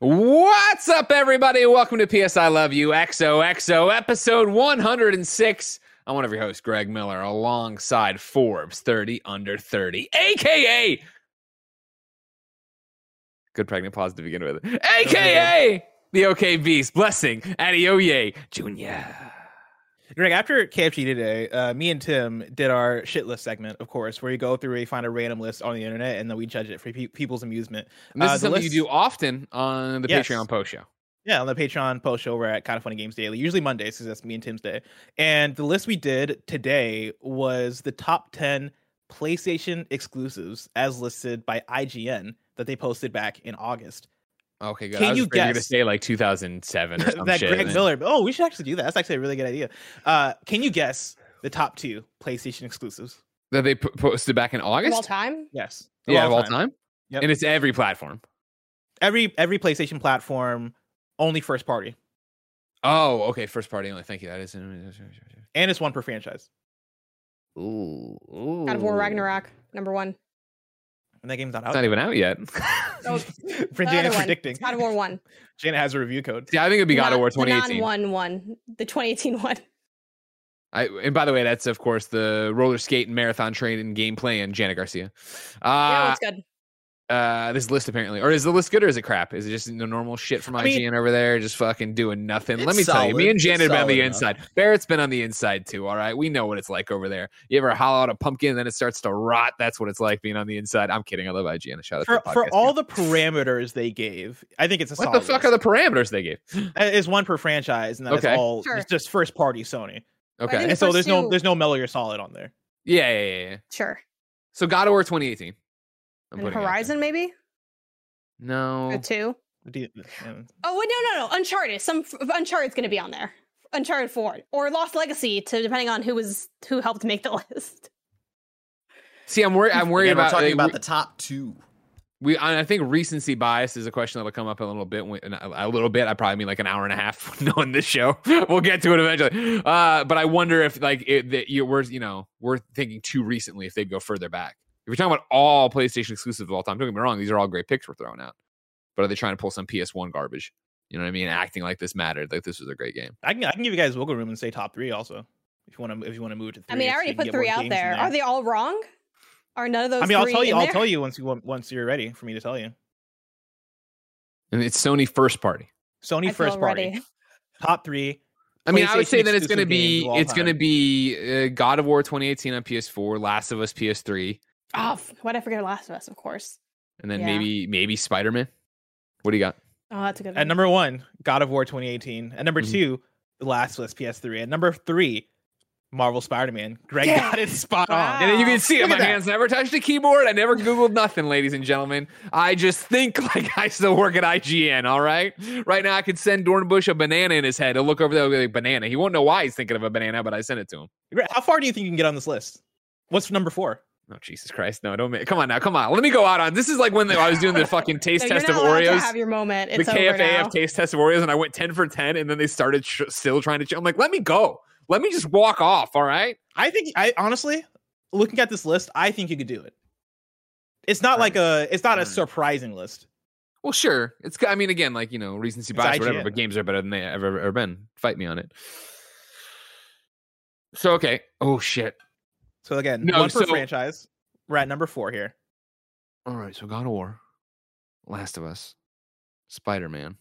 What's up, everybody? Welcome to PS I Love You XOXO episode 106. I'm one of your hosts, Greg Miller, alongside Forbes 30 Under 30, aka good pregnant pause to begin with, aka the OK Beast, Blessing Adeoye Jr. Greg, after KFG today, uh, me and Tim did our shit list segment, of course, where you go through, you find a random list on the internet, and then we judge it for pe- people's amusement. And this Uh, is something list- you do often on the Yes. Patreon post show. Yeah, on the Patreon post show, we're at Kind of Funny Games Daily, usually Mondays, because that's me and Tim's day. And the list we did today was the top 10 PlayStation exclusives as listed by IGN that they posted back in August. Okay, good. Can I was you afraid you were going to guess- say like 2007 or some that shit. Greg man. Miller. Oh, we should actually do that. That's actually a really good idea. Uh, can you guess the top two PlayStation exclusives? That they p- posted back in of August? all time. Yes. Yeah, of all time. Yep. And it's every platform. Every every PlayStation platform, only first party, Oh, okay. First party only. Thank you. That is. and it's one per franchise. Ooh, ooh. God of War Ragnarok, number one. And that game's not out. It's not even out yet. Oh, For The Janet other one. predicting. God of War one. Janet has a review code. yeah, I think it'd be God of War the 2018. non-one one, the 2018 one. I, and by the way, that's of course the roller skate and marathon train and gameplay and Janet Garcia. yeah, Uh, looks good. Uh, this list apparently, or is the list good or is it crap? Is it just the normal shit from I mean- IGN over there, just fucking doing nothing? Let It's me tell you, me and It's Janet have been on the enough. inside. Barrett's been on the inside too. All right, we know what it's like over there. You ever hollow out a pumpkin and then it starts to rot? That's what it's like being on the inside. I'm kidding. I love IGN. Shout out For, to the for all the parameters they gave, I think it's a solid. what the solid fuck are the parameters they gave? Uh, It's one per franchise, and that's Okay. all Sure. it's just first party Sony. Okay, And so first there's no there's no Metal Gear Solid on there. yeah, yeah, yeah, yeah. Sure. So God of War 2018. I'm And putting it out Horizon, maybe? No. Or two? D- yeah. Oh, wait, no, no, no. Uncharted. Some Uncharted's going to be on there. Uncharted 4 or Lost Legacy, to depending on who was who helped make the list. See, I'm worried. I'm worried Again, about talking like, about we- the top two. We, I I think recency bias is a question that'll come up a little bit. when- A little bit. I probably mean like an hour and a half knowing this show. we'll get to it eventually. Uh, but I wonder if like it, that you we're you know we're thinking too recently if they'd go further back. If you're talking about all PlayStation exclusives of all time, don't get me wrong. These are all great picks we're throwing out. But are they trying to pull some PS1 garbage? You know what I mean? Acting like this mattered, like this was a great game. I can I can give you guys wiggle room and say top three also. If you want to if you want to move to three. I mean, I already put three out games in there. Are they all wrong? Are none of those I mean, I'll three tell you. I'll there? tell you once you once you're ready for me to tell you. And it's Sony first party. Sony I first party. ready. Top three. I mean, I would say that it's going to be games of it's going to be uh, God of War 2018 on PS4, Last of Us PS3, Oh, why'd I forget Last of Us, of course. and then Yeah. maybe maybe Spider Man. What do you got? Oh, that's a good At one. number one, God of War 2018. At number Mhm. two, The Last of Us PS3. At number three, Marvel Spider-Man. Greg Yeah. got it spot Wow. on. And then you can see it. My that. hands never touched a keyboard. I never Googled nothing, ladies and gentlemen. I just think like I still work at IGN, all right? Right now, I could send Dornbush a banana in his head. He'll look over there and be like, banana. He won't know why he's thinking of a banana, but I sent it to him. How far do you think you can get on this list? What's number four? Oh, Jesus Christ. No, don't make Come on now. Come on. Let me go out on this. is like when I was doing the fucking taste No, you're test of not allowed to Oreos. have your moment. the It's over now. KFAF taste test of Oreos, and I went 10 for 10, and then they started sh- still trying to. Ch- I'm like, let me go. Let me just walk off, all right? I think I honestly, looking at this list, I think you could do it. It's not like a it's not a Alright. surprising list. Well, sure. It's. I mean, again, like you know, recency It's bias, whatever. But games are better than they ever ever been. Fight me on it. So okay. Oh shit. So again, No, one per franchise. We're at number four here. All right. So God of War, Last of Us, Spider Man.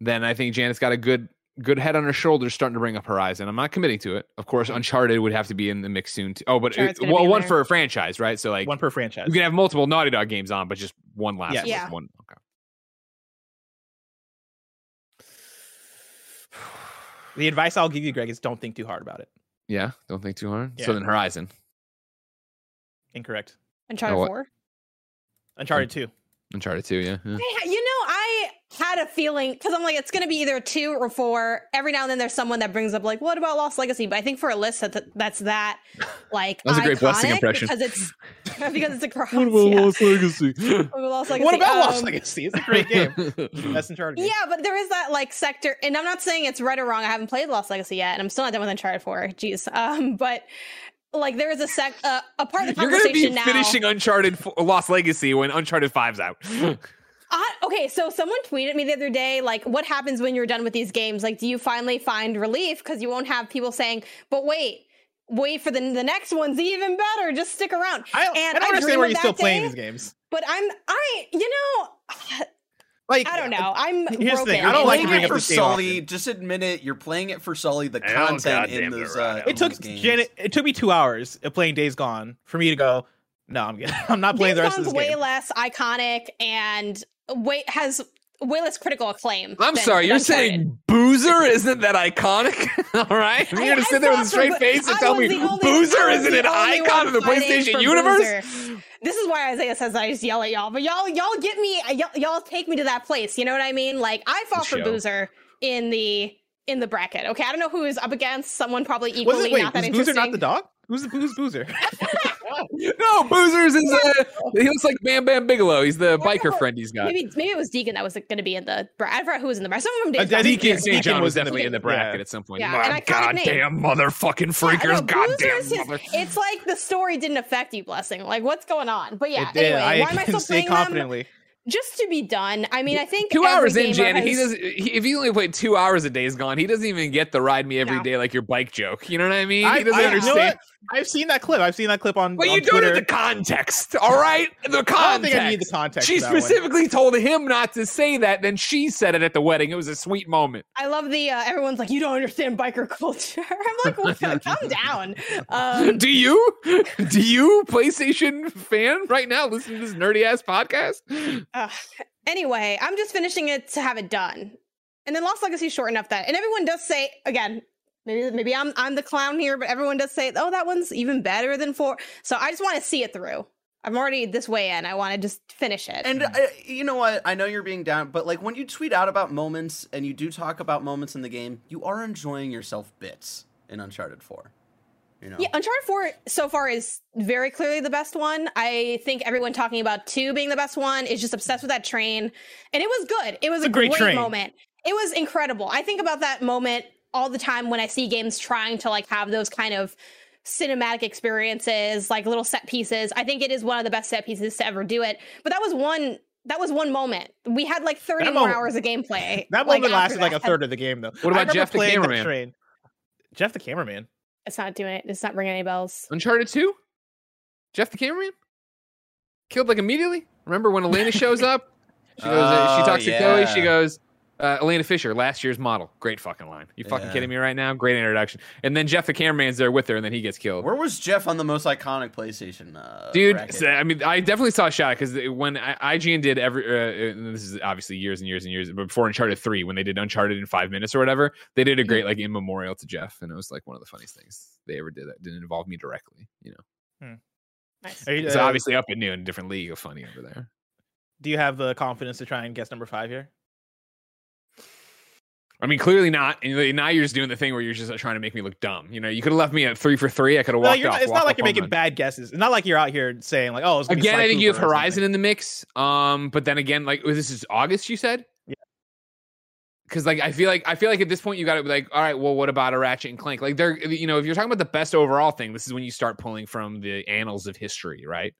Then I think Janet's got a good good head on her shoulders starting to bring up Horizon. I'm not committing to it. Of course, Uncharted would have to be in the mix soon. Too. Oh, but it, well, one there. for a franchise, right? So like One per franchise. you can have multiple Naughty Dog games on, but just one last Yes. one. Yeah. One. Okay. The advice I'll give you, Greg, is don't think too hard about it. Yeah. Don't think too hard. Yeah. So then Horizon, Incorrect. Uncharted oh, what? 4. Uncharted 2. Uncharted 2, yeah. yeah. I, you know, I had a feeling because I'm like, it's going to be either two or four. Every now and then, there's someone that brings up like, "What about Lost Legacy?" But I think for a list that that's that like That was a great blessing impression. because it's because it's across. yeah. Lost Legacy? Legacy. What about Lost Um, Legacy? It's a great game. Best Uncharted game. Yeah, but there is that like sector, and I'm not saying it's right or wrong. I haven't played Lost Legacy yet, and I'm still not done with Uncharted 4. Jeez, um, but like there is a sec, uh, a part of the You're going to be now. finishing Uncharted f- Lost Legacy when Uncharted 5's out. I, okay, so someone tweeted me the other day, like, what happens when you're done with these games? Like, do you finally find relief? Because you won't have people saying, but wait, wait for the the next one's even better. Just stick around. I, And I don't I understand dream why you're still that playing these games. But I'm, I, you know, Like I don't know. I'm Here's the thing, I don't like to inside. bring up for Sully. often. Just admit it. You're playing it for Sully. The Hell, content in goddamn those. it, Uh. It took. Janet. It took me two hours of playing Days Gone for me to go. No, I'm good. I'm not playing the Days rest of Gone's this way game. less iconic and way has way less critical acclaim. I'm than sorry, you're Uncharted. saying Boozer isn't that iconic? All right, you're I- gonna I sit there with a straight so, face and I tell me only- Boozer isn't an icon of the PlayStation universe? Boozer. This is why Isaiah says I just yell at y'all, but y'all y'all get me y'all, y'all take me to that place. You know what I mean? Like I fought for show. Boozer in the in the bracket. Okay, I don't know who is up against someone probably Was equally it wait? not that Was Boozer not the dog? Who's the who's Boozer? No, Boozer's is uh, he looks like Bam Bam Bigelow. He's the biker friend he's got. Maybe maybe it was Deacon that was going to be in the bracket. I forgot who was in the bracket. Some of them Uh, did. some Deacon- Deacon did. St. John was was in the- definitely in the bracket yeah. at some point. Yeah, My an name. goddamn motherfucking freakers, know, Boozer goddamn is just- mother. It's like the story didn't affect you, blessing. Like what's going on? But yeah, it anyway, I why am I still say playing them? confidently. Just to be done. I mean, I think Two hours in, gamer Janet. He does. He, if you only played two hours a Days Gone, he doesn't even get the ride me every day No. like your bike joke. You know what I mean? I, he doesn't I- you know understand. what? I've seen that clip. I've seen that clip on. But on you don't Twitter. have the context, all right? The context. I don't think I need the context. She for that one. specifically told him not to say that. Then she said it at the wedding. It was a sweet moment. I love the uh, everyone's like, you don't understand biker culture. I'm like, what? calm down. Um, Do you? Do you, PlayStation fan, right now, listen to this nerdy ass podcast? uh, anyway, I'm just finishing it to have it done, and then Lost Legacy is short enough that, and everyone does say again. Maybe, maybe I'm I'm the clown here, but everyone does say, "Oh, that one's even better than four. So I just want to see it through. I'm already this way in. I want to just finish it. And uh, you know what? I know you're being down, but like when you tweet out about moments and you do talk about moments in the game, you are enjoying yourself bits in Uncharted 4. You know? Yeah, Uncharted 4 so far is very clearly the best one. I think everyone talking about 2 being the best one is just obsessed with that train. And it was good. It was It's a a great great, train. moment. It was incredible. I think about that moment all the time when I see games trying to like have those kind of cinematic experiences, like little set pieces. I think it is one of the best set pieces to ever do it. But that was one that was one moment. We had like 30 That more moment- hours of gameplay. That like, moment after lasted like a third of the game, though. What about Jeff the playing that cameraman? Train. Jeff the cameraman. It's not doing it. It's not ringing any bells. Uncharted 2? Jeff the cameraman? Killed like immediately? Remember when Elena shows up? She goes, uh, she Oh, talks to Chloe. She goes, uh, Elena Fisher, last year's model. Great fucking line. You fucking Yeah. kidding me right now? Great introduction. And then Jeff the cameraman's there with her, and then he gets killed. Where was Jeff on the most iconic PlayStation? Uh, Dude, so, I mean, I definitely saw a shot because when I, IGN did every, uh, this is obviously years and years and years, but before Uncharted 3, when they did Uncharted in five minutes or whatever, they did a great, like, in memorial to Jeff. And it was like one of the funniest things they ever did that didn't involve me directly, you know? Nice. You, It's uh, obviously up at noon, different league of funny over there. do you have the confidence to try and guess number five here? I mean, clearly not. And now you're just doing the thing where you're just trying to make me look dumb. You know, you could have left me at three for three. I could have walked off. it's not like you're making run. bad guesses. It's not like you're out here saying like, "Oh, it's gonna be Again, Sly I think you have Horizon in the mix. Um, but then again, like this is August, you said. Yeah. Because like I feel like I feel like at this point you got to be like, all right, well, what about a Ratchet and Clank? Like they're you know if you're talking about the best overall thing, this is when you start pulling from the annals of history, right?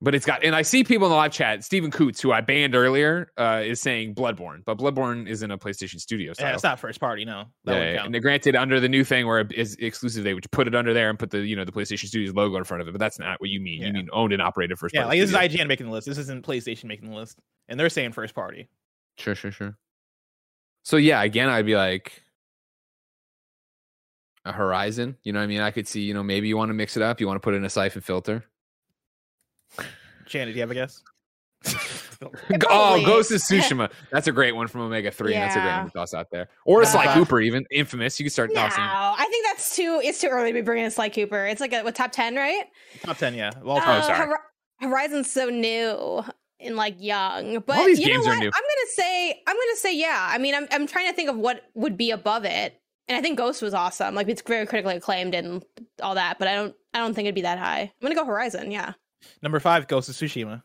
But it's got, and I see people in the live chat. Stephen Coots, who I banned earlier, uh, is saying Bloodborne, but Bloodborne isn't a PlayStation Studio. Yeah, it's not first party. No, that Yeah, yeah, count. and granted under the new thing where it is exclusive, they would put it under there and put the you know the PlayStation Studios logo in front of it. But that's not what you mean. Yeah. You mean owned and operated first. yeah, party like this is studio. IGN making the list. This isn't PlayStation making the list, and they're saying first party. Sure, sure, sure. So yeah, again, I'd be like a Horizon. You know what I mean? I could see, you know, maybe you want to mix it up. You want to put in a Syphon Filter. Janet, do you have a guess? oh, Ghost of Tsushima. That's a great one from Omega 3. That's a great Yeah. one to toss out there. Or a Sly Uh, Cooper, even. Infamous. You can start No, tossing. I think that's too. It's too early to be bringing in Sly Cooper. It's like a what, top ten, right? Top ten, yeah. Well, Oh, sorry. Hori- Horizon's so new and like young, but All these you know games are what? new. I'm gonna say I'm gonna say yeah. I mean, I'm I'm trying to think of what would be above it, and I think Ghost was awesome. Like it's very critically acclaimed and all that, but I don't I don't think it'd be that high. I'm gonna go Horizon. Yeah. Number five, Ghost of Tsushima.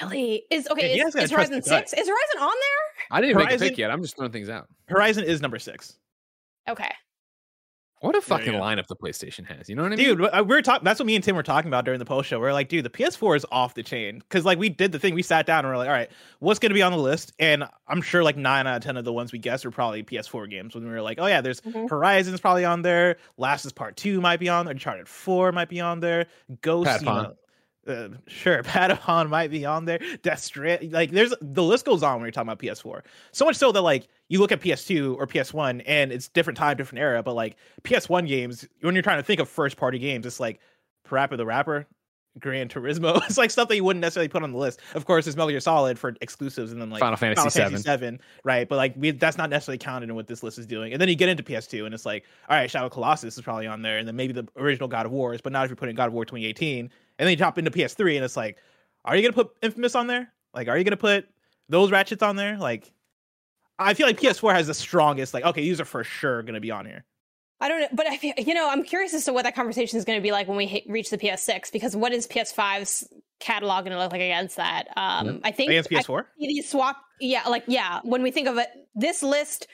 Really? Is okay? Yeah, you is, is Horizon six? Is Horizon on there? I didn't make a pick yet. I'm just throwing things out. Horizon is number six. Okay. What a There you fucking lineup the PlayStation has. You know what I mean? Dude, we we're talking. That's what me and Tim were talking about during the post show. We are like, dude, the PS4 is off the chain because like we did the thing. We sat down and we're like, all right, what's going to be on the list? And I'm sure like nine out of ten of the ones we guessed were probably PS4 games. When we were like, oh yeah, there's Mhm. Horizon's probably on there. Last is Part Two might be on there. Uncharted Four might be on there. Ghost, you know, uh, sure, Patapon might be on there. Death Strand, like there's the list goes on when you're talking about PS4. So much so that like you look at PS2 or PS1 and it's different time, different era. But like PS1 games, when you're trying to think of first party games, it's like Parappa the Rapper, Gran Turismo. It's like stuff that you wouldn't necessarily put on the list. Of course, it's Metal Gear Solid for exclusives, and then like Final Fantasy VII. Seven, right? But like we, that's not necessarily counted in what this list is doing. And then you get into PS2, and it's like, all right, Shadow of Colossus is probably on there, and then maybe the original God of Wars, but not if you're putting God of War 2018. And then you hop into PS3, and it's like, are you gonna put Infamous on there? Like, are you gonna put those ratchets on there? Like, I feel like PS4 has the strongest. Like, okay, these are for sure gonna be on here. I don't know, but I feel, you know, I'm curious as to what that conversation is going to be like when we hit, reach the PS6 because what is PS5's catalog going to look like against that? Um, I think Against I PS4, these swap, yeah, like yeah. When we think of it, this list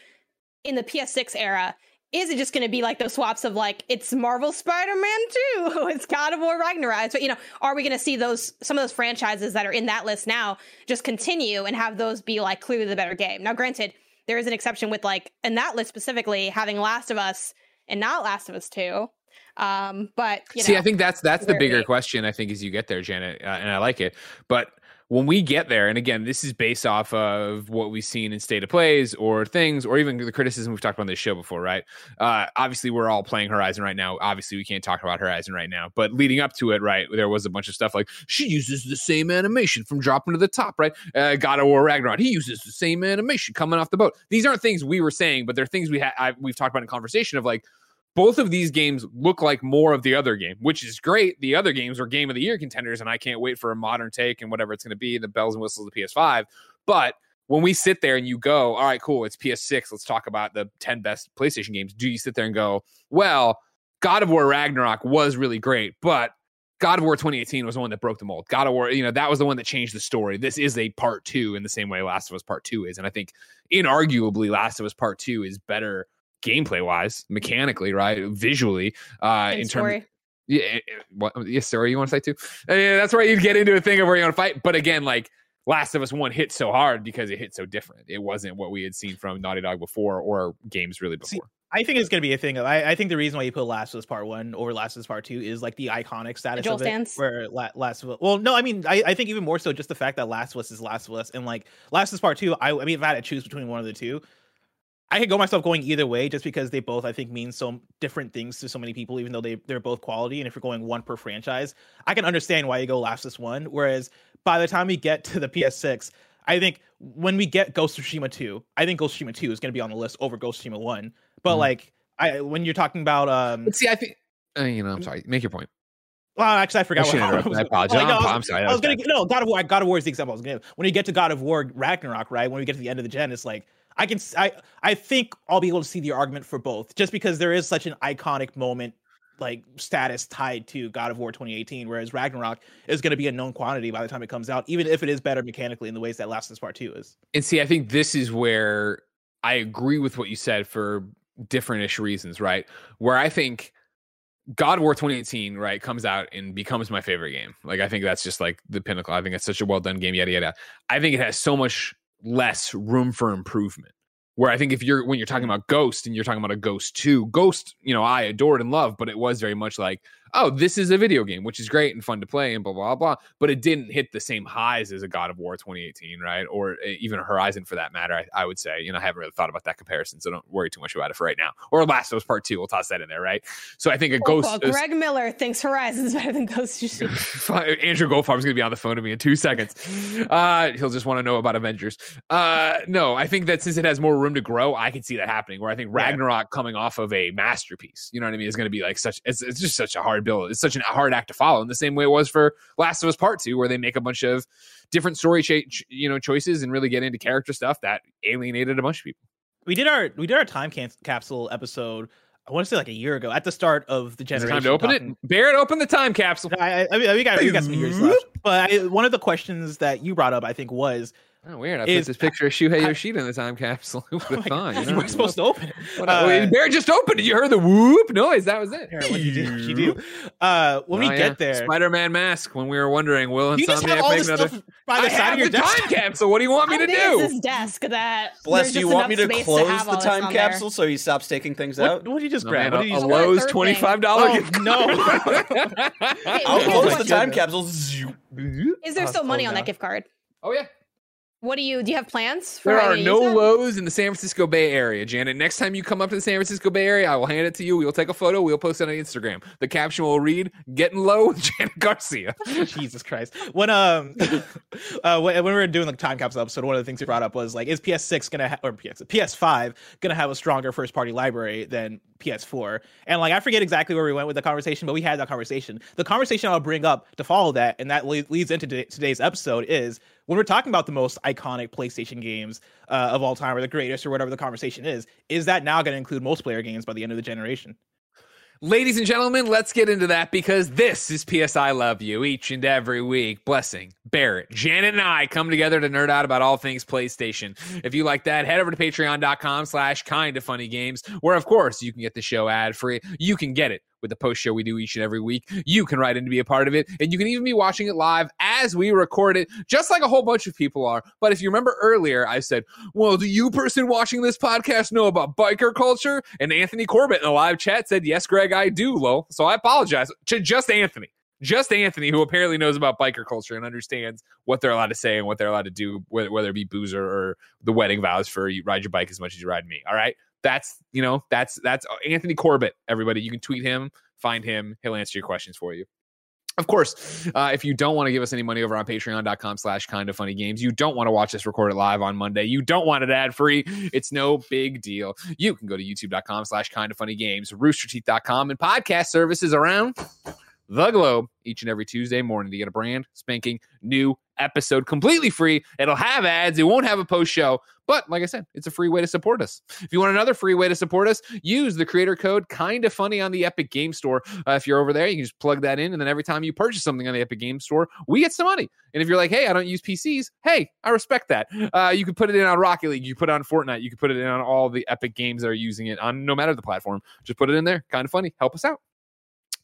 in the PS6 era, is it just going to be like those swaps of like it's Marvel Spider-Man 2, it's God of War Ragnarok? But you know, are we going to see those some of those franchises that are in that list now just continue and have those be like clearly the better game? Now, granted, there is an exception with like in that list specifically having Last of Us and not Last of Us 2. Um, but you know, See, I think that's that's the bigger question. I think as you get there, Janet, uh, and I like it. But when we get there, and again, this is based off of what we've seen in state of plays or things, or even the criticism we've talked about on this show before, right? Uh, obviously, we're all playing Horizon right now. Obviously, we can't talk about Horizon right now. But leading up to it, right, there was a bunch of stuff like she uses the same animation from dropping to the top, right? Uh, God of War Ragnarok, he uses the same animation coming off the boat. These aren't things we were saying, but they're things we had I, we've talked about in conversation of like both of these games look like more of the other game, which is great. The other games are game of the year contenders, and I can't wait for a modern take and whatever it's going to be, the bells and whistles of the PS5. But when we sit there and you go, all right, cool, it's PS6, let's talk about the 10 best PlayStation games. Do you sit there and go, well, God of War Ragnarok was really great, but God of War 2018 was the one that broke the mold. God of War, you know, that was the one that changed the story. This is a part two in the same way Last of Us Part Two is. And I think inarguably Last of Us Part Two is better gameplay wise, mechanically, right? Visually, uh, in in terms story. yeah, eh, eh, what? Yes, sir. You want to say too? Uh, yeah, that's where you get into a thing of where you want to fight. But again, like Last of Us One hit so hard because it hit so different. It wasn't what we had seen from Naughty Dog before or games really See, before. I think it's gonna be a thing. Of, I, I think the reason why you put Last of Us Part One over Last of Us Part Two is like the iconic status Joel of it. stands? Where La- Last of Us, well, no, I mean, I, I think even more so just the fact that Last of Us is Last of Us, and like Last of Us Part Two. I, I mean, if I had to choose between one of the two, I could go myself going either way, just because they both I think mean so different things to so many people, even though they they're both quality. And if you're going one per franchise, I can understand why you go Last One. Whereas by the time we get to the PS6. I think when we get Ghost of Tsushima 2, I think Ghost of Tsushima 2 is going to be on the list over Ghost of Tsushima 1. But Mhm. like I when you're talking about um see, I think uh, you know. I'm sorry. Make your point. well actually I forgot I what interrupt. was- I apologize. like, no, I'm, I was- sorry. I was was gonna no God of War. God of War is the example I was gonna. When you get to God of War Ragnarok, right? When we get to the end of the gen, it's like I can I I think I'll be able to see the argument for both, just because there is such an iconic moment like status tied to God of War 2018, whereas Ragnarok is going to be a known quantity by the time it comes out, even if it is better mechanically in the ways that Last of Us Part Two is. And see, I think this is where I agree with what you said for different-ish reasons, right? Where I think God of War 2018, right, comes out and becomes my favorite game. Like I think that's just like the pinnacle. I think it's such a well done game, yada yada. I think it has so much less room for improvement. Where I think if you're when you're talking about Ghost and you're talking about a Ghost 2, Ghost, you know, I adored and loved, but it was very much like oh, this is a video game, which is great and fun to play and blah blah blah. But it didn't hit the same highs as a God of War 2018, right? Or uh, even a Horizon for that matter. I, I would say, you know, I haven't really thought about that comparison, so don't worry too much about it for right now. Or Last of Us Part Two, we'll toss that in there, right? So I think a Well, Ghost. well, Greg Miller thinks Horizon's better than Ghost of Tsushima. Andrew Goldfarb's going to be on the phone to me in two seconds. Uh, he'll just want to know about Avengers. Uh, no, I think that since it has more room to grow, I can see that happening. Where I think Yeah. Ragnarok coming off of a masterpiece, you know what I mean, is going to be like such. It's, it's just such a hard build. It's such a hard act to follow. In the same way it was for Last of Us Part Two, where they make a bunch of different story, cha- ch- you know, choices and really get into character stuff that alienated a bunch of people. We did our we did our time can- capsule episode. I want to say like a year ago at the start of the Is it generation. time to open talking- it? Barrett, open the time capsule. I, I, I mean, we got we got some years left. But I, one of the questions that you brought up, I think, was Oh, weird. I Is- put this picture of Shuhei I- Yoshida in the time capsule. Who would Oh have my thought? God, know? you were supposed to open it. What, Uh, uh, Bear just opened it. You heard the whoop noise. That was it. What you do? You do. Uh, when Oh, we yeah. get there, Spider-Man mask. When we were wondering, will you just have all this another? stuff by the I side have of your the desk. time capsule. What do you want me How to do? This desk that Bless, do you want me to close have the time capsule so he stops taking things What, out? what did you just No, grab? man, what a, a just What grab? Lowe's twenty-five dollar. Oh, no. I'll close the time capsule. Is there still money on that gift card? oh yeah. What do you do? You have plans for There are no use it? Lowe's in the San Francisco Bay Area, Janet. Next time you come up to the San Francisco Bay Area, I will hand it to you. We will take a photo. We'll post it on Instagram. The caption will read "Getting low with Janet Garcia." Jesus Christ. When um uh when, when we were doing the time capsule episode, one of the things we brought up was like, is PS6 gonna ha- or PS PS5 gonna have a stronger first party library than PS4? And like I forget exactly where we went with the conversation, but we had that conversation. The conversation I'll bring up to follow that, and that le- leads into today's episode, is when we're talking about the most iconic PlayStation games uh, of all time, or the greatest, or whatever the conversation is, is that now going to include multiplayer games by the end of the generation? Ladies and gentlemen, let's get into that because this is PS I Love You each and every week. Blessing, Barrett, Janet, and I come together to nerd out about all things PlayStation. If you like that, head over to patreon.com slash kind of funny games, where of course you can get the show ad free. You can get it with the post show we do each and every week. You can write in to be a part of it, and you can even be watching it live as we record it, just like a whole bunch of people are. But if you remember earlier, I said, well, do you person watching this podcast know about biker culture? And Anthony Corbett in the live chat said, yes, Greg, I do, lol. So I apologize to just Anthony. Just Anthony, who apparently knows about biker culture and understands what they're allowed to say and what they're allowed to do, whether, whether it be boozer or the wedding vows for you ride your bike as much as you ride me. All right. That's, you know, that's, that's Anthony Corbett, everybody. You can tweet him, find him. He'll answer your questions for you. Of course, uh, if you don't want to give us any money over on patreon.com slash kind of funny games, you don't want to watch us record it live on Monday, you don't want it ad free, it's no big deal. You can go to youtube.com slash kind of funny games, roosterteeth.com, and podcast services around the globe each and every Tuesday morning to get a brand spanking new episode completely free. It'll have ads, it won't have a post show, but like I said, it's a free way to support us. If you want another free way to support us, use the creator code kind of funny on the Epic Game Store. Uh, if you're over there, you can just plug that in, and then every time you purchase something on the Epic Game Store, we get some money. And if you're like, hey, I don't use PCs, hey, I respect that. Uh, you can put it in on Rocket League, you put it on Fortnite, you can put it in on all the Epic games that are using it on no matter the platform. Just put it in there. Kind of funny. Help us out.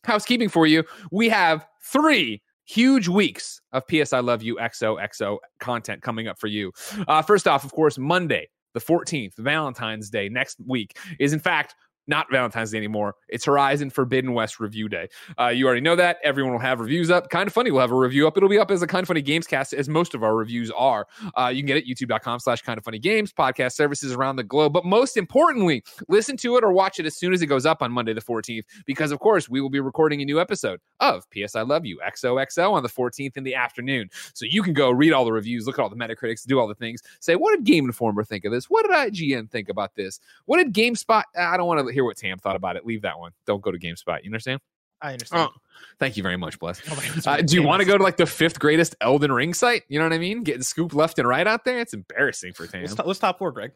Housekeeping for you. We have three huge weeks of PS I Love You XOXO content coming up for you. Uh, first off, of course, Monday, the 14th, Valentine's Day next week, is in fact not Valentine's Day anymore. It's Horizon Forbidden West Review Day. Uh, you already know that. Everyone will have reviews up. Kind of funny, we'll have a review up. It'll be up as a kind of funny games cast, as most of our reviews are. Uh, you can get it youtube.com slash kind of funny games, podcast services around the globe. But most importantly, listen to it or watch it as soon as it goes up on Monday the 14th, because of course we will be recording a new episode of PS I Love You XOXO on the 14th in the afternoon. So you can go read all the reviews, look at all the Metacritics, do all the things, say, what did Game Informer think of this? What did IGN think about this? What did GameSpot? I don't want to hear what Tam thought about it. Leave that one. Don't go to GameSpot. You understand? I understand. Oh, thank you very much, Bless. Oh Uh, do you want to go to like the fifth greatest Elden Ring site? You know what I mean? Getting scooped left and right out there. It's embarrassing for Tam. What's, top, what's top four, Greg?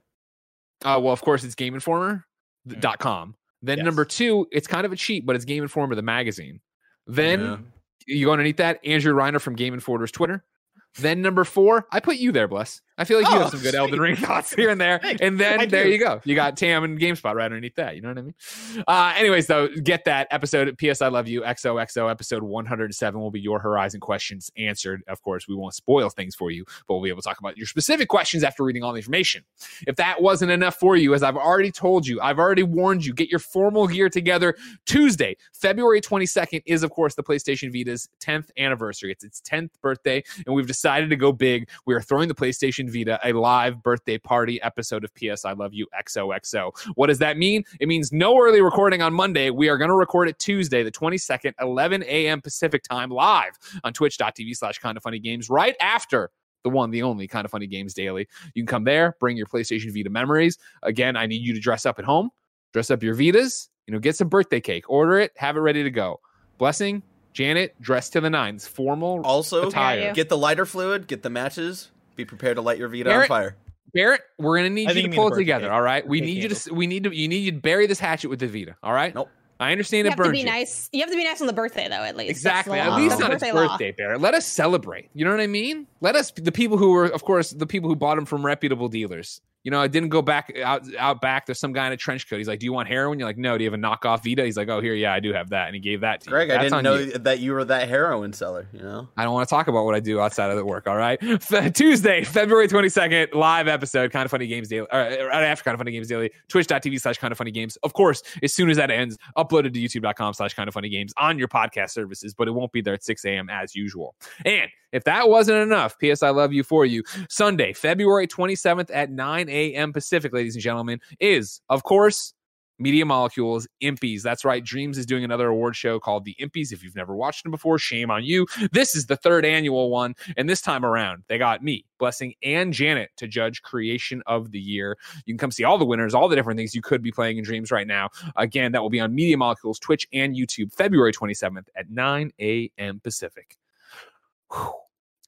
Uh, well, of course, it's GameInformer.com. Then Yes. number two, it's kind of a cheat, but it's Game Informer, the magazine. Then Yeah. you go underneath that, Andrew Reiner from Game Informer's Twitter. Then number four, I put you there, Bless. I feel like you Oh, have some good sweet. Elden Ring thoughts here and there. And then there you go. You got Tam and GameSpot right underneath that. You know what I mean? Uh, anyways, though, get that episode. P.S. I love you. XOXO episode 107 will be your Horizon questions answered. Of course, we won't spoil things for you, but we'll be able to talk about your specific questions after reading all the information. If that wasn't enough for you, as I've already told you, I've already warned you, get your formal gear together. Tuesday, February 22nd, is, of course, the PlayStation Vita's 10th anniversary. It's its 10th birthday, and we've decided to go big. We are throwing the PlayStation Vita a live birthday party episode of PS I Love You XOXO. What does that mean? It means no early recording on Monday. We are going to record it Tuesday, the 22nd, 11 a.m. Pacific time, live on twitch.tv slash kind of funny games, right after the one, the only kind of funny games daily. You can come there, bring your PlayStation Vita memories. Again, I need you to dress up at home, dress up your Vitas, you know, get some birthday cake, order it, have it ready to go. Blessing, Janet, dress to the nines, formal Also, attire. Get the lighter fluid, get the matches, be prepared to light your Vita on fire. Barrett, we're gonna need I you to pull it together. birthday All right, we Birthday need you to. We need to. You need you to bury this hatchet with the Vita. All right. Nope. I understand You it have to burns be you. nice. You have to be nice on the birthday, though. At least Exactly. At least That's on the its birthday law. birthday, Barrett. Let us celebrate. You know what I mean? Let us. The people who were, of course, the people who bought them from reputable dealers. You know, I didn't go back out out back. There's some guy in a trench coat. He's like, "Do you want heroin?" You're like, "No." Do you have a knockoff Vita? He's like, "Oh, here, yeah, I do have that," and he gave that to Greg, you. I didn't know you. that you were that heroin seller. You know, I don't want to talk about what I do outside of the work. All right. Tuesday, February 22nd, live episode, Kind of Funny Games Daily, or right after Kind of Funny Games Daily, twitch.tv slash Kind of Funny Games. Of course, as soon as that ends, uploaded to youtube.com slash Kind of Funny Games on your podcast services, but it won't be there at 6 a.m. as usual. And if that wasn't enough, P.S. I love you for you. Sunday, February 27th at 9 a.m. Pacific, ladies and gentlemen, is, of course, Media Molecules, Impys. That's right. Dreams is doing another award show called The Impys. If you've never watched them before, shame on you. This is the third annual one. And this time around, they got me, Blessing, and Janet to judge Creation of the Year. You can come see all the winners, all the different things you could be playing in Dreams right now. Again, that will be on Media Molecules, Twitch, and YouTube, February 27th at 9 a.m. Pacific.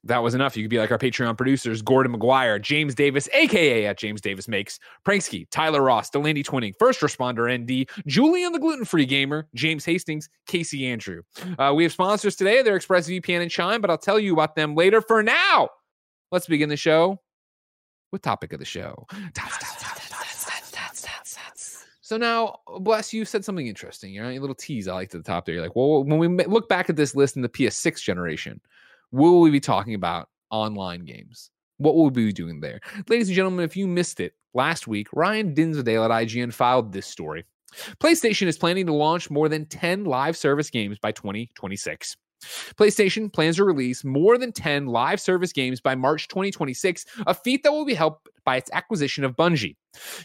That was enough. You could be like our Patreon producers, Gordon McGuire, James Davis, aka at James Davis Makes, Pranksky, Tyler Ross, Delaney Twinning, First Responder ND, Julian the Gluten Free Gamer, James Hastings, Casey Andrew. Uh, we have sponsors today. They're ExpressVPN and Chime, but I'll tell you about them later. For now, let's begin the show with topic of the show. So now, bless you said something interesting. You know, a little tease I liked at the top there. You're like, well, when we look back at this list in the PS6 generation, will we be talking about online games? What will we be doing there? Ladies and gentlemen, if you missed it last week, Ryan Dinsdale at IGN filed this story. PlayStation is planning to launch more than 10 live service games by 2026. PlayStation plans to release more than 10 live service games by March 2026, a feat that will be helped by its acquisition of Bungie.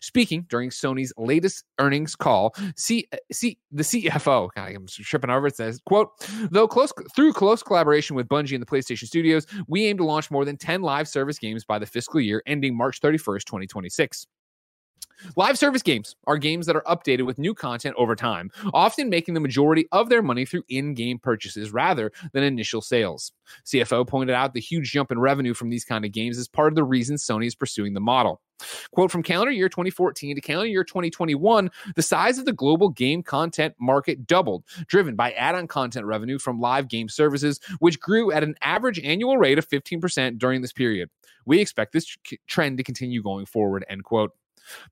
Speaking during Sony's latest earnings call, C, uh, C, the CFO, I'm tripping over it, says, quote, though close through close collaboration with Bungie and the PlayStation Studios, we aim to launch more than 10 live service games by the fiscal year ending March 31st, 2026. Live service games are games that are updated with new content over time, often making the majority of their money through in game purchases rather than initial sales. CFO pointed out the huge jump in revenue from these kind of games is part of the reason Sony is pursuing the model. Quote from calendar year 2014 to calendar year 2021, the size of the global game content market doubled, driven by add on content revenue from live game services, which grew at an average annual rate of 15% during this period. We expect this trend to continue going forward, end quote.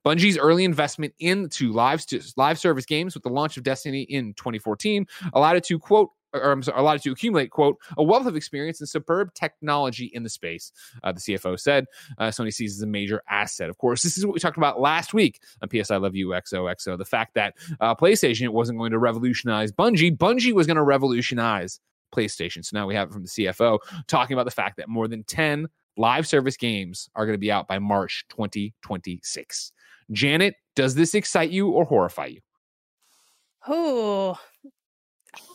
Bungie's early investment into live live service games with the launch of Destiny in 2014 allowed it to quote or I'm sorry, allowed it to accumulate quote a wealth of experience and superb technology in the space. Uh, the CFO said uh, Sony sees as a major asset. Of course, this is what we talked about last week on PS I Love You XOXO. The fact that uh, PlayStation wasn't going to revolutionize Bungie, Bungie was going to revolutionize PlayStation. So now we have it from the CFO talking about the fact that more than 10 live service games are going to be out by March 2026. Janet, does this excite you or horrify you?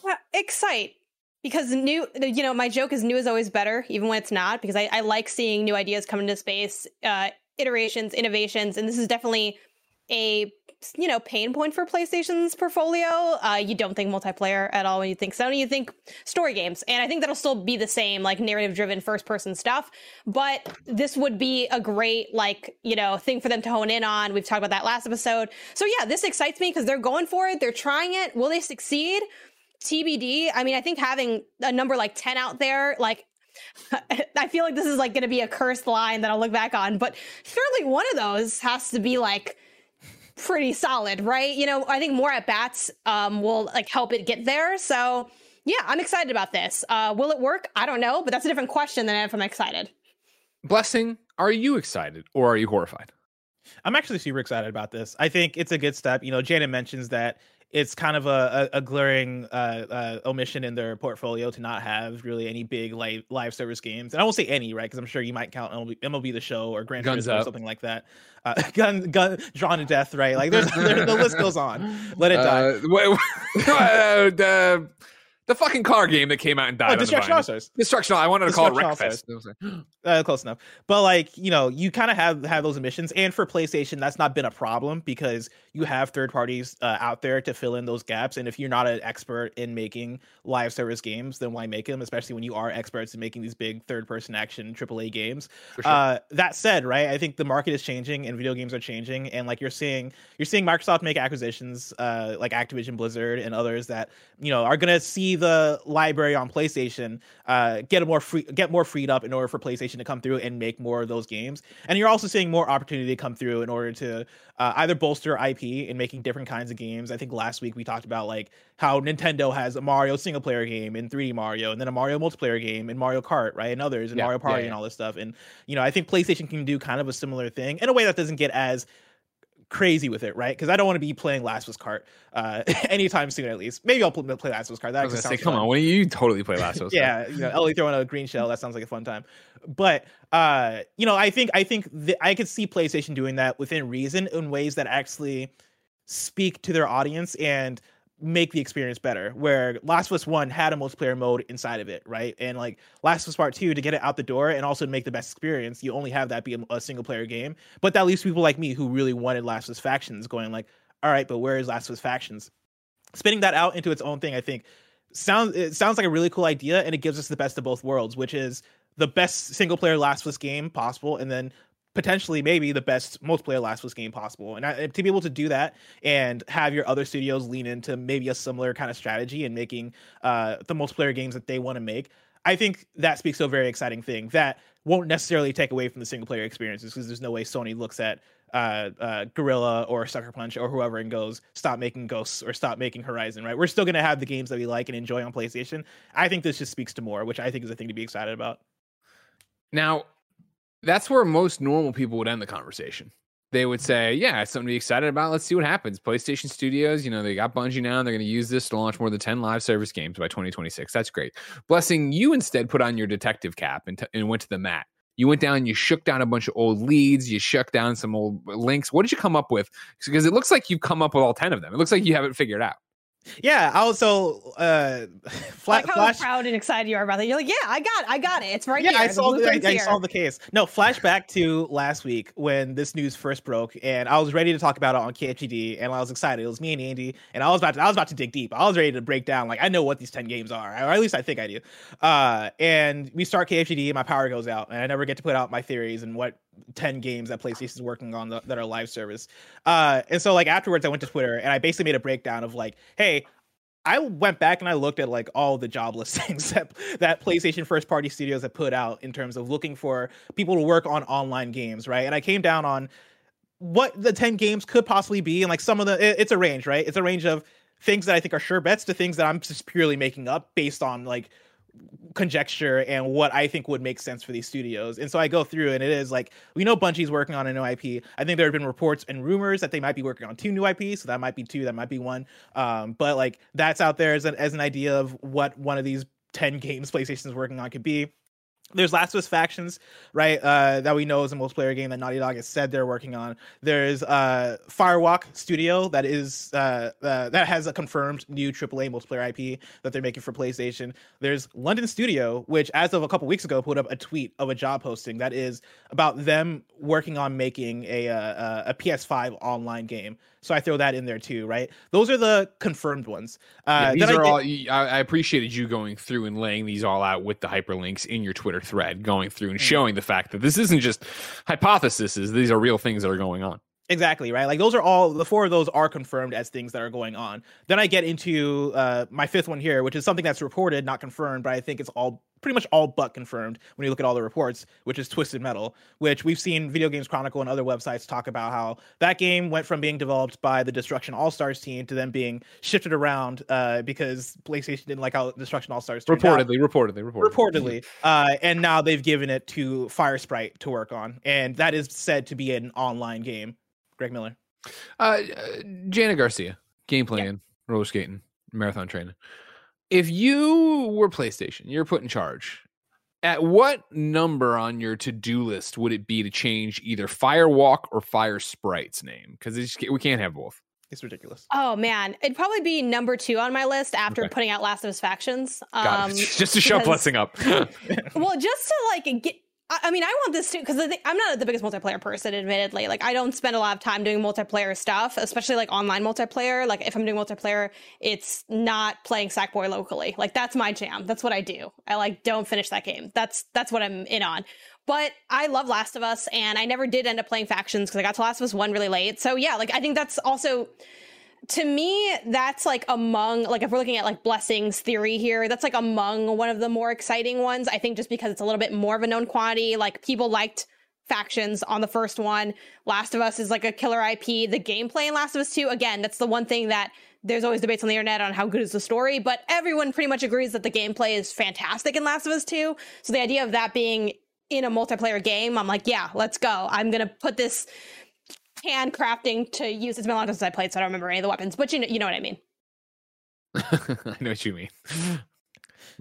Uh, excite because new. You know, my joke is new is always better, even when it's not. Because I, I like seeing new ideas come into space, uh, iterations, innovations, and this is definitely a you know pain point for PlayStation's portfolio. Uh, you don't think multiplayer at all when you think Sony. You think story games, and I think that'll still be the same, like narrative-driven first-person stuff. But this would be a great like you know thing for them to hone in on. We've talked about that last episode. So yeah, this excites me because they're going for it. They're trying it. Will they succeed? TBD. I mean, I think having a number like 10 out there, like I feel like this is like going to be a cursed line that I'll look back on, but surely one of those has to be like pretty solid, right? You know, I think more at bats um, will like help it get there. So yeah, I'm excited about this. Uh, will it work? I don't know, but that's a different question than if I'm excited. Blessing, are you excited or are you horrified? I'm actually super excited about this. I think it's a good step. You know, Janet mentions that it's kind of a, a, a glaring uh, uh, omission in their portfolio to not have really any big live, live service games. And I won't say any, right? Because I'm sure you might count MLB, MLB the Show or Grand Guns Turismo or something like that. Uh, gun, gun, drawn to death, right? Like there's, there, the list goes on. Let it die. Uh, wh- wh- uh, the, fucking car game that came out and died. Oh, Destruction. All Stars. Destruction. I wanted to call it Wreckfest. Uh, close enough. But like, you know, you kind of have have those emissions, and for PlayStation, that's not been a problem because you have third parties uh, out there to fill in those gaps. And if you're not an expert in making live service games, then why make them? Especially when you are experts in making these big third person action AAA games. Sure. Uh, that said, right, I think the market is changing and video games are changing, and like you're seeing, you're seeing Microsoft make acquisitions, uh, like Activision Blizzard and others that you know are gonna see the library on PlayStation uh, get a more free, get more freed up in order for PlayStation to come through and make more of those games. And you're also seeing more opportunity come through in order to uh, either bolster IP in making different kinds of games. I think last week we talked about like how Nintendo has a Mario single player game in 3D Mario, and then a Mario multiplayer game in Mario Kart, right, and others, and Yeah, Mario Party yeah, and all this stuff. And you know, I think PlayStation can do kind of a similar thing in a way that doesn't get as crazy with it, right? Because I don't want to be playing Last of Us Cart uh, anytime soon, at least. Maybe I'll play Last of Us Cart. That I was say, come fun on, when you totally play Last of Us? yeah, you know, Ellie throwing a green shell. That sounds like a fun time. But uh, you know, I think I think th- I could see PlayStation doing that within reason in ways that actually speak to their audience and make the experience better. Where Last of Us One had a multiplayer mode inside of it, right? And like Last of Us Part Two to get it out the door and also make the best experience, you only have that be a, a single player game. But that leaves people like me who really wanted Last of Us Factions going like, all right, but where is Last of Us Factions? Spinning that out into its own thing, I think sounds it sounds like a really cool idea and it gives us the best of both worlds which is the best single player last of us game possible and then potentially maybe the best multiplayer last us game possible and I, to be able to do that and have your other studios lean into maybe a similar kind of strategy and making uh, the multiplayer games that they want to make i think that speaks to a very exciting thing that won't necessarily take away from the single player experiences because there's no way sony looks at uh, uh, Guerrilla or Sucker Punch or whoever and goes, stop making Ghosts or stop making Horizon, right? We're still going to have the games that we like and enjoy on PlayStation. I think this just speaks to more, which I think is a thing to be excited about. Now, that's where most normal people would end the conversation. They would say, "Yeah, it's something to be excited about. Let's see what happens." PlayStation Studios, you know, they got Bungie now, and they're going to use this to launch more than ten live service games by 2026. That's great. Blessing, you instead put on your detective cap and, t- and went to the mat. You went down, you shook down a bunch of old leads, you shook down some old links. What did you come up with? Because it looks like you've come up with all ten of them. It looks like you have it figured out. Yeah, I also uh, I Fla- like how Flash. proud and excited you are about that. You're like, yeah, I got, it. I got it. It's right yeah, here. I The saw the, I, I the case. No, flashback to last week when this news first broke, and I was ready to talk about it on KFGD, and I was excited. It was me and Andy, and I was about to, I was about to dig deep. I was ready to break down, like I know what these ten games are, or at least I think I do. Uh, and we start KFGD, and my power goes out, and I never get to put out my theories and what ten games that PlayStation is working on that that are live service. Uh, and so like afterwards, I went to Twitter, and I basically made a breakdown of like, hey. I went back and I looked at like all the job listings that that PlayStation first party studios have put out in terms of looking for people to work on online games, right? And I came down on what the 10 games could possibly be and like some of the it- it's a range, right? It's a range of things that I think are sure bets to things that I'm just purely making up based on like conjecture and what I think would make sense for these studios. And so I go through and it is like we know Bungie's working on a new IP. I think there have been reports and rumors that they might be working on two new IPs, so that might be two, that might be one. Um, but like that's out there as an as an idea of what one of these 10 games PlayStation is working on could be. There's Last of Us Factions, right? Uh, that we know is a multiplayer game that Naughty Dog has said they're working on. There's uh, Firewalk Studio that is uh, uh, that has a confirmed new AAA multiplayer IP that they're making for PlayStation. There's London Studio, which as of a couple weeks ago put up a tweet of a job posting that is about them working on making a uh, a PS5 online game. So I throw that in there too, right? Those are the confirmed ones. Yeah, Uh, these then I are all. I, appreciated you going through and laying these all out with the hyperlinks in your Twitter thread, going through Mm. and showing the fact that this isn't just hypotheses; these are real things that are going on. Exactly, right? Like those are all the four of those are confirmed as things that are going on. Then I get into uh my fifth one here, which is something that's reported, not confirmed, but I think it's all pretty much all but confirmed when you look at all the reports, which is Twisted Metal, which we've seen Video Games Chronicle and other websites talk about how that game went from being developed by the Destruction All Stars team to then being shifted around uh, because PlayStation didn't like how Destruction All Stars reportedly, reportedly, reportedly, reportedly, uh, and now they've given it to Firesprite to work on, and that is said to be an online game. Greg Miller, uh, Janet Garcia, game playing, yeah. roller skating, marathon training if you were PlayStation, you're put in charge. At what number on your to-do list would it be to change either Firewalk or Fire Sprite's name? Because we can't have both. It's ridiculous. Oh man, it'd probably be number two on my list after okay. putting out Last of Us Factions. Um, just to show because, blessing up. well, just to like get I mean, I want this too because I'm not the biggest multiplayer person, admittedly. Like, I don't spend a lot of time doing multiplayer stuff, especially like online multiplayer. Like, if I'm doing multiplayer, it's not playing Sackboy locally. Like, that's my jam. That's what I do. I like don't finish that game. That's that's what I'm in on. But I love Last of Us, and I never did end up playing factions because I got to Last of Us one really late. So yeah, like I think that's also to me, that's like among like if we're looking at like blessings theory here, that's like among one of the more exciting ones. I think just because it's a little bit more of a known quantity. Like people liked factions on the first one. Last of Us is like a killer IP. The gameplay in Last of Us 2, again, that's the one thing that there's always debates on the internet on how good is the story, but everyone pretty much agrees that the gameplay is fantastic in Last of Us 2. So the idea of that being in a multiplayer game, I'm like, yeah, let's go. I'm gonna put this handcrafting to use. It's been a long time since I played, so I don't remember any of the weapons. But you know, you know what I mean. I know what you mean.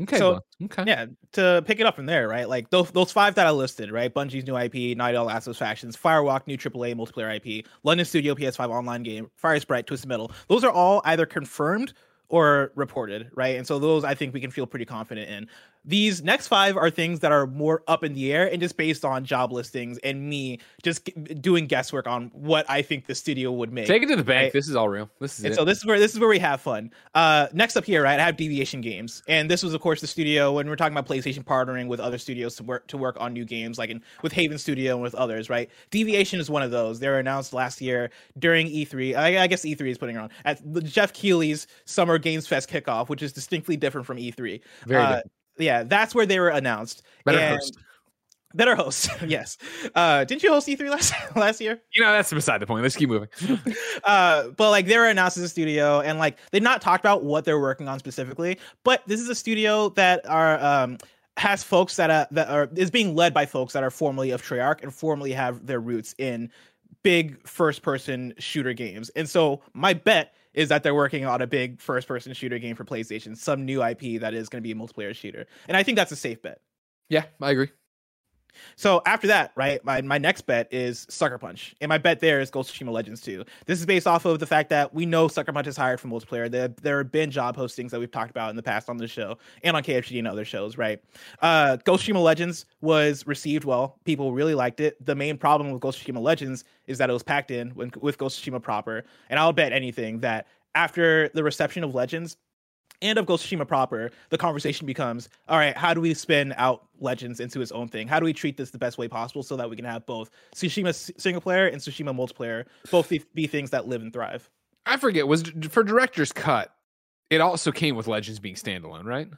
Okay. So okay. yeah, to pick it up from there, right? Like those those five that I listed, right? Bungie's new IP, Naughty Dog Last of Us Factions, Firewalk, new AAA multiplayer IP, London Studio PS5 online game, Fire Sprite, Twisted Metal. Those are all either confirmed or reported, right? And so those I think we can feel pretty confident in. These next five are things that are more up in the air and just based on job listings and me just doing guesswork on what I think the studio would make. Take it to the bank. Right? This is all real. This is and it. so this is where this is where we have fun. Uh, next up here, right? I have Deviation Games, and this was of course the studio when we're talking about PlayStation partnering with other studios to work to work on new games, like in with Haven Studio and with others, right? Deviation is one of those. They were announced last year during E3. I, I guess E3 is putting it on at Jeff Keighley's Summer Games Fest kickoff, which is distinctly different from E3. Very uh, different yeah, that's where they were announced. Better and host. Better host, yes. Uh, didn't you host E3 last last year? You know, that's beside the point. Let's keep moving. uh, but like they were announced as a studio, and like they've not talked about what they're working on specifically. But this is a studio that are um, has folks that uh, that are is being led by folks that are formerly of Treyarch and formerly have their roots in big first person shooter games. And so my bet is that they're working on a big first person shooter game for PlayStation, some new IP that is going to be a multiplayer shooter. And I think that's a safe bet. Yeah, I agree. So after that, right, my, my next bet is Sucker Punch. And my bet there is Ghost of Tsushima Legends 2. This is based off of the fact that we know Sucker Punch is hired for multiplayer. There, there have been job postings that we've talked about in the past on the show and on KFG and other shows, right? Uh, Ghost of Tsushima Legends was received well. People really liked it. The main problem with Ghost of Tsushima Legends is that it was packed in with, with Ghost of Tsushima proper. And I'll bet anything that after the reception of Legends, and of Ghost of Tsushima proper, the conversation becomes, all right, how do we spin out Legends into its own thing? How do we treat this the best way possible so that we can have both Tsushima single player and Tsushima multiplayer both be, things that live and thrive? I forget was for director's cut. It also came with Legends being standalone, right?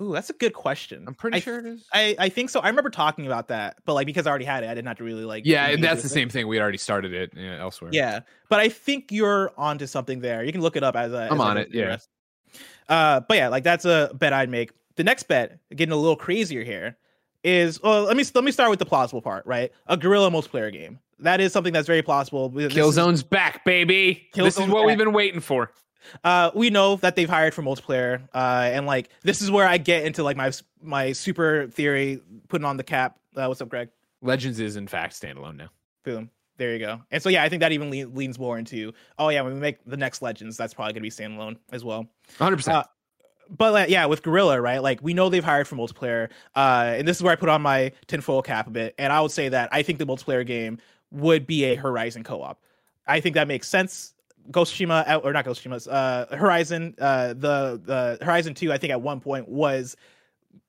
Ooh, that's a good question. I'm pretty I, sure it is. I, I think so. I remember talking about that, but like because I already had it, I didn't have to really like. Yeah, and that's the it. same thing. We already started it yeah, elsewhere. Yeah, but I think you're onto something there. You can look it up as a. I'm as on it. Yeah. Uh, but yeah, like that's a bet I'd make. The next bet, getting a little crazier here, is well. Let me let me start with the plausible part. Right, a guerrilla multiplayer game. That is something that's very plausible. Killzone's back, baby. Killzone's this is what back. we've been waiting for. Uh, we know that they've hired for multiplayer, uh, and like this is where I get into like my my super theory, putting on the cap. Uh, what's up, Greg? Legends is in fact standalone now. Boom. There you go. And so yeah, I think that even le- leans more into oh yeah, when we make the next Legends, that's probably gonna be standalone as well. 100. percent uh, but uh, yeah, with Guerrilla, right? Like we know they've hired for multiplayer, uh, and this is where I put on my tinfoil cap a bit. And I would say that I think the multiplayer game would be a Horizon co-op. I think that makes sense Ghost Tsushima uh, or not Ghost Tsushima, uh, Horizon, uh, the the Horizon Two, I think at one point was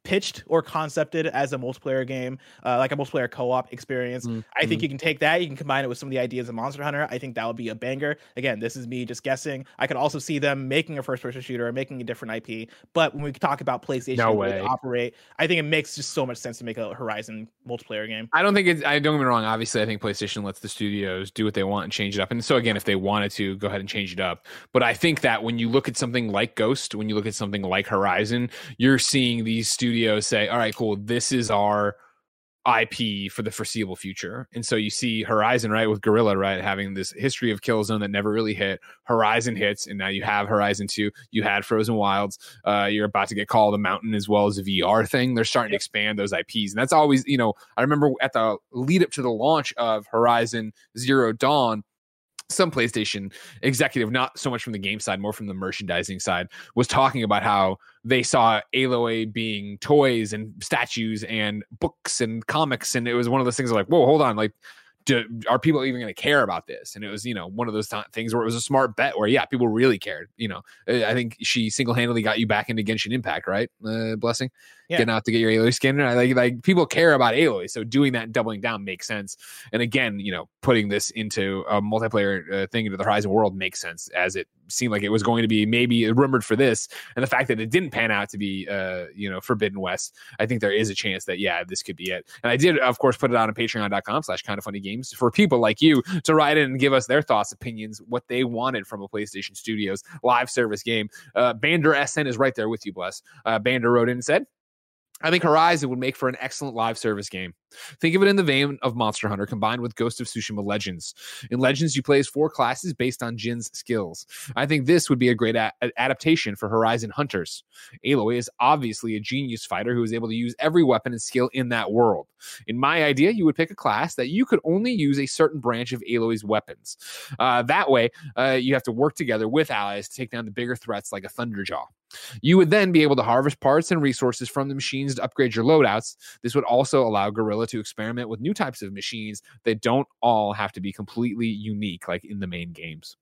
pitched or concepted as a multiplayer game, uh, like a multiplayer co-op experience. Mm, I think you can take that, you can combine it with some of the ideas of Monster Hunter. I think that would be a banger. Again, this is me just guessing. I could also see them making a first-person shooter or making a different IP. But when we talk about PlayStation, No way. operate, I think it makes just so much sense to make a Horizon multiplayer game. I don't think it's. I don't get me wrong. Obviously, I think PlayStation lets the studios do what they want and change it up. And so again, if they wanted to, go ahead and change it up. But I think that when you look at something like Ghost, when you look at something like Horizon, you're seeing these studios say, "All right, cool. This is our." IP for the foreseeable future. And so you see Horizon, right, with Guerrilla, right, having this history of Killzone that never really hit. Horizon hits, and now you have Horizon 2. You had Frozen Wilds. Uh, you're about to get Call of the Mountain as well as a VR thing. They're starting to expand those IPs. And that's always, you know, I remember at the lead up to the launch of Horizon Zero Dawn, some PlayStation executive, not so much from the game side, more from the merchandising side, was talking about how they saw Aloy being toys and statues and books and comics, and it was one of those things like, whoa, hold on, like. Do, are people even going to care about this? And it was, you know, one of those ti- things where it was a smart bet where, yeah, people really cared. You know, Uh, I think she single handedly got you back into Genshin Impact, right? Uh, blessing, Yeah. getting out to get your Aloy skin. And I Like, like people care about Aloy, so doing that and doubling down makes sense and again you know putting this into a multiplayer uh, thing into the horizon world makes sense as it seemed like it was going to be maybe rumored for this and the fact that it didn't pan out to be uh you know forbidden west i think there is a chance that yeah this could be it. And i did of course put it on patreon.com slash kind of funny games for people like you to write in and give us their thoughts opinions what they wanted from a playstation studios live service game. Uh bander sn is right there with you bless. Uh bander wrote in and said I think Horizon would make for an excellent live service game. Think of it in the vein of Monster Hunter combined with Ghost of Tsushima Legends. In Legends, you play as four classes based on Jin's skills. I think this would be a great a- adaptation for Horizon Hunters. Aloy is obviously a genius fighter who is able to use every weapon and skill in that world. In my idea, you would pick a class that you could only use a certain branch of Aloy's weapons. Uh, that way, uh, you have to work together with allies to take down the bigger threats like a Thunderjaw. You would then be able to harvest parts and resources from the machines to upgrade your loadouts. This would also allow Guerrilla to experiment with new types of machines that don't all have to be completely unique, like in the main games.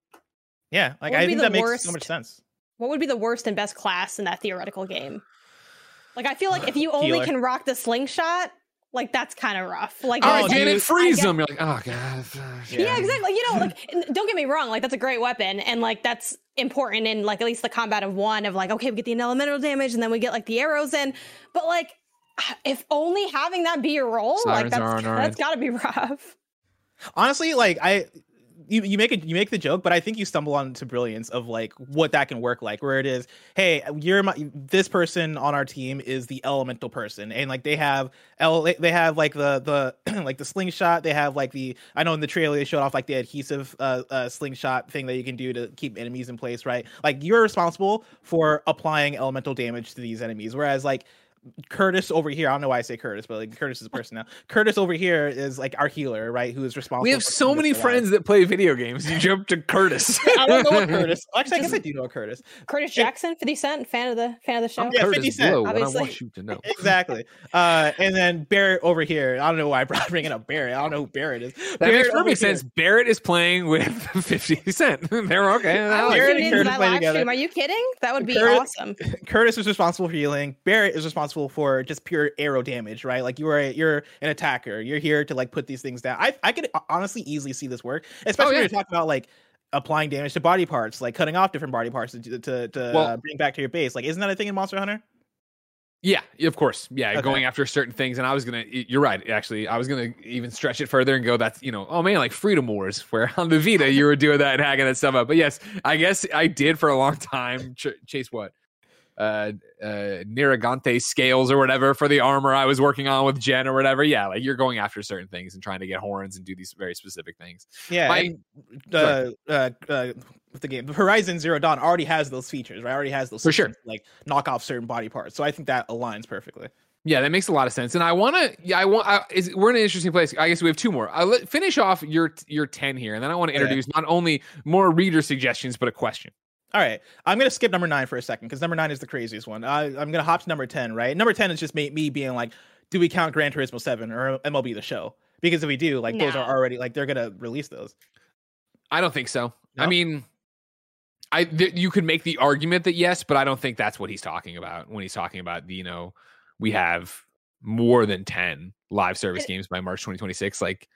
Yeah, like I think the that makes so much sense. What would be the worst and best class in that theoretical game? Like, I feel like if you only Healer. can rock the slingshot, like that's kind of rough. Like, Oh, there's- damn I it, freeze get- them. You're like, oh, God. Uh, yeah. exactly. You know, like don't get me wrong, like that's a great weapon, and like that's important in like at least the combat of one of like okay, we get the elemental damage, and then we get like the arrows in, but like if only having that be your role, like Sirens are that's that's got to be rough. honestly like i you, you make it you make the joke but i think you stumble onto brilliance of like what that can work like where it is hey you're my this person on our team is the elemental person and like they have el they have like the the like the slingshot they have like the i know in the trailer they showed off like the adhesive uh, uh slingshot thing that you can do to keep enemies in place right like you're responsible for applying elemental damage to these enemies whereas like Curtis over here, I don't know why I say Curtis, but like Curtis is a person now. Curtis over here is like our healer, right? Who is responsible. We have so many friends that play video games. You jump to Curtis. I don't know what Curtis. Actually, I guess I do know what Curtis. Curtis Jackson, Fifty Cent, fan of the fan of the show. Yeah, 50 Curtis Cent, Blow, what I want you to know. Exactly. Uh, and then Barrett over here. I don't know why I'm bringing up Barrett. I don't know who Barrett is. That Barrett makes over perfect here- Barrett is playing with 50 Cent. They're okay. I I Barrett and Curtis play together. stream. Are you kidding? That would be Curtis- awesome. Curtis is responsible for healing. Barrett is responsible for just pure arrow damage, right? Like you are a, you're an attacker. You're here to like put these things down. I I could honestly easily see this work, especially Oh, yeah. when you're talking about like applying damage to body parts, like cutting off different body parts to to, to Well- uh, bring back to your base. Like, isn't that a thing in Monster Hunter? Yeah, of course. Yeah, Okay. going after certain things. And I was going to, you're right, actually. I was going to even stretch it further and go, that's, you know, oh man, like Freedom Wars, where on the Vita you were doing that and hacking that stuff up. But yes, I guess I did for a long time ch- chase what? Uh, uh, scales or whatever for the armor I was working on with Jen or whatever. Yeah, like you're going after certain things and trying to get horns and do these very specific things. Yeah, My- and, uh, uh, uh, with the game, Horizon Zero Dawn already has those features, right? Already has those For sure. systems like knock off certain body parts. So I think that aligns perfectly. Yeah, that makes a lot of sense. And I want to, yeah, I want, I, is, we're in an interesting place. I guess we have two more. I'll let, finish off your your 10 here. And then I want to Yeah. introduce not only more reader suggestions, but a question. All right, I'm gonna skip number nine for a second because number nine is the craziest one. I, I'm gonna hop to number ten. Right, number ten is just me, me being like, do we count Gran Turismo Seven or MLB The Show? Because if we do, like those are already like they're gonna release those. I don't think so. I mean, I th- you could make the argument that yes, but I don't think that's what he's talking about when he's talking about the you know we have more than 10 live service games by March 2026. Like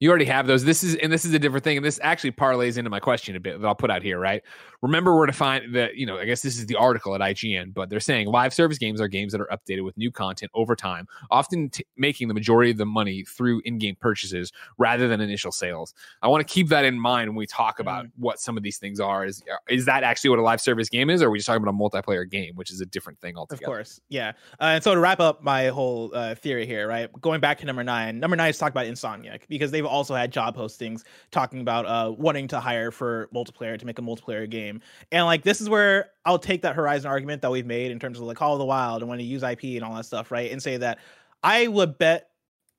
you already have those. This is and this is a different thing. And this actually parlays into my question a bit that I'll put out here, right? Remember, we're to find that, you know, I guess this is the article at IGN, but they're saying live service games are games that are updated with new content over time, often t- making the majority of the money through in-game purchases rather than initial sales. I want to keep that in mind when we talk about mm. what some of these things are. Is is that actually what a live service game is, or are we just talking about a multiplayer game, which is a different thing altogether? Of course, yeah. Uh, and so to wrap up my whole uh, theory here, right? Going back to number nine, number nine is talk about Insomniac because they've also had job postings talking about uh, wanting to hire for multiplayer to make a multiplayer game, and like this is where I'll take that Horizon argument that we've made in terms of like Call of the Wild and when to use IP and all that stuff, right? And say that I would bet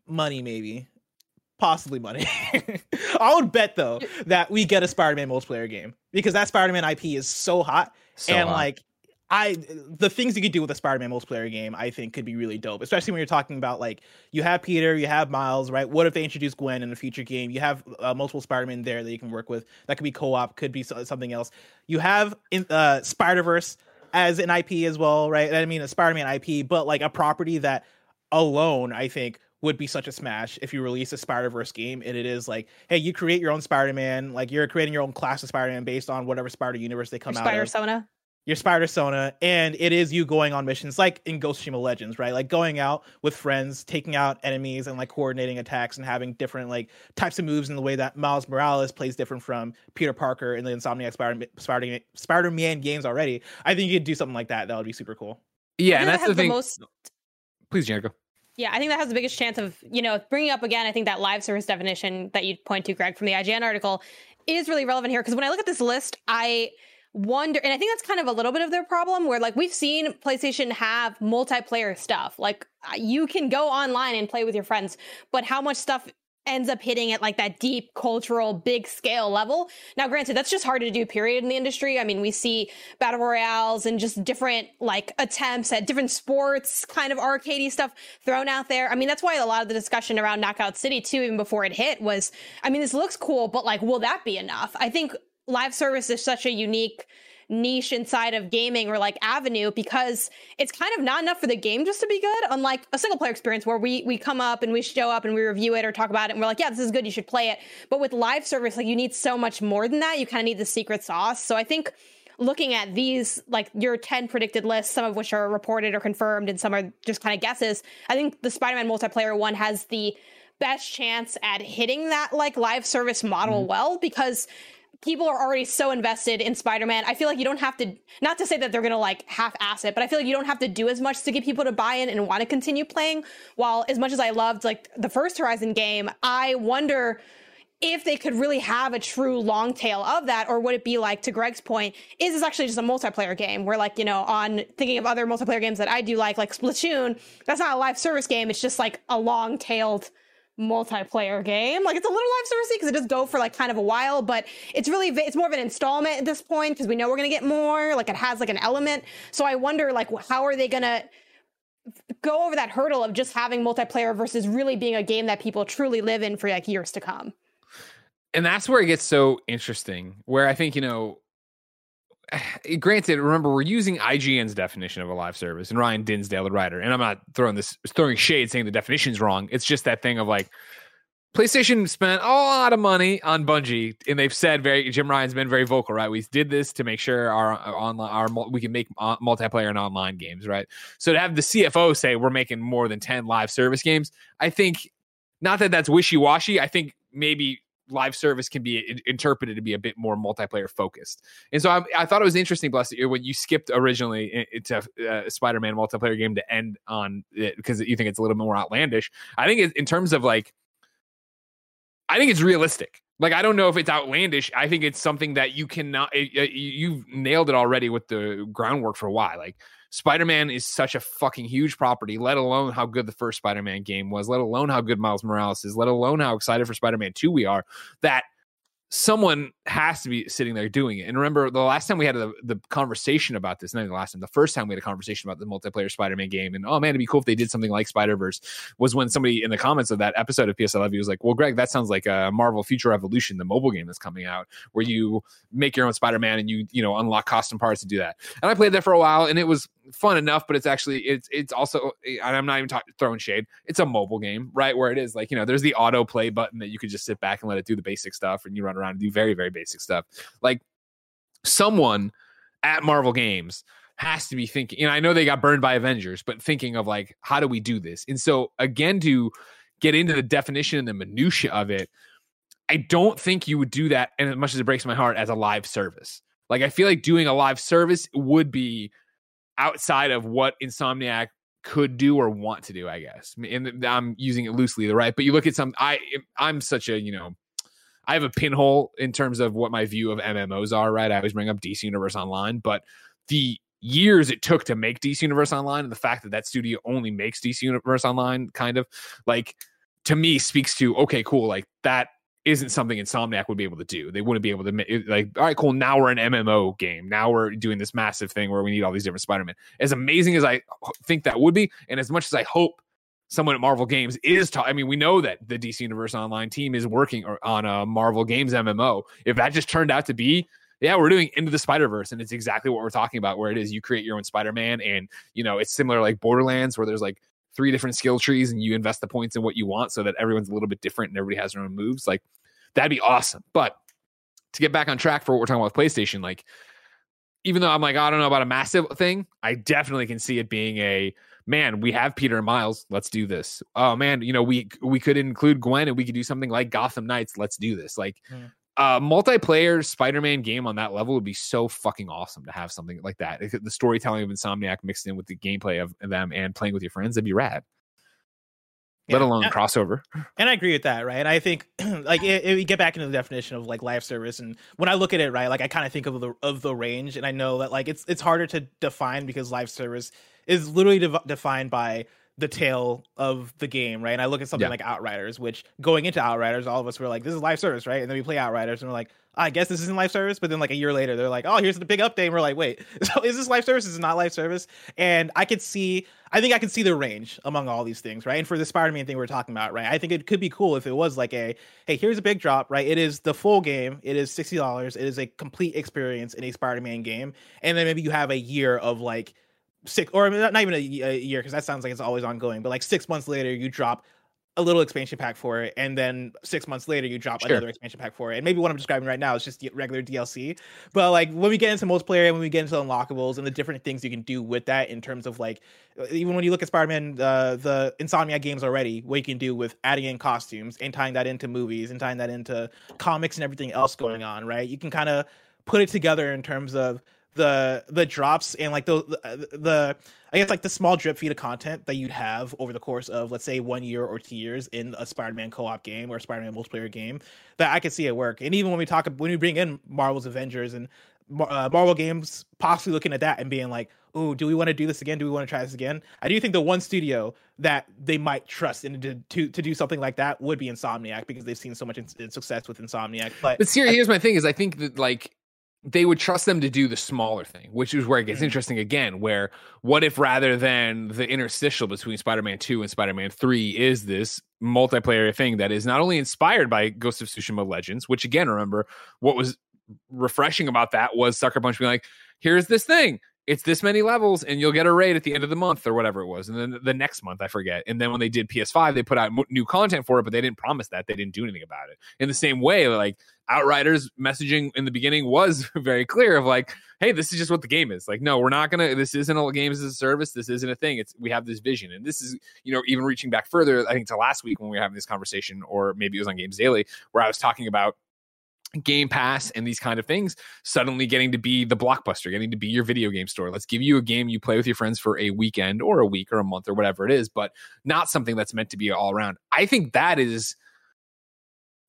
money, maybe, possibly money. I would bet though that we get a Spider-Man multiplayer game because that Spider-Man IP is so hot so and hot. like I the things you could do with a Spider-Man multiplayer game, I think, could be really dope. Especially when you're talking about like you have Peter, you have Miles, right? What if they introduce Gwen in a future game? You have uh, multiple Spider-Man there that you can work with. That could be co-op, could be something else. You have in, uh, Spider-Verse as an IP as well, right? I mean, a Spider-Man IP, but like a property that alone, I think, would be such a smash if you release a Spider Verse game and it is like, hey, you create your own Spider Man, like you're creating your own class of Spider Man based on whatever Spider Universe they come out Spider of. Sona your Spider Sona, and it is you going on missions like in Ghost of Tsushima Legends, right? Like going out with friends, taking out enemies, and like coordinating attacks and having different like types of moves in the way that Miles Morales plays different from Peter Parker in the Insomniac Spider Spider Spider Man games already. I think you could do something like that. That would be super cool. Yeah, and that's that the thing. The most... Please, Janica. Yeah, I think that has the biggest chance of, you know, bringing up again, I think that live service definition that you point to, Greg, from the IGN article is really relevant here. Because when I look at this list, I wonder and i think that's kind of a little bit of their problem where like we've seen playstation have multiplayer stuff. Like uh, you can go online and play with your friends but how much stuff ends up hitting at like that deep cultural big scale level? Now granted that's just hard to do period in the industry. I mean we see battle royales and just different like attempts at different sports kind of arcadey stuff thrown out there. I mean that's why a lot of the discussion around knockout city too even before it hit was i mean this looks cool but like will that be enough? I think live service is such a unique niche inside of gaming or like avenue because it's kind of not enough for the game just to be good unlike a single player experience where we we come up and we show up and we review it or talk about it and we're like yeah this is good you should play it but with live service like you need so much more than that you kind of need the secret sauce so i think looking at these like your 10 predicted lists some of which are reported or confirmed and some are just kind of guesses i think the spider-man multiplayer one has the best chance at hitting that like live service model mm-hmm. well because people are already so invested in Spider-Man. I feel like you don't have to not to say that they're going to like half-ass it, but I feel like you don't have to do as much to get people to buy in and want to continue playing. While as much as I loved like the first Horizon game, I wonder if they could really have a true long tail of that or would it be like to Greg's point is this actually just a multiplayer game where like you know on thinking of other multiplayer games that I do like like Splatoon that's not a live service game it's just like a long tailed multiplayer game. Like it's a little live servicey because it does go for like kind of a while, but it's really it's more of an installment at this point because we know we're gonna get more. Like it has like an element. So I wonder like how are they gonna go over that hurdle of just having multiplayer versus really being a game that people truly live in for like years to come. And that's where it gets so interesting. Where I think you know granted, remember we're using IGN's definition of a live service and Ryan Dinsdale, the writer, and I'm not throwing this throwing shade saying the definition's wrong. It's just that thing of like PlayStation spent a lot of money on Bungie, and they've said very. Jim Ryan's been very vocal, right? We did this to make sure our, our online, our we can make uh, multiplayer and online games, right? So to have the CFO say we're making more than ten live service games, I think not that that's wishy washy. I think maybe live service can be interpreted to be a bit more multiplayer focused. And so I, I thought it was interesting, Blessed, when you skipped originally into a Spider-Man multiplayer game to end on it because you think it's a little more outlandish. I think in terms of like, I think it's realistic. Like I don't know if it's outlandish. I think it's something that you cannot. It, you've nailed it already with the groundwork for why. Like Spider Man is such a fucking huge property, let alone how good the first Spider Man game was, let alone how good Miles Morales is, let alone how excited for Spider Man 2 we are, that someone has to be sitting there doing it. And remember, the last time we had the, the conversation about this, not the last time, the first time we had a conversation about the multiplayer Spider Man game, and oh man, it'd be cool if they did something like Spider Verse, was when somebody in the comments of that episode of PS I Love You was like, well, Greg, that sounds like a Marvel Future Revolution, the mobile game that's coming out, where you make your own Spider Man and you, you know, unlock costume parts to do that. And I played that for a while, and it was fun enough, but it's actually it's it's also and I'm not even talking throwing shade. It's a mobile game, right? Where it is like you know, there's the auto play button that you could just sit back and let it do the basic stuff, and you run around and do very very basic stuff. Like someone at Marvel Games has to be thinking. You know, I know they got burned by Avengers, but thinking of like how do we do this? And so again, to get into the definition and the minutia of it, I don't think you would do that. And as much as it breaks my heart, as a live service. Like I feel like doing a live service would be outside of what Insomniac could do or want to do, I guess. And I'm using it loosely, the right? But you look at some I I'm such a, you know, I have a pinhole in terms of what my view of MMOs are, right? I always bring up DC Universe Online, but the years it took to make DC Universe Online and the fact that that studio only makes DC Universe Online kind of like to me speaks to okay, cool, like that isn't something Insomniac would be able to do. They wouldn't be able to like, all right, cool. Now we're an MMO game. Now we're doing this massive thing where we need all these different Spider-Man. As amazing as I think that would be, and as much as I hope someone at Marvel Games is, ta- I mean, we know that the DC Universe Online team is working on a Marvel Games MMO. If that just turned out to be, yeah, we're doing Into the Spider Verse, and it's exactly what we're talking about. Where it is, you create your own Spider-Man, and you know, it's similar like Borderlands, where there's like three different skill trees and you invest the points in what you want so that everyone's a little bit different and everybody has their own moves. Like that'd be awesome. But to get back on track for what we're talking about with PlayStation, like even though I'm like, I don't know about a massive thing, I definitely can see it being a man, we have Peter and Miles, let's do this. Oh man, you know, we we could include Gwen and we could do something like Gotham Knights, let's do this. Like mm a multiplayer Spider-Man game on that level would be so fucking awesome to have something like that. The storytelling of Insomniac mixed in with the gameplay of them and playing with your friends, that'd be rad. Yeah, Let alone and, crossover. And I agree with that, right? I think like it, it, we get back into the definition of like live service, and when I look at it, right, like I kind of think of the of the range, and I know that like it's it's harder to define because live service is literally de- defined by the tail of the game, right? And I look at something yeah. like Outriders, which going into Outriders, all of us were like, this is live service, right? And then we play Outriders and we're like, I guess this isn't live service. But then like a year later, they're like, oh, here's the big update. And we're like, wait, so is this live service? Is it not live service? And I could see, I think I can see the range among all these things, right? And for the Spider-Man thing we're talking about, right? I think it could be cool if it was like a, hey, here's a big drop, right? It is the full game. It is $60. It is a complete experience in a Spider-Man game. And then maybe you have a year of like, six or not even a, a year because that sounds like it's always ongoing but like six months later you drop a little expansion pack for it and then six months later you drop sure. another expansion pack for it. And maybe what i'm describing right now is just regular dlc but like when we get into multiplayer and when we get into unlockables and the different things you can do with that in terms of like even when you look at spider-man uh, the insomniac games already what you can do with adding in costumes and tying that into movies and tying that into comics and everything else going on right? You can kind of put it together in terms of the the drops and like the, the, the I guess like the small drip feed of content that you'd have over the course of let's say one year or two years in a Spider-Man co-op game or Spider-Man multiplayer game that I could see it work. And even when we talk when we bring in Marvel's Avengers and uh, Marvel games, possibly looking at that and being like, "Oh, do we want to do this again? Do we want to try this again?" I do think the one studio that they might trust in to to, to do something like that would be Insomniac because they've seen so much in, in success with Insomniac. But, but here, here's my thing: is I think that like they would trust them to do the smaller thing, which is where it gets mm. interesting again. Where what if rather than the interstitial between Spider Man 2 and Spider Man 3 is this multiplayer thing that is not only inspired by Ghost of Tsushima Legends, which again, remember what was refreshing about that was Sucker Punch being like, here's this thing it's this many levels and you'll get a raid at the end of the month or whatever it was. And then the next month i forget. And then when they did ps5 they put out new content for it but they didn't promise that. They didn't do anything about it. In the same way like outriders messaging in the beginning was very clear of like hey this is just what the game is. Like no we're not gonna this isn't a games as a service. This isn't a thing. It's we have this vision. And this is you know even reaching back further i think to last week when we were having this conversation or maybe it was on games daily where i was talking about Game Pass and these kind of things suddenly getting to be the blockbuster, getting to be your video game store. Let's give you a game you play with your friends for a weekend or a week or a month or whatever it is, but not something that's meant to be all around. I think that is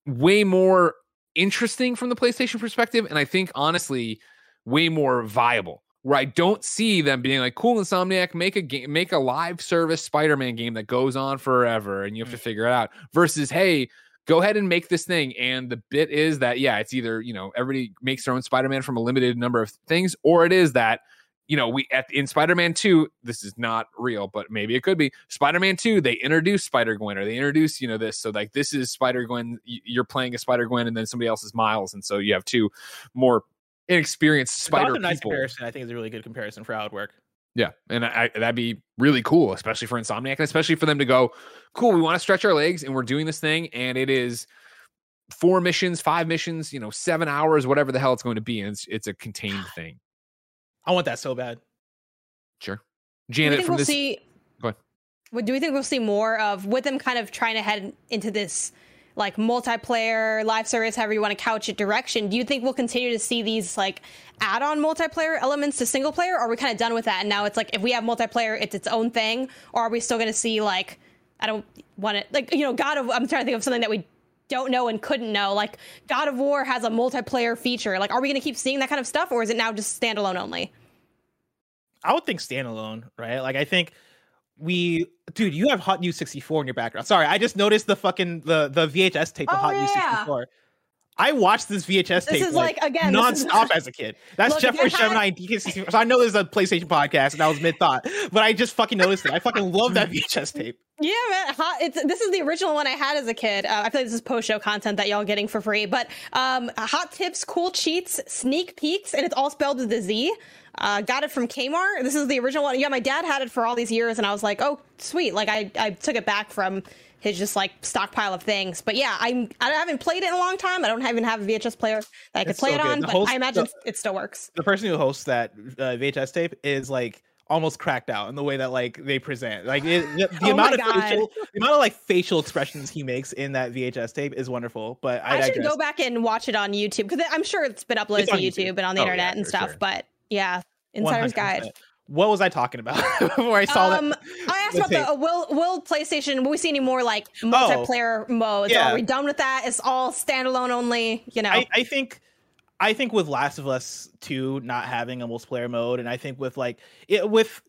way more interesting from the PlayStation perspective. And I think honestly, way more viable. Where I don't see them being like, cool, Insomniac, make a game, make a live service Spider Man game that goes on forever and you have to mm. figure it out versus, hey, go ahead and make this thing. And the bit is that, yeah, it's either, you know, everybody makes their own Spider Man from a limited number of things, or it is that, you know, we at in Spider Man 2, this is not real, but maybe it could be Spider Man 2, they introduce Spider Gwen or they introduce, you know, this. So, like, this is Spider Gwen, you're playing a Spider Gwen, and then somebody else is Miles. And so you have two more inexperienced Spider people. comparison, I think, is a really good comparison for how it would work. Yeah, and I, that'd be really cool, especially for Insomniac, and especially for them to go, cool. We want to stretch our legs, and we're doing this thing, and it is four missions, five missions, you know, seven hours, whatever the hell it's going to be, and it's it's a contained thing. I want that so bad. Sure, Janet think from we'll this. see? Go ahead. What do we think we'll see more of with them kind of trying to head into this like multiplayer live service, however you want to couch it direction? Do you think we'll continue to see these like add-on multiplayer elements to single player, or are we kind of done with that? And now it's like if we have multiplayer, it's its own thing, or are we still going to see like I don't want it like you know God of I'm trying to think of something that we don't know and couldn't know like God of War has a multiplayer feature. Like, are we going to keep seeing that kind of stuff, or is it now just standalone only? I would think standalone, right? Like I think we dude, you have Hot News 64 in your background. Sorry, I just noticed the fucking the the VHS tape of Oh, Hot News yeah. 64. I watched this VHS This tape is like, like, again, this is- nonstop as a kid. That's Look, Jeffrey if I had- Gemini and DK64. So I know this is a PlayStation podcast and that was mid thought, but I just fucking noticed it. I fucking love that VHS tape. Yeah, man. Hot, it's, this is the original one I had as a kid. Uh, I feel like this is post show content that y'all getting for free. But um, hot tips, cool cheats, sneak peeks, and it's all spelled with a Z. Uh, got it from Kmart. This is the original one. Yeah, my dad had it for all these years, and I was like, oh, sweet. Like I, I took it back from his just like stockpile of things. But yeah, I'm I haven't played it in a long time. I don't even have a VHS player that I could It's play it good. on. The But host- I imagine the- it still works. The person who hosts that uh, VHS tape is like almost cracked out in the way that like they present. Like it, the, the Oh amount of facial, the amount of like facial expressions he makes in that VHS tape is wonderful. But I, I, should go back and watch it on YouTube because I'm sure it's been uploaded It's to YouTube, YouTube. and on the Oh, yeah, internet and stuff. sure. But yeah, Insider's 100%. Guide. What was I talking about before I saw um, that? I asked the about the uh, will will PlayStation. Will we see any more like multiplayer modes? yeah. Are we done with that? It's all standalone only. You know, I, I think I think with Last of Us 2 not having a multiplayer mode, and I think with like it with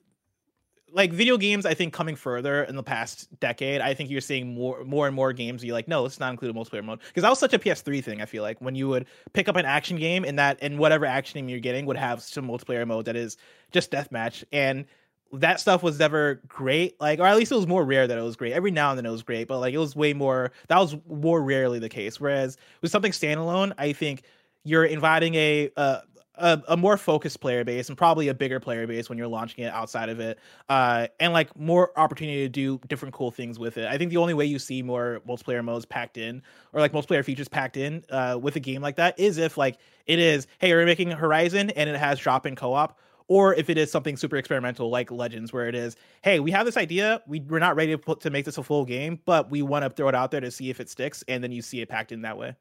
like video games, I think coming further in the past decade, I think you're seeing more more and more games. You're like, no, let's not include a multiplayer mode because that was such a PS3 thing. I feel like when you would pick up an action game and that and whatever action game you're getting would have some multiplayer mode that is just deathmatch and that stuff was never great like or at least it was more rare that it was great every now and then it was great but like it was way more that was more rarely the case whereas with something standalone i think you're inviting a uh, a, a more focused player base and probably a bigger player base when you're launching it outside of it uh and like more opportunity to do different cool things with it. I think the only way you see more multiplayer modes packed in or like multiplayer features packed in uh with a game like that is if like it is hey we're making horizon and it has drop in co-op or if it is something super experimental like legends where it is hey we have this idea we, we're not ready to put to make this a full game but we want to throw it out there to see if it sticks and then you see it packed in that way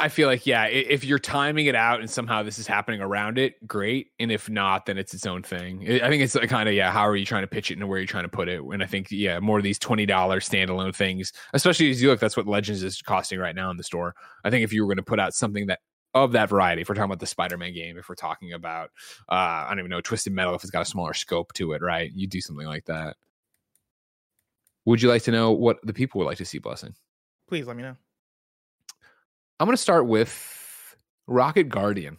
I feel like yeah, if you're timing it out and somehow this is happening around it, great. And if not, then it's its own thing. I think it's kind of yeah, how are you trying to pitch it and where you're trying to put it? And I think yeah, more of these twenty dollar standalone things, especially as you look, that's what Legends is costing right now in the store. I think if you were going to put out something that of that variety, if we're talking about the Spider-Man game, if we're talking about uh, I don't even know Twisted Metal, if it's got a smaller scope to it, right? You do something like that. Would you like to know what the people would like to see, Blessing? please let me know I'm going to start with Rocket Guardian.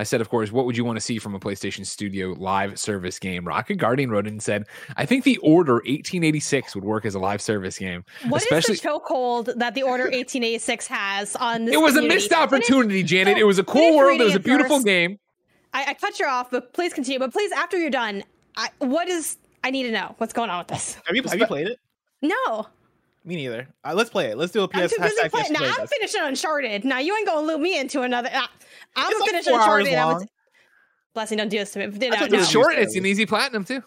I said, of course, what would you want to see from a PlayStation Studio live service game? Rocket Guardian wrote in and said, I think the Order 1886 would work as a live service game. What is especially- the chokehold that the Order 1886 has on this? It was a missed Finish- opportunity, Janet. so It was a cool world. It was a beautiful first. game. I, I cut you off, but please continue. But please, after you're done, I, what is? I need to know what's going on with this. have you, have you played it No, me neither uh, let's play it let's do a I'm ps too busy playing. Now I'm finishing Uncharted. Now you ain't gonna loop me into another. Uh, I'm It's like finishing four Uncharted. and I was long. blessing. Don't do this to me. No, thought no, it It's no. short. It's an easy platinum, too.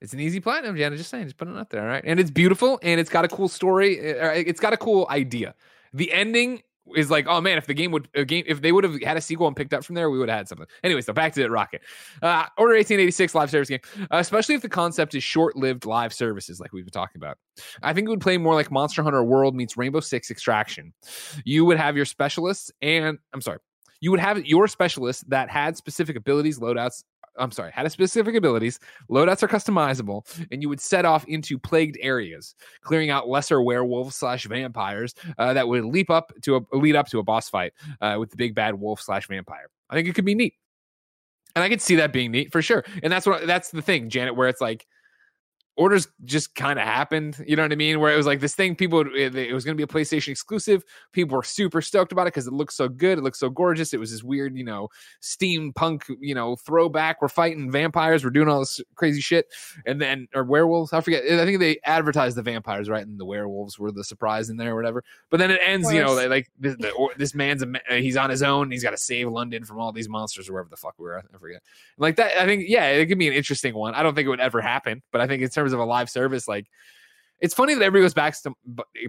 It's an easy platinum, Janet. Just saying. Just putting it out there. All right. And it's beautiful and it's got a cool story. uh, It's got a cool idea. The ending is like, oh man, if the game would game if they would have had a sequel and picked up from there, we would have had something. Anyway, so back to it, Rocket. Uh, Order 1886 live service game, uh, especially if the concept is short-lived live services like we've been talking about. I think it would play more like Monster Hunter World meets Rainbow Six Extraction. You would have your specialists and I'm sorry, you would have your specialists that had specific abilities, loadouts. I'm sorry, had a specific abilities. Loadouts are customizable, and you would set off into plagued areas, clearing out lesser werewolves slash vampires uh, that would leap up to a lead up to a boss fight uh, with the big bad wolf slash vampire. I think it could be neat, and I could see that being neat for sure. And that's what that's the thing, Janet, where it's like orders just kind of happened. You know what I mean? Where it was like this thing, people, it, it was going to be a PlayStation exclusive. People were super stoked about it because it looked so good. It looked so gorgeous. It was this weird, you know, steampunk, you know, throwback. We're fighting vampires. We're doing all this crazy shit. And then, or werewolves. I forget. I think they advertised the vampires, right? And the werewolves were the surprise in there or whatever. But then it ends, you know, like this, the, or, this man's, a, uh, he's on his own. He's got to save London from all these monsters or wherever the fuck we were. I forget. Like that. I think, yeah, it could be an interesting one. I don't think it would ever happen, but I think in terms of a live service, like it's funny that everybody goes back to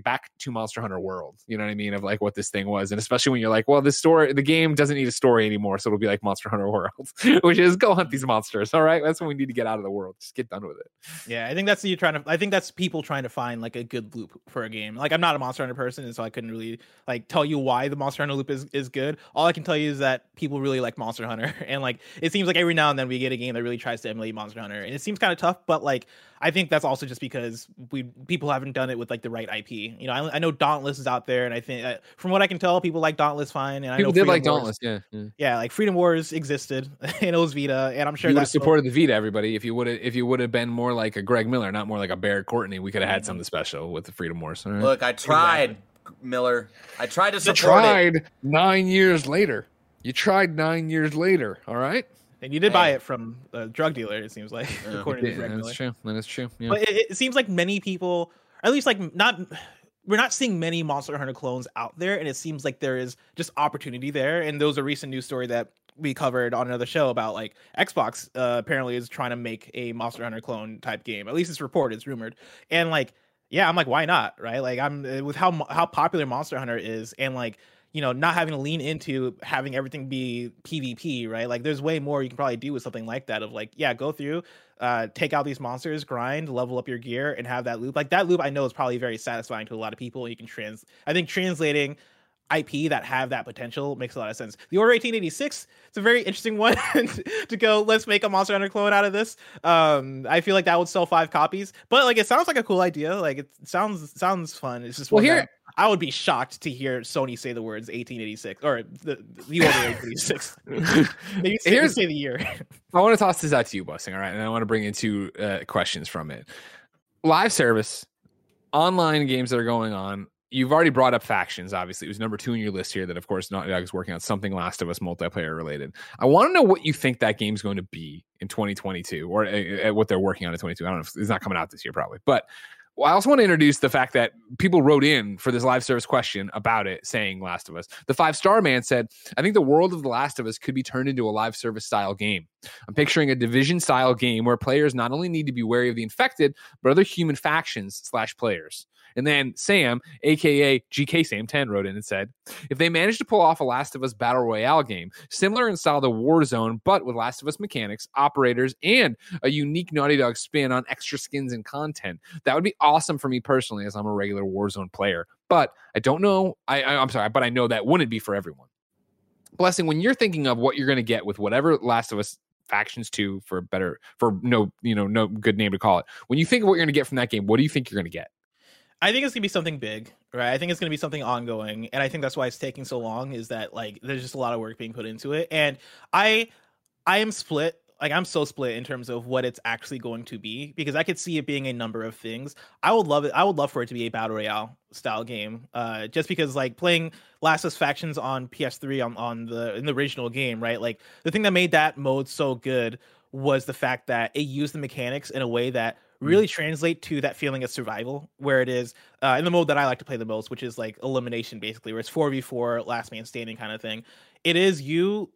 back to Monster Hunter World. You know what I mean? Of like what this thing was, and especially when you're like, well, the story, the game doesn't need a story anymore, so it'll be like Monster Hunter World, which is go hunt these monsters. All right, that's what we need to get out of the world. Just get done with it. Yeah, I think that's you trying to. I think that's people trying to find like a good loop for a game. Like I'm not a Monster Hunter person, and so I couldn't really like tell you why the Monster Hunter loop is is good. All I can tell you is that people really like Monster Hunter, and like it seems like every now and then we get a game that really tries to emulate Monster Hunter, and it seems kind of tough, but like I think that's also just because we people haven't done it with like the right IP. You know, I, I know Dauntless is out there, and I think uh, from what I can tell, people like Dauntless fine. And I people know did like Wars, Dauntless, yeah, yeah, yeah. Like Freedom Wars existed, and it was Vita, and I'm sure you would that have supported the Vita. Everybody, if you would have, if you would have been more like a Greg Miller, not more like a Barrett Courtney, we could have had something special with the Freedom Wars. Right? Look, I tried, Miller. I tried to support tried it. nine years later. You tried nine years later. All right. And you did buy it from a drug dealer, it seems like, Yeah, according to Greg that's Miller. true. That is true. Yeah. But it, it seems like many people, at least like not, we're not seeing many Monster Hunter clones out there, and it seems like there is just opportunity there. And there was a recent news story that we covered on another show about like Xbox uh, apparently is trying to make a Monster Hunter clone type game. At least it's reported, it's rumored, and like yeah, I'm like why not, right? Like I'm with how how popular Monster Hunter is, and like you know, not having to lean into having everything be PvP, right? Like there's way more you can probably do with something like that of like, yeah, go through, uh, take out these monsters, grind, level up your gear, and have that loop. Like that loop I know is probably very satisfying to a lot of people. You can trans I think translating IP that have that potential makes a lot of sense. The Order 1886, it's a very interesting one to go, let's make a Monster Hunter clone out of this. Um, I feel like that would sell five copies, but like it sounds like a cool idea. Like it sounds sounds fun. It's just Well, here- I would be shocked to hear Sony say the words 1886 or the the Order 1886. Maybe say, Here's- say the year. I want to toss this out to you, Busting. All right, and I want to bring in two uh, questions from it. Live service, online games that are going on. You've already brought up factions. Obviously, it was number two in your list here. That of course Naughty Dog is working on something Last of Us multiplayer related. I want to know what you think that game's going to be in 2022, or uh, what they're working on in 22. I don't know if it's not coming out this year, probably, but. Well, I also want to introduce the fact that people wrote in for this live service question about it, saying Last of Us. The five star man said, I think the world of The Last of Us could be turned into a live service style game. I'm picturing a division style game where players not only need to be wary of the infected, but other human factions slash players. And then Sam, aka GK Sam 10, wrote in and said, if they manage to pull off a Last of Us battle royale game, similar in style to Warzone, but with Last of Us mechanics, operators, and a unique Naughty Dog spin on extra skins and content, that would be awesome for me personally, as I'm a regular Warzone player. But I don't know. I, I I'm sorry, but I know that wouldn't be for everyone. Blessing, when you're thinking of what you're going to get with whatever Last of Us factions 2 for better for no you know no good name to call it when you think of what you're going to get from that game what do you think you're going to get I think it's gonna be something big, right? I think it's gonna be something ongoing, and I think that's why it's taking so long. Is that like there's just a lot of work being put into it, and I, I am split. Like I'm so split in terms of what it's actually going to be because I could see it being a number of things. I would love it. I would love for it to be a battle royale style game, uh, just because like playing Last of Us Factions on PS3 on on the in the original game, right? Like the thing that made that mode so good was the fact that it used the mechanics in a way that really translate to that feeling of survival where it is uh, in the mode that I like to play the most, which is like elimination basically, where it's 4v4, last man standing kind of thing. It is you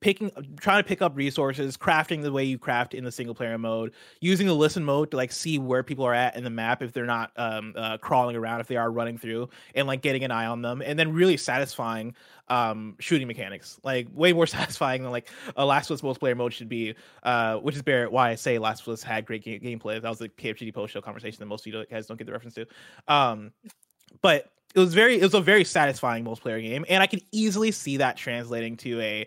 picking trying to pick up resources crafting the way you craft in the single player mode using the listen mode to like see where people are at in the map if they're not um uh, crawling around if they are running through and like getting an eye on them and then really satisfying um shooting mechanics. Like way more satisfying than like a last of us multiplayer mode should be uh which is Barrett why i say last of us had great ga- gameplay. That was the kfgd post show conversation that most of you guys don't get the reference to. Um but it was very it was a very satisfying multiplayer game and i could easily see that translating to a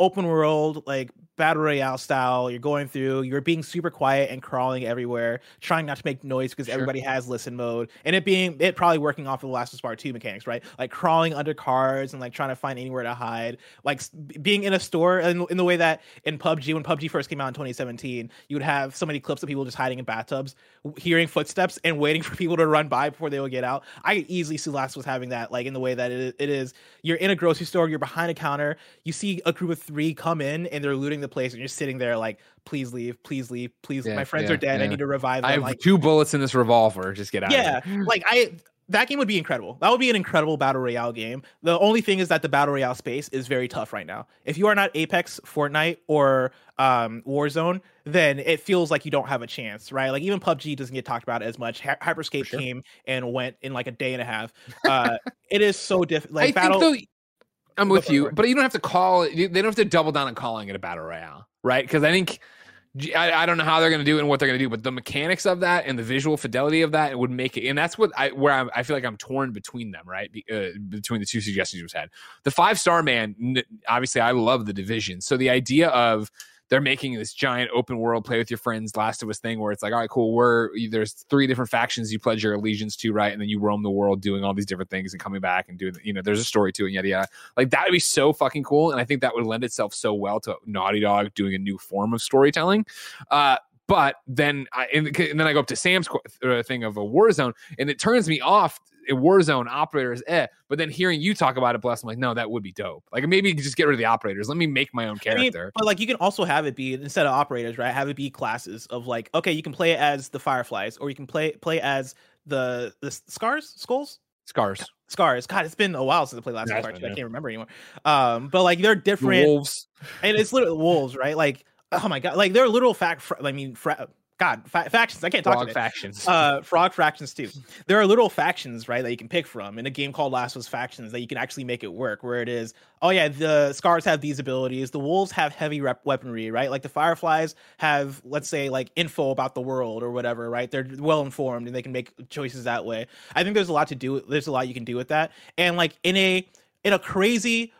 open world like battle royale style. You're going through, you're being super quiet and crawling everywhere, trying not to make noise because sure. everybody has listen mode, and it being it probably working off of the Last of Us Part Two mechanics, right? Like crawling under cars and like trying to find anywhere to hide, like being in a store in, in the way that in PUBG when PUBG first came out in 2017, you would have so many clips of people just hiding in bathtubs, hearing footsteps and waiting for people to run by before they would get out. I could easily see Last was having that, like in the way that it, it is. You're in a grocery store, you're behind a counter, you see a group of three come in and they're looting the place, and you're sitting there like, please leave, please leave, please. Yeah, my friends yeah, are dead. Yeah. I need to revive them. I have like, two bullets in this revolver. Just get out. Yeah, like I that game would be incredible. That would be an incredible battle royale game. The only thing is that the battle royale space is very tough right now. If you are not Apex, Fortnite, or um, Warzone, then it feels like you don't have a chance, right? Like even PUBG doesn't get talked about as much. Hy- Hyperscape sure. came and went in like a day and a half. Uh, it is so difficult. Like I battle. Think though, I'm with you, but you don't have to call it. They don't have to double down on calling it a battle royale, right? Because I think I, I, don't know how they're going to do it and what they're going to do, but the mechanics of that and the visual fidelity of that would make it. And that's what I where I'm, i feel like I'm torn between them, right? Uh, between the two suggestions you just had. The five star man, obviously, I love the division. So the idea of they're making this giant open world play with your friends last of us thing where it's like all right cool we're there's three different factions you pledge your allegiance to right? And then you roam the world doing all these different things and coming back and doing you know there's a story to it and yada yada. Like that would be so fucking cool and i think that would lend itself so well to naughty dog doing a new form of storytelling. Uh but then I and, then I go up to Sam's uh, thing of a war zone, and it turns me off. A Warzone operators, eh. But then hearing you talk about it, bless, I'm like, no, that would be dope. Like maybe just get rid of the operators. Let me make my own character. I mean, but like you can also have it be instead of operators, right? Have it be classes of like, okay, you can play as the Fireflies, or you can play play as the the scars, skulls, scars. Scars. God, it's been a while since I played last yeah, part. I can't remember anymore. Um, but like they're different. The wolves. And it's literally wolves, right? Like oh my god, like they're little fact. I mean, fra- God, fa- factions. I can't talk frog factions. Uh, frog factions too. There are little factions, right, that you can pick from in a game called Last of Us Factions that you can actually make it work. Where it is, oh yeah, the scars have these abilities. The wolves have heavy rep- weaponry, right? Like the fireflies have, let's say, like info about the world or whatever, right? They're well informed and they can make choices that way. I think there's a lot to do. There's a lot you can do with that. And like in a in a crazy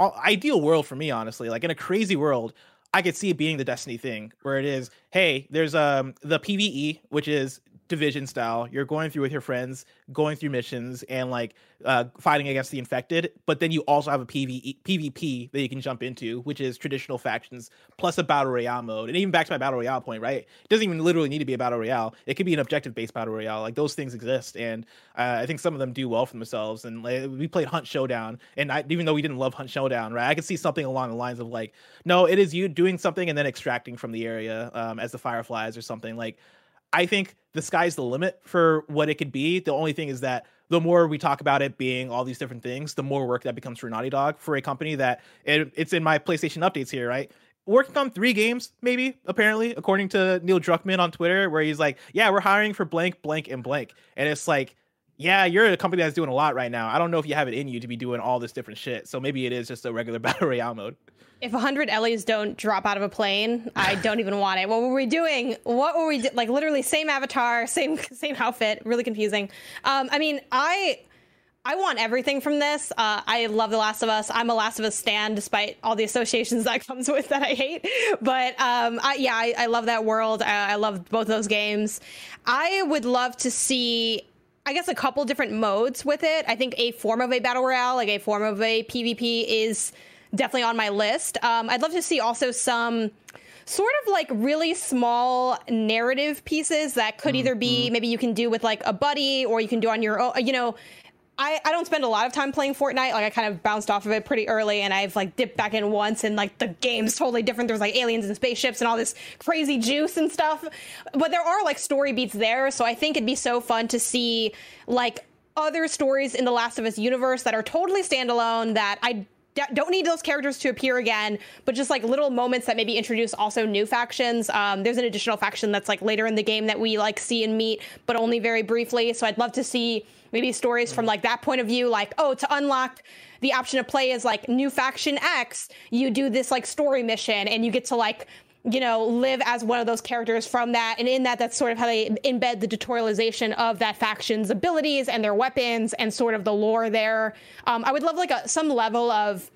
uh, ideal world for me, honestly, like in a crazy world, I could see it being the Destiny thing where it is, hey, there's um the PVE, which is division style. You're going through with your friends, going through missions and like uh, fighting against the infected. But then you also have a PvE, PvP that you can jump into, which is traditional factions plus a battle royale mode. And even back to my battle royale point, right? It doesn't even literally need to be a battle royale. It could be an objective based battle royale. Like those things exist, and uh, I think some of them do well for themselves. And like, we played Hunt Showdown, and I, even though we didn't love Hunt Showdown, right? I could see something along the lines of like, no, it is you doing something and then extracting from the area um, as the fireflies or something like I think the sky's the limit for what it could be. The only thing is that the more we talk about it being all these different things, the more work that becomes for Naughty Dog for a company that it, it's in my PlayStation updates here, right? Working on three games, maybe, apparently, according to Neil Druckmann on Twitter, where he's like, Yeah, we're hiring for blank, blank, and blank. And it's like, yeah, you're a company that's doing a lot right now. I don't know if you have it in you to be doing all this different shit. So maybe it is just a regular battle royale mode. If 100 Ellies don't drop out of a plane, I don't even want it. What were we doing? What were we do- like? Literally same avatar, same same outfit. Really confusing. Um, I mean, I I want everything from this. Uh, I love The Last of Us. I'm a Last of Us stan, despite all the associations that comes with that I hate. But um, I, yeah, I, I, love that world. I, I love both those games. I would love to see I guess a couple different modes with it. I think a form of a battle royale, like a form of a PvP, is definitely on my list. Um, I'd love to see also some sort of like really small narrative pieces that could mm-hmm. either be maybe you can do with like a buddy or you can do on your own, you know, I, I don't spend a lot of time playing Fortnite. Like I kind of bounced off of it pretty early and I've like dipped back in once and like the game's totally different. There's like aliens and spaceships and all this crazy juice and stuff. But there are like story beats there. So I think it'd be so fun to see like other stories in the Last of Us universe that are totally standalone that I don't need those characters to appear again, but just like little moments that maybe introduce also new factions. Um, there's an additional faction that's like later in the game that we like see and meet, but only very briefly. So I'd love to see maybe stories from like that point of view, like, oh, to unlock the option to play as like new faction X, you do this like story mission and you get to like you know, live as one of those characters from that. And in that, that's sort of how they embed the tutorialization of that faction's abilities and their weapons and sort of the lore there. Um, I would love like a, some level of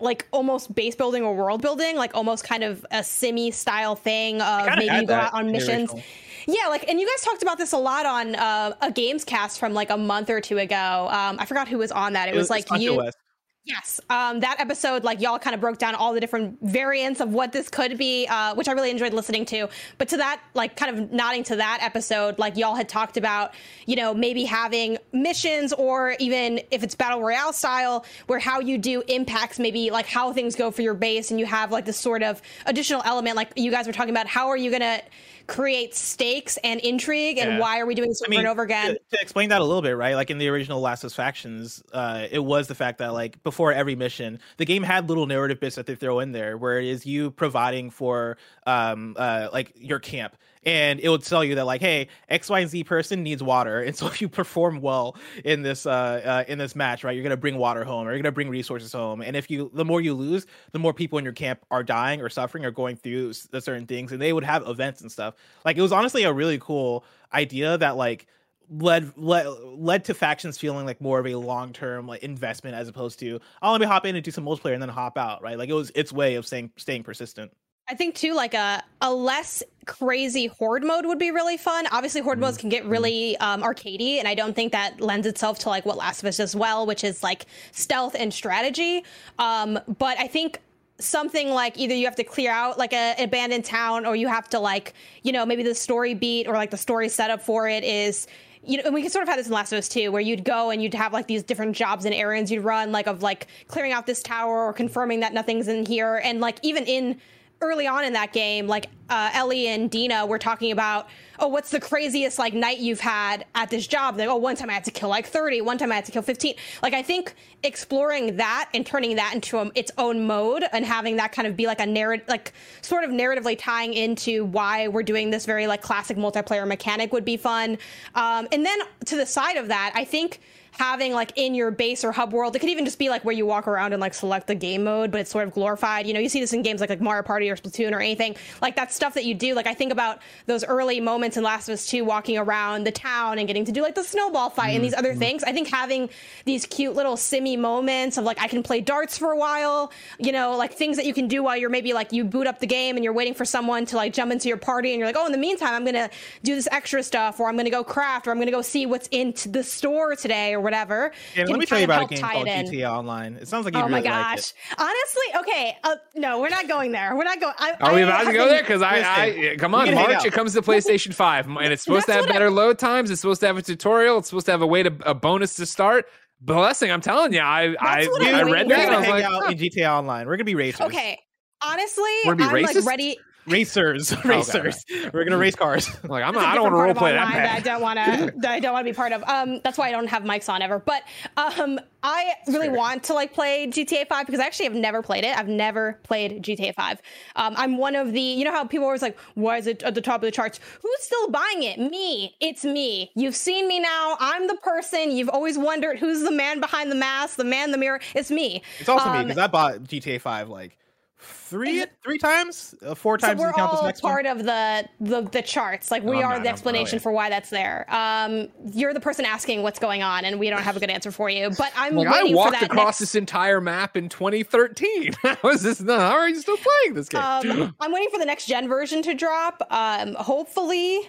like almost base building or world building, like almost kind of a simi style thing of maybe you go out on missions. original. Yeah, like, and you guys talked about this a lot on uh, a games cast from like a month or two ago. Um, I forgot who was on that. It, was, like Sancho you. West. Yes, um, that episode, like y'all kind of broke down all the different variants of what this could be, uh, which I really enjoyed listening to. But to that, like, kind of nodding to that episode, like y'all had talked about, you know, maybe having missions or even if it's battle royale style, where how you do impacts maybe like how things go for your base, and you have like this sort of additional element, like you guys were talking about. How are you gonna create stakes and intrigue, and Yeah. why are we doing this over and over again? To, to explain that a little bit, right? Like in the original Last of Us Factions, uh, it was the fact that like before every mission, the game had little narrative bits that they throw in there, where it is you providing for um uh like your camp. And it would tell you that like, hey, X, Y, and Z person needs water, and so if you perform well in this uh, uh in this match, right, you're gonna bring water home, or you're gonna bring resources home. And if you, the more you lose, the more people in your camp are dying or suffering or going through certain things, and they would have events and stuff. Like it was honestly a really cool idea that like led led led to factions feeling like more of a long term like investment as opposed to oh let me hop in and do some multiplayer and then hop out right like it was its way of saying staying persistent. I think too, like a a less crazy horde mode would be really fun. Obviously, horde modes can get really um, arcadey, and I don't think that lends itself to like what Last of Us does well, which is like stealth and strategy. Um, but I think something like either you have to clear out like a an abandoned town, or you have to like you know maybe the story beat or like the story setup for it is you know, and we can sort of have this in Last of Us too, where you'd go and you'd have like these different jobs and errands you'd run, like of like clearing out this tower or confirming that nothing's in here, and like even in early on in that game, like uh, Ellie and Dina were talking about, oh, what's the craziest like night you've had at this job? Like, oh, one time I had to kill like 30, one time I had to kill 15. Like, I think exploring that and turning that into a, its own mode and having that kind of be like a narrative, like sort of narratively tying into why we're doing this very like classic multiplayer mechanic would be fun. Um, and then to the side of that, I think having like in your base or hub world. It could even just be like where you walk around and like select the game mode, but it's sort of glorified. You know, you see this in games like like Mario Party or Splatoon or anything like that stuff that you do. Like I think about those early moments in Last of Us 2 walking around the town and getting to do like the snowball fight and mm, these other mm. things. I think having these cute little simmy moments of like I can play darts for a while, you know, like things that you can do while you're maybe like you boot up the game and you're waiting for someone to like jump into your party and you're like, oh, in the meantime, I'm gonna do this extra stuff or I'm gonna go craft or I'm gonna go see what's in the store today or whatever. And can let me tell you about a game called. GTA Online. It sounds like you Oh really my like gosh! it. Honestly, okay, uh, no, we're not going there. We're not going. I, Are we I about to go been- there? Because I, I, come on, March. It comes to PlayStation Five, and it's supposed to have what I- better load times. It's supposed to have a tutorial. It's supposed to have a way to a bonus to start. Blessing, I'm telling you, I, I, I I'm read that. We're I gonna was hang like, out in GTA Online. We're gonna be racers. Okay, honestly, Wanna be I'm racist? like ready. Racers, racers. We're gonna race cars. like I'm It's not, a I don't want to role different part of play that online that I don't want to. I don't want to be part of. Um, that's why I don't have mics on ever. But um, I really want to like play GTA 5 because I actually have never played it. I've never played GTA 5. Um, I'm one of the. You know how people are always like, "Why is it at the top of the charts?" Who's still buying it? Me. It's me. You've seen me now. I'm the person. You've always wondered who's the man behind the mask, the man in the mirror. It's me. It's also me Um, because I bought GTA Five like three three times, uh, four So times. we're you count this all next one. part of the, the the charts. Like we I'm are the explanation for why that's there. Um, you're the person asking what's going on, and we don't have a good answer for you. But I'm Like I waiting for walked that across next. this entire map in 2013. How is this? Not, how are you still playing this game? um, I'm waiting for the next gen version to drop. Um, hopefully,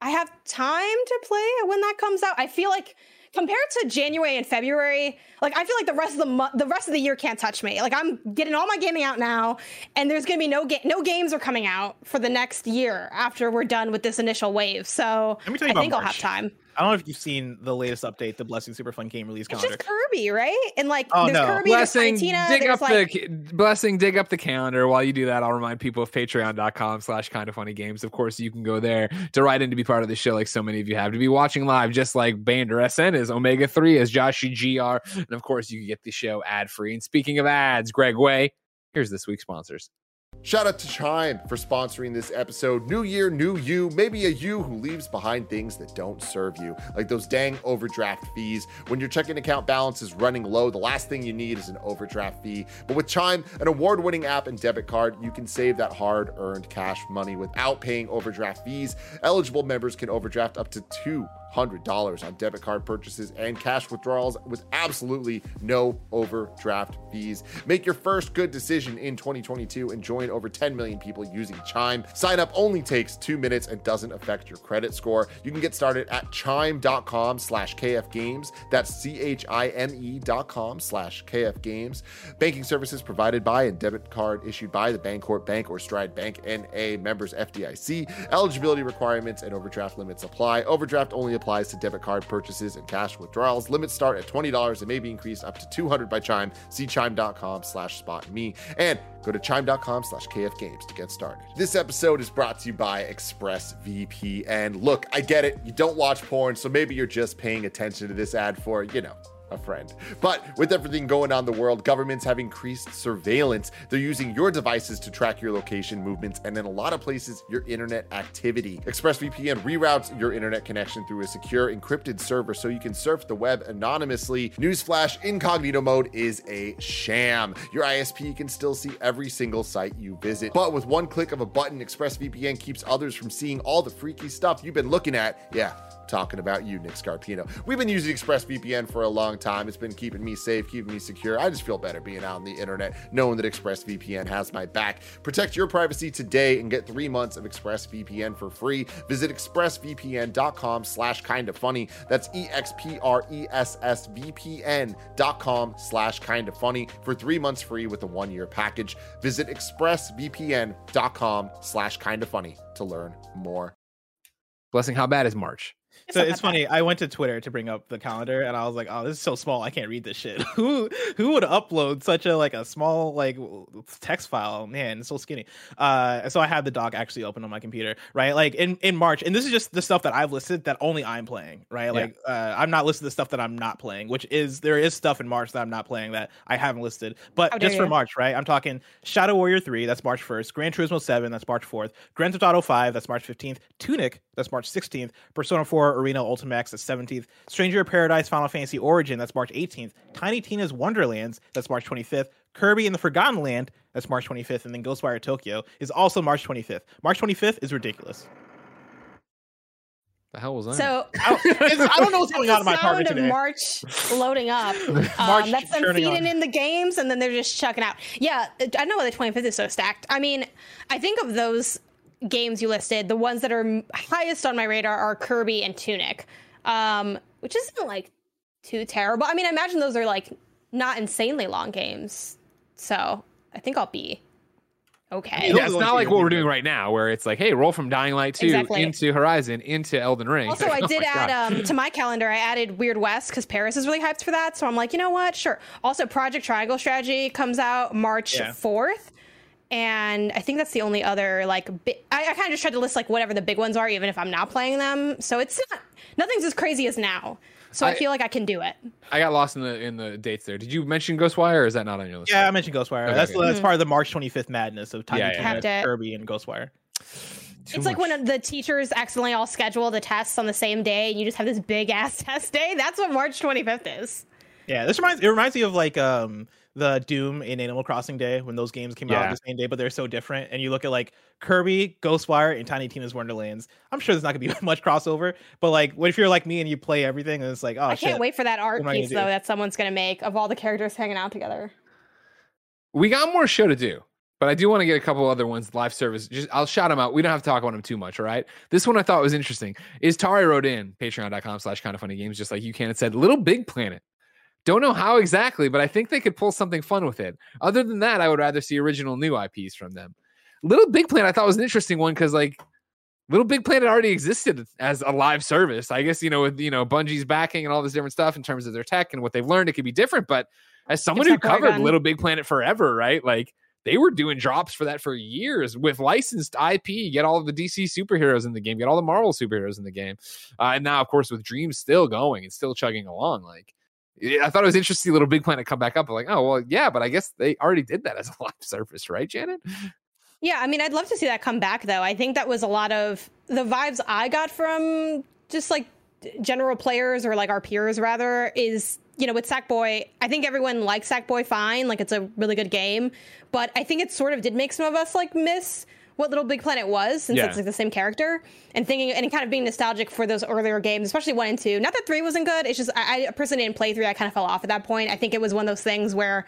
I have time to play when that comes out. I feel like compared to January and February, like I feel like the rest of the month, the rest of the year can't touch me. Like I'm getting all my gaming out now, and there's gonna be no ga- no games are coming out for the next year after we're done with this initial wave. So Let me tell you I think I'll have time. I don't know if you've seen the latest update, the Blessing Super Fun Game release calendar. It's just Kirby, right? And like Oh, there's no. Kirby, blessing there's Tina, dig up like the blessing dig up the calendar while you do that i'll remind people of patreon.com slash kind of funny games of course you can go there to write in to be part of the show like so many of you have to be watching live just like bander sn is omega 3 as joshy gr and of course you can get the show ad free and speaking of ads greg way here's this week's sponsors Shout out to Chime for sponsoring this episode. New year, new you. Maybe a you who leaves behind things that don't serve you, like those dang overdraft fees. When your checking account balance is running low, the last thing you need is an overdraft fee. But with Chime, an award winning app and debit card, you can save that hard earned cash money without paying overdraft fees. Eligible members can overdraft up to $100 on debit card purchases and cash withdrawals with absolutely no overdraft fees. Make your first good decision in 2022 and join over 10 million people using Chime. Sign up only takes two minutes and doesn't affect your credit score. You can get started at chime.com slash kfgames. That's C-H-I-M-E dot com slash kfgames. Banking services provided by and debit card issued by the Bancorp Bank or Stride Bank N.A. members FDIC. Eligibility requirements and overdraft limits apply. Overdraft only applies to debit card purchases and cash withdrawals. Limits start at $20 and may be increased up to 200 by Chime. See chime.com slash spot me. And Go to chime.com slash kfgames to get started. This episode is brought to you by ExpressVPN. Look, I get it. You don't watch porn, so maybe you're just paying attention to this ad for, you know, a friend. But with everything going on in the world, governments have increased surveillance. They're using your devices to track your location movements and in a lot of places, your internet activity. ExpressVPN reroutes your internet connection through a secure encrypted server so you can surf the web anonymously. Newsflash incognito mode is a sham. Your ISP can still see every single site you visit. But with one click of a button, ExpressVPN keeps others from seeing all the freaky stuff you've been looking at. Yeah talking about you, Nick Scarpino. We've been using ExpressVPN for a long time. It's been keeping me safe, keeping me secure. I just feel better being out on the internet, knowing that ExpressVPN has my back. Protect your privacy today and get three months of ExpressVPN for free. Visit expressvpn.com slash kind of funny. That's E-X-P-R-E-S-S-V-P-N dot com slash kind of funny for three months free with a one-year package. Visit expressvpn.com slash kind of funny to learn more. Blessing, how bad is March? So it's funny. I went to Twitter to bring up the calendar, and I was like, "Oh, this is so small. I can't read this shit. who who would upload such a like a small like text file? Man, it's so skinny." Uh, so I had the doc actually open on my computer, right? Like in in March, and this is just the stuff that I've listed that only I'm playing, right? Like uh, I'm not listed the stuff that I'm not playing, which is there is stuff in March that I'm not playing that I haven't listed, but just for you. March, right? I'm talking Shadow Warrior Three, that's March 1st. Gran Turismo Seven, that's March 4th. Grand Theft Auto Five, that's March 15th. Tunic, that's March 16th. Persona 4 Arena Ultimax, that's 17th. Stranger of Paradise Final Fantasy Origin, that's March 18th. Tiny Tina's Wonderlands, that's March 25th. Kirby in the Forgotten Land, that's March 25th. And then Ghostwire Tokyo is also March 25th. March 25th is ridiculous. The hell was that? So It's- I don't know what's going on in my sound of today. March loading up. March Um, that's them feeding on. in the games, and then they're just chucking out. Yeah, I know why the 25th is so stacked. I mean, I think of those games you listed, the ones that are highest on my radar are Kirby and Tunic, um, which isn't like too terrible. I mean, I imagine those are like not insanely long games, so I think I'll be okay. yeah, it's not like what we're doing right now, where it's like, hey, roll from Dying Light 2 Exactly. into Horizon into Elden Ring. Also, Like, I oh did my God. add um, to my calendar. I added Weird West because Paris is really hyped for that. So I'm like, you know what? Sure. Also, Project Triangle Strategy comes out March Yeah. Fourth, and I think that's the only other like. Bi- I, I kind of just tried to list like whatever the big ones are, even if I'm not playing them. So it's not nothing's as crazy as now. So I, I- feel like I can do it. I got lost in the in the dates there. Did you mention Ghostwire or is that not on your list? Yeah, I mentioned Ghostwire. Okay, that's okay. that's part of the March 25th madness of Tiny Yeah, yeah, Tina, yeah. It. Kirby, and Ghostwire. Too it's like when the teachers accidentally all schedule the tests on the same day, and you just have this big ass test day. That's what March 25th is. Yeah, this reminds it reminds me of like um the Doom in Animal Crossing Day when those games came out the same day, but they're so different. And you look at like Kirby, Ghostwire, and Tiny Tina's Wonderlands. I'm sure there's not gonna be much crossover, but like, what if you're like me and you play everything and it's like, oh I shit. can't wait for that art am I gonna piece though that someone's gonna make of all the characters hanging out together. we got more show to do, but I do want to get a couple other ones live service. Just I'll shout them out. We don't have to talk about them too much, all right? This one I thought was interesting. Is Tari wrote in patreon.com slash kind of funny games, just like you can. It said Little Big Planet. Don't know how exactly, but I think they could pull something fun with it. Other than that, I would rather see original new IPs from them. Little Big Planet I thought was an interesting one because like Little Big Planet already existed as a live service. I guess you know with you know Bungie's backing and all this different stuff in terms of their tech and what they've learned, it could be different. But as someone who Polygon. covered Little Big Planet forever, right? Like they were doing drops for that for years with licensed IP. Get all of the DC superheroes in the game, get all the Marvel superheroes in the game, uh, and now of course with Dreams still going and still chugging along, like. I thought it was interesting. Little Big Planet come back up. I'm Like, oh well, yeah, but I guess they already did that as a live service, right, Janet? Yeah, I mean, I'd love to see that come back, though. I think that was a lot of the vibes I got from just like general players or like our peers, rather, is, you know, with Sackboy, I think everyone likes Sackboy fine. Like, it's a really good game. But I think it sort of did make some of us like miss what Little Big Planet was, since Yeah. it's like the same character, and thinking and kind of being nostalgic for those earlier games, especially one and two. Not that three wasn't good. It's just I, I personally didn't play three. I kind of fell off at that point. I think it was one of those things where,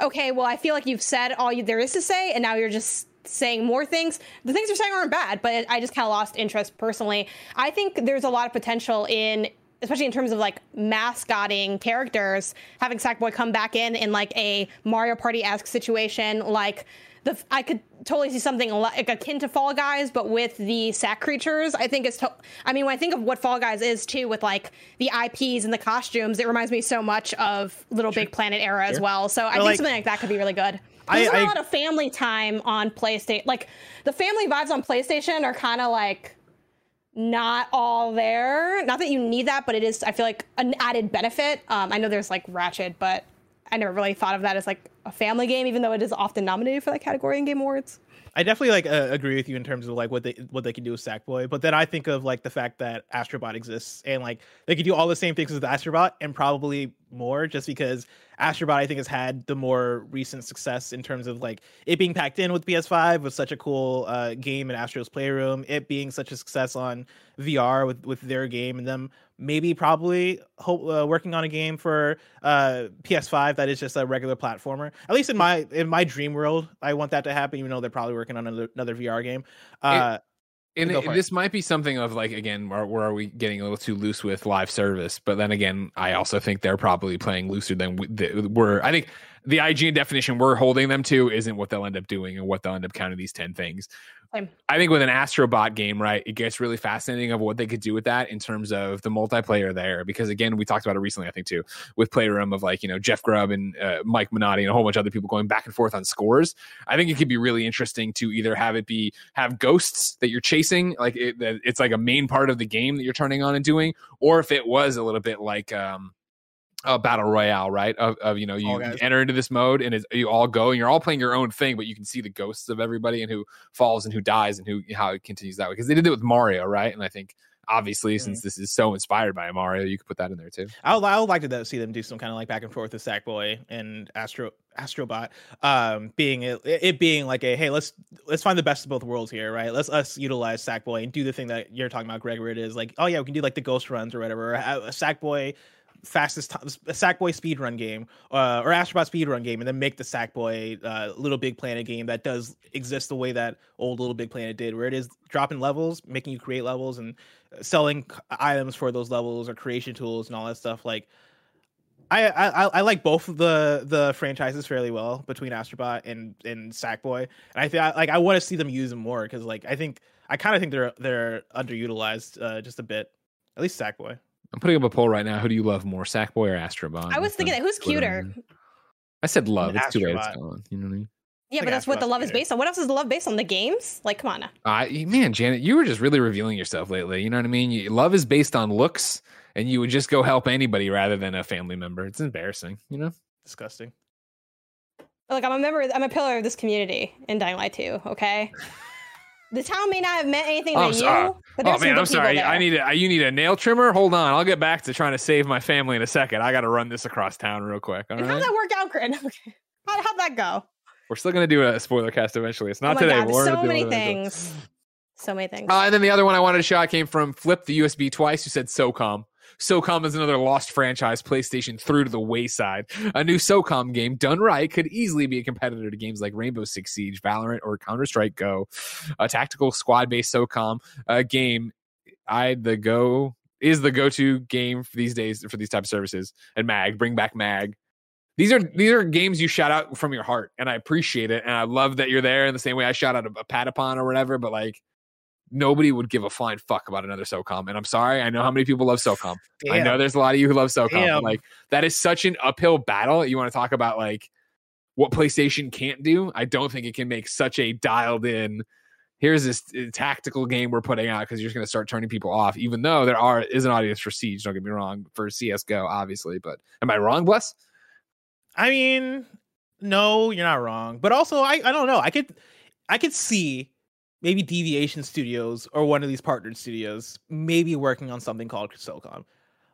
okay, well, I feel like you've said all you, there is to say, and now you're just saying more things. The things you're saying aren't bad, but I just kind of lost interest personally. I think there's a lot of potential in especially in terms of like mascotting characters, having Sackboy come back in in like a Mario Party esque situation, like the I could totally see something like akin to Fall Guys, but with the sack creatures. I think it's. To- I mean, when I think of what Fall Guys is too, with like the IPs and the costumes, it reminds me so much of Little Big Planet era as well. So I think like- something like that could be really good. I- There's not I- a lot of family time on PlayStation. Like the family vibes on PlayStation are kind of like not all there. Not that you need that, but it is. I feel like an added benefit. Um, I know there's like Ratchet, but I never really thought of that as like a family game, even though it is often nominated for that category in Game Awards. I definitely like uh, agree with you in terms of like what they what they can do with Sackboy, but then I think of like the fact that Astrobot exists and like they could do all the same things as the Astrobot and probably more, just because Astrobot I think has had the more recent success in terms of like it being packed in with PS5 with such a cool uh, game in Astro's Playroom, it being such a success on VR with with their game, and them maybe probably hope, uh, working on a game for uh, PS5 that is just a regular platformer. At least in my in my dream world, I want that to happen. Even though they're probably working on another, another VR game. Uh, and it- this might be something of like again where, where are we getting a little too loose with live service? But then again i also think they're probably playing looser than we, the, we're. I think the ign definition we're holding them to isn't what they'll end up doing and what they'll end up counting these 10 things. Same. i think with an astrobot game right it gets really fascinating of what they could do with that in terms of the multiplayer there. Because again we talked about it recently i think too with playroom of like you know jeff grubb and uh, mike minotti and a whole bunch of other people going back and forth on scores. I think it could be really interesting to either have it be have ghosts that you're chasing, like it, it's like a main part of the game that you're turning on and doing, or if it was a little bit like um a battle royale, right? Of, of you know you guys. enter into this mode and it's, you all go and you're all playing your own thing, but you can see the ghosts of everybody and who falls and who dies and who how it continues that way because they did it with Mario, right? And I think obviously since this is so inspired by Mario, you could put that in there too. I would, I would like to see them do some kind of like back and forth with Sackboy and Astro Astrobot, um, being it, it being like a hey, let's let's find the best of both worlds here, right? Let's us utilize Sackboy and do the thing that you're talking about, Greg, where it is like, oh yeah, we can do like the ghost runs or whatever, or a Sackboy fastest time, Sackboy speed run game, uh, or Astrobot speed run game, and then make the Sackboy uh, Little Big Planet game that does exist the way that old Little Big Planet did, where it is dropping levels, making you create levels, and selling items for those levels or creation tools and all that stuff. Like, I I, I like both of the the franchises fairly well between Astrobot and and Sackboy, and I think like I want to see them use them more because like I think I kind of think they're they're underutilized uh, just a bit. At least Sackboy. I'm putting up a poll right now. Who do you love more, Sackboy or Astrobot? I was thinking that who's cuter? I said love. It's too late. It's Astrobot. gone. You know what I mean? Yeah, Like but that's what the love is based on. What else is the love based on? The games? Like, come on now. Uh, man, Janet, you were just really revealing yourself lately. You know what I mean? You, love is based on looks, and you would just go help anybody rather than a family member. It's embarrassing, you know? Disgusting. Like, I'm a member. I'm a pillar of this community in Dying Light 2. Okay. The town may not have meant anything Oh, to so- you, uh, but oh there's some man, I'm sorry. people I need a you need a nail trimmer. Hold on, I'll get back to trying to save my family in a second. I got to run this across town real quick. All right, how'd that work out, Grin? Okay. How, how'd that go? we're still gonna do a spoiler cast eventually. It's oh not my today. god, so many things. So many things. Uh, and then the other one I wanted to shout came from Flip the USB twice, who said SOCOM. SOCOM is another lost franchise PlayStation threw to the wayside. A new SOCOM game done right could easily be a competitor to games like Rainbow Six Siege, Valorant, or Counter Strike Go. A tactical squad based SOCOM uh, game. I the Go is the go to game for these days for these type of services. And Mag, bring back Mag. These are these are games you shout out from your heart, and I appreciate it, and I love that you're there in the same way I shout out a, a Patapon or whatever. But like, nobody would give a flying fuck about another SOCOM. And I'm sorry, I know how many people love SOCOM. I know there's a lot of you who love SOCOM. Damn. Like that is such an uphill battle. You want to talk about like what PlayStation can't do? I don't think it can make such a dialed in. Here's this uh, tactical game we're putting out because you're just going to start turning people off. Even though there are is an audience for Siege. Don't get me wrong for CS:GO, obviously. But am I wrong, Bless? I mean, no, you're not wrong. But also, I, I don't know. I could I could see maybe Deviation Studios or one of these partnered studios maybe working on something called SOCOM.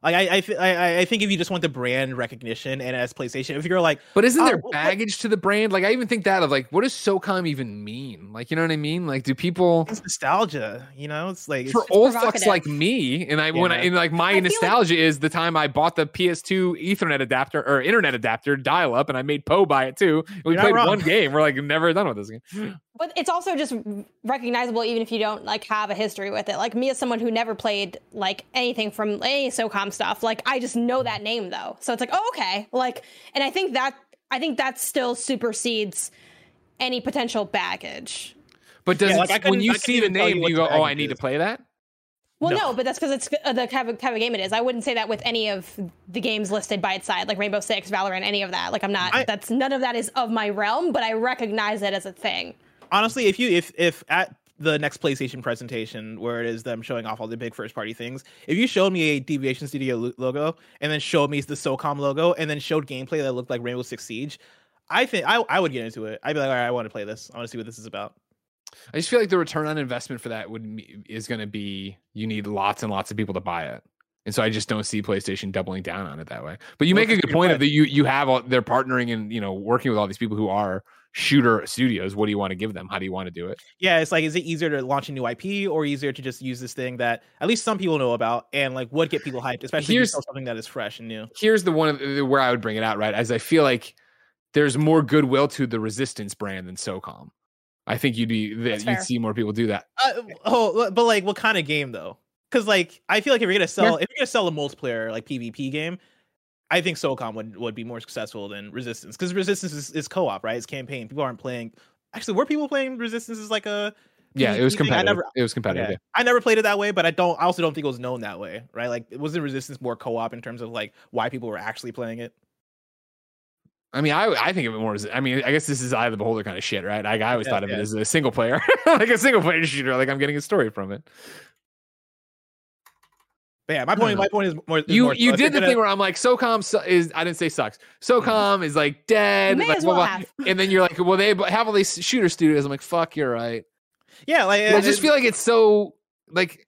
Like I, I, th- I, I think if you just want the brand recognition and as PlayStation, if you're like, But isn't Oh, there what- baggage to the brand? Like I even think that of like, what does SOCOM even mean? Like, you know what I mean? Like, do people it's nostalgia, you know? It's like for just- old fucks like me, and I when I and like my I feel like- nostalgia is the time I bought the PS2 Ethernet adapter or internet adapter dial up, and I made Poe buy it too. We You're played one game. We're like never done with this game. But it's also just recognizable even if you don't like have a history with it. Like me as someone who never played like anything from any SOCOM stuff, like I just know that name though. So it's like, oh okay. Like and I think that I think that still supersedes any potential baggage. But does Yeah, it, like, I when you see the name, you you go, "Oh, I baggage need to play that"? Well, No. no, but that's because it's uh, the type of, type of game it is. I wouldn't say that with any of the games listed by its side, like Rainbow Six, Valorant, any of that. Like I'm not. I- that's none of that is of my realm, but I recognize it as a thing. Honestly, if you if if at the next PlayStation presentation where it is them showing off all the big first party things, if you showed me a Deviation Studio logo and then showed me the SOCOM logo and then showed gameplay that looked like Rainbow Six Siege, I think I I would get into it. I'd be like, all right, I want to play this. I want to see what this is about. I just feel like the return on investment for that would is going to be you need lots and lots of people to buy it. And so I just don't see PlayStation doubling down on it that way. But you Well, make a good point of that you you have all, they're partnering and you know working with all these people who are shooter studios. What do you want to give them? How do you want to do it? Yeah, it's like, is it easier to launch a new IP or easier to just use this thing that at least some people know about and like would get people hyped, especially if you Here's- sell something that is fresh and new. Here's the one the, where I would bring it out right as I feel like there's more goodwill to the Resistance brand than SOCOM. I think you'd be that you'd see more people do that. Uh, oh, but like, what kind of game though? Because like, I feel like if you're gonna sell, if you're gonna sell a multiplayer like PvP game, I think SOCOM would would be more successful than Resistance because Resistance is, is co-op, right? It's campaign. People aren't playing. Actually, were people playing Resistance as like a Yeah, it was thing? I competitive. never- it was competitive. yeah. yeah. I never played it that way, but I don't. I also don't think it was known that way, right? Like, wasn't Resistance more co-op in terms of like why people were actually playing it. I mean, I I think of it more as I mean, I guess this is eye of the beholder kind of shit, right? Like, I always Yeah, thought of it as a single player, like a single player shooter. Like I'm getting a story from it. But yeah, my point. Hmm. My point is more. You more you if you're did the gonna- thing where I'm like, SOCOM su- is I didn't say sucks. SOCOM is like dead. May like, as well blah, have. blah. And then you're like, well, they have all these shooter studios. I'm like, fuck, you're right. Yeah, like I just feel like it's so like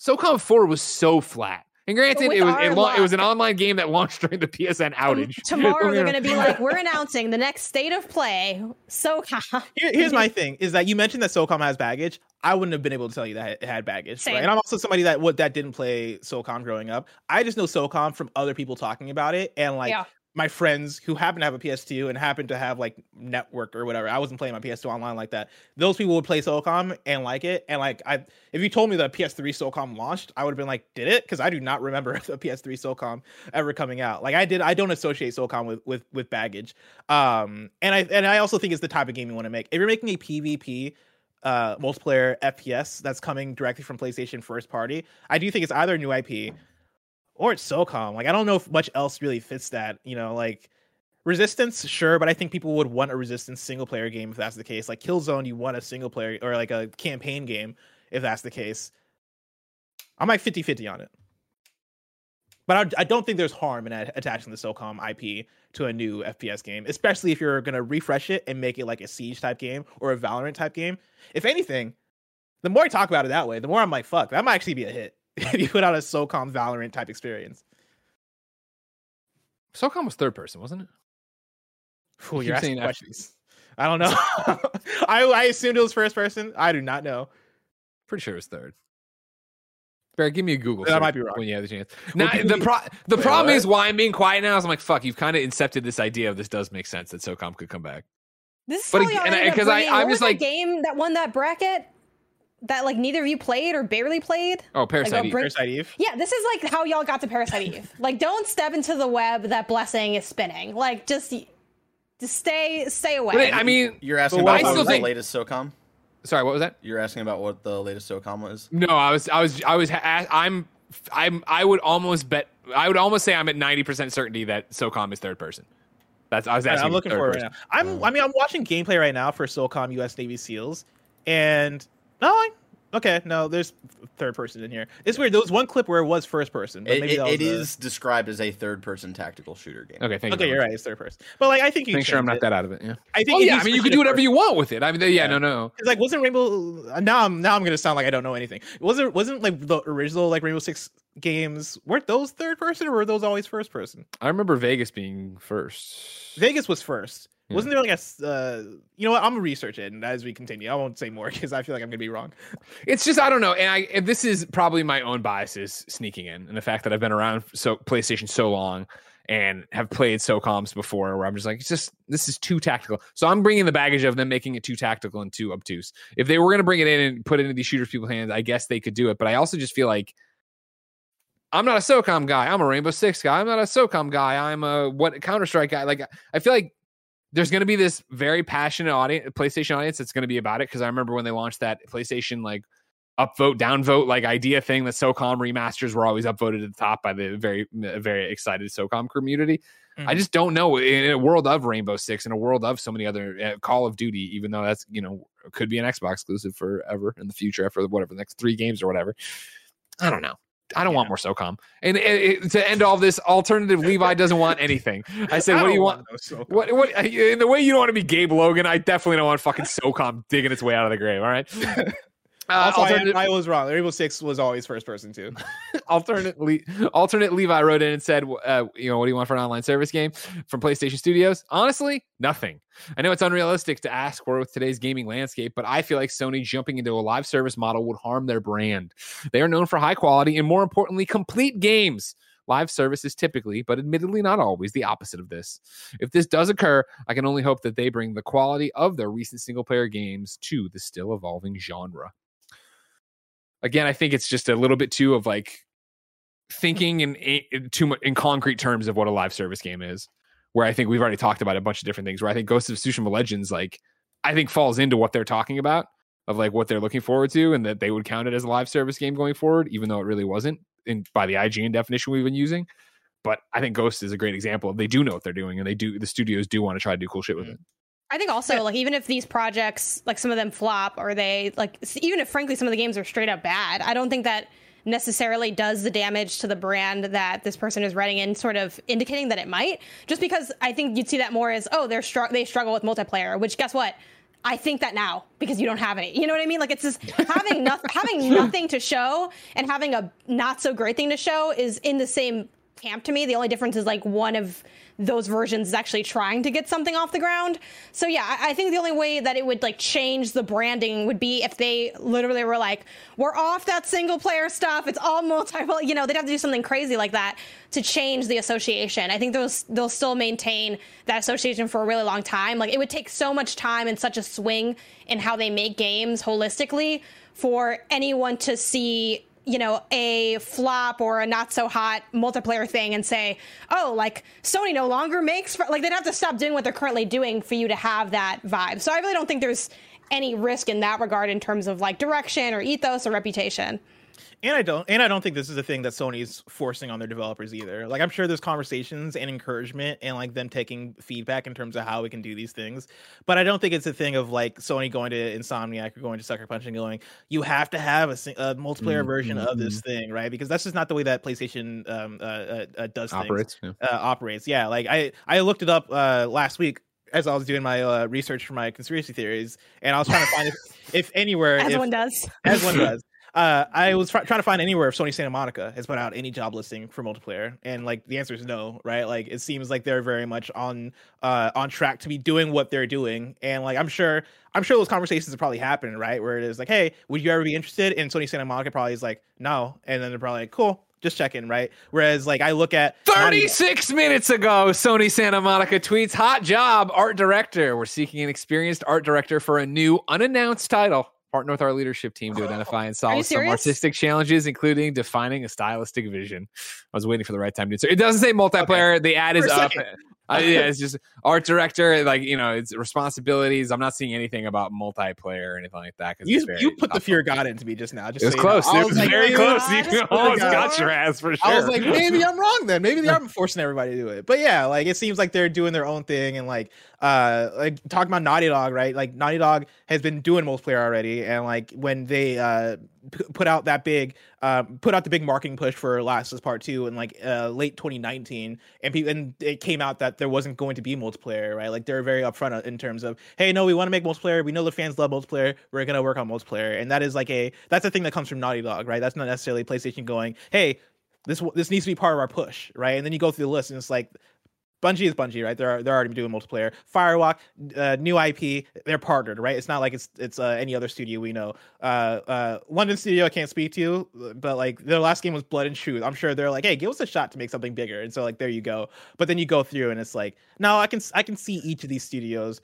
SOCOM 4 was so flat. And granted, it was our it, la- it was an online game that launched during the PSN outage. Tomorrow they're going to be like, we're announcing the next state of play. SOCOM. Here- here's my thing: is that you mentioned that SOCOM has baggage. I wouldn't have been able to tell you that it had baggage, Same. right? And I'm also somebody that what that didn't play SOCOM growing up. I just know SOCOM from other people talking about it, and like Yeah. My friends who happen to have a PS2 and happen to have like network or whatever. I wasn't playing my PS2 online like that. Those people would play SOCOM and like it, and like I, if you told me that PS3 SOCOM launched, I would have been like, did it? Because I do not remember the PS3 SOCOM ever coming out. Like I did, I don't associate SOCOM with with with baggage. Um, and I and I also think it's the type of game you want to make. If you're making a PvP uh multiplayer FPS that's coming directly from PlayStation first party, I do think it's either a new IP or it's SOCOM. Like I don't know if much else really fits that, you know, like Resistance, sure, but I think people would want a Resistance single player game if that's the case. Like Killzone, you want a single player or like a campaign game if that's the case. I'm like 50 50 on it. But I, I don't think there's harm in attaching the SOCOM IP to a new FPS game, especially if you're going to refresh it and make it like a Siege type game or a Valorant type game. If anything, the more I talk about it that way, the more I'm like, fuck, that might actually be a hit if you put out a SOCOM Valorant type experience. SOCOM was third person, wasn't it? Ooh, You you're asking questions. I don't know. I, I assumed it was first person. I do not know. Pretty sure it was third. Bear, give me a Google. I might be wrong. when you have the chance. Now, give the pro- the Wait, problem what? is why I'm being quiet now is I'm like, fuck, you've kind of incepted this idea of this does make sense that SOCOM could come back. This is But how y'all and I- ended up 'cause I- bringing- I'm was just that like- game that won that bracket that like neither of you played or barely played. Oh, Parasite. Like, Eve. bring- Parasite Eve. Yeah, this is like how y'all got to Parasite Eve. Like, don't step into the web that blessing is spinning. Like, just, just stay, stay away. But I mean, You're asking about I what still was the latest SOCOM? sorry, what was that? You're asking about what the latest SOCOM was? No, I was, I was, I was, I'm, I'm, I would almost bet, I would almost say I'm at 90% certainty that SOCOM is third person. That's, I was Yeah, asking. I'm looking for it right now. I'm. I mean, I'm watching gameplay right now for SOCOM U.S. Navy SEALs, and no, I, Okay, no, there's third person in here. It's weird. There was one clip where it was first person. But It, maybe it, that it a- is described as a third-person tactical shooter game. Okay, thank you. Okay, you're very right. It's third person. But like, I think you. Make sure I'm not it. that out of it. Yeah. I think Oh yeah, I mean you can do whatever first- you want with it. I mean, yeah, Yeah. no, no. It's like wasn't Rainbow now I'm now I'm gonna sound like I don't know anything. Wasn't wasn't like the original like Rainbow Six games weren't those third person or were those always first person? I remember Vegas being first. Vegas was first. Yeah. Wasn't there like a, uh, you know what? I'm gonna research it and as we continue. I won't say more because I feel like I'm gonna be wrong. It's just I don't know, and I and this is probably my own biases sneaking in, and the fact that I've been around so PlayStation so long and have played SOCOMs before, where I'm just like, it's just this is too tactical. So I'm bringing the baggage of them making it too tactical and too obtuse. If they were going to bring it in and put it into these shooters people's hands, I guess they could do it. But I also just feel like I'm not a SOCOM guy. I'm a Rainbow Six guy. I'm not a SOCOM guy. I'm a what Counter Strike guy. Like I feel like there's going to be this very passionate audience, PlayStation audience that's going to be about it. Because I remember when they launched that PlayStation like upvote, downvote like idea thing that SOCOM remasters were always upvoted at the top by the very, very excited SOCOM community. I Mhm. just don't know in a world of Rainbow Six, in a world of so many other uh, Call of Duty, even though that's you know could be an Xbox exclusive forever in the future after whatever the next three games or whatever. I don't know. I don't want more SOCOM. And it, it- to end all this, alternative Levi doesn't want anything. I said, I "What do you want?" so- What what in the way you don't want to be Gabe Logan, I definitely don't want fucking SOCOM digging its way out of the grave. All right. Uh, Also, I, I was wrong. Rainbow Six was always first person too. alternately, alternate Levi wrote in and said, uh, "You know, what do you want for an online service game from PlayStation Studios?" Honestly, nothing. I know it's unrealistic to ask for with today's gaming landscape, but I feel like Sony jumping into a live service model would harm their brand. They are known for high quality and, more importantly, complete games. Live service is typically, but admittedly not always, the opposite of this. If this does occur, I can only hope that they bring the quality of their recent single player games to the still evolving genre. Again, I think it's just a little bit too of like thinking in, in too much in concrete terms of what a live service game is. Where I think we've already talked about a bunch of different things. Where I think Ghost of Tsushima Legends, like, I think falls into what they're talking about of like what they're looking forward to, and that they would count it as a live service game going forward, even though it really wasn't in by the IGN definition we've been using. But I think Ghost is a great example. They do know what they're doing, and they do. The studios do want to try to do cool shit with mm. it. I think also like even if these projects like some of them flop or they like even if frankly some of the games are straight up bad, I don't think that necessarily does the damage to the brand that this person is writing in sort of indicating that it might just because I think you'd see that more as oh they're str- they struggle with multiplayer which guess what I think that now because you don't have any. You know what I mean? Like it's just having nothing, having nothing to show and having a not so great thing to show is in the same camp to me. The only difference is like one of those versions is actually trying to get something off the ground. So yeah, I, think the only way that it would like change the branding would be if they literally were like, we're off that single player stuff. It's all multi. You know, they'd have to do something crazy like that to change the association. I think they'll they'll still maintain that association for a really long time. Like it would take so much time and such a swing in how they make games holistically for anyone to see you know, a flop or a not so hot multiplayer thing and say, oh, like Sony no longer makes, like they'd have to stop doing what they're currently doing for you to have that vibe. So I really don't think there's any risk in that regard in terms of like direction or ethos or reputation. And I don't, and I don't think this is a thing that Sony's forcing on their developers either. Like I'm sure there's conversations and encouragement and like them taking feedback in terms of how we can do these things. But I don't think it's a thing of like Sony going to Insomniac or going to Sucker Punch and going, you have to have a, a multiplayer version of this thing, right? Because that's just not the way that PlayStation um, uh, uh, uh, does things Operates. Yeah. uh, operates. Yeah, like I I looked it up uh, last week as I was doing my uh, research for my conspiracy theories, and I was trying to find if, if anywhere As if, one does. as one does. Uh, I was try- trying to find anywhere if Sony Santa Monica has put out any job listing for multiplayer, and like the answer is no, right? Like it seems like they're very much on uh on track to be doing what they're doing, and like I'm sure I'm sure those conversations are probably happening, right? Where it is like, hey, would you ever be interested? And Sony Santa Monica probably is like, no, and then they're probably like, cool, just checking, right? Whereas like I look at Naughty- 36 minutes ago, Sony Santa Monica tweets, Hot job, art director. We're seeking an experienced art director for a new unannounced title. Partner with our leadership team to identify and solve some artistic challenges, including defining a stylistic vision. I was waiting for the right time to do so. It doesn't say multiplayer. The ad is For up. second. I, yeah, it's just art director, like you know, it's responsibilities. I'm not seeing anything about multiplayer or anything like that. 'cause You you put the fear of God into me just now. Just It was so you know. close. It was like, very "Maybe- close. God. You almost God. got your ass for sure. I was like, maybe I'm wrong then. Maybe they are forcing everybody to do it. But yeah, like it seems like they're doing their own thing and like uh like talking about Naughty Dog, right? Like Naughty Dog has been doing multiplayer already and like when they uh p- put out that big uh put out the big marketing push for Last of Us Part 2 in like uh late 2019 and people and it came out that there wasn't going to be multiplayer, right? Like they're very upfront in terms of, hey, no, we want to make multiplayer. We know the fans love multiplayer. We're gonna work on multiplayer. And that is like a that's a thing that comes from Naughty Dog, right? That's not necessarily PlayStation going, hey, this this needs to be part of our push, right? And then you go through the list, and it's like Bungie is Bungie, right? They're they're already doing multiplayer. Firewalk, uh, new IP, they're partnered, right? It's not like it's it's uh, any other studio we know. Uh, uh, London studio, I can't speak to, but like their last game was Blood and Truth. I'm sure they're like, hey, give us a shot to make something bigger, and so like there you go. But then you go through, and it's like, no, I can I can see each of these studios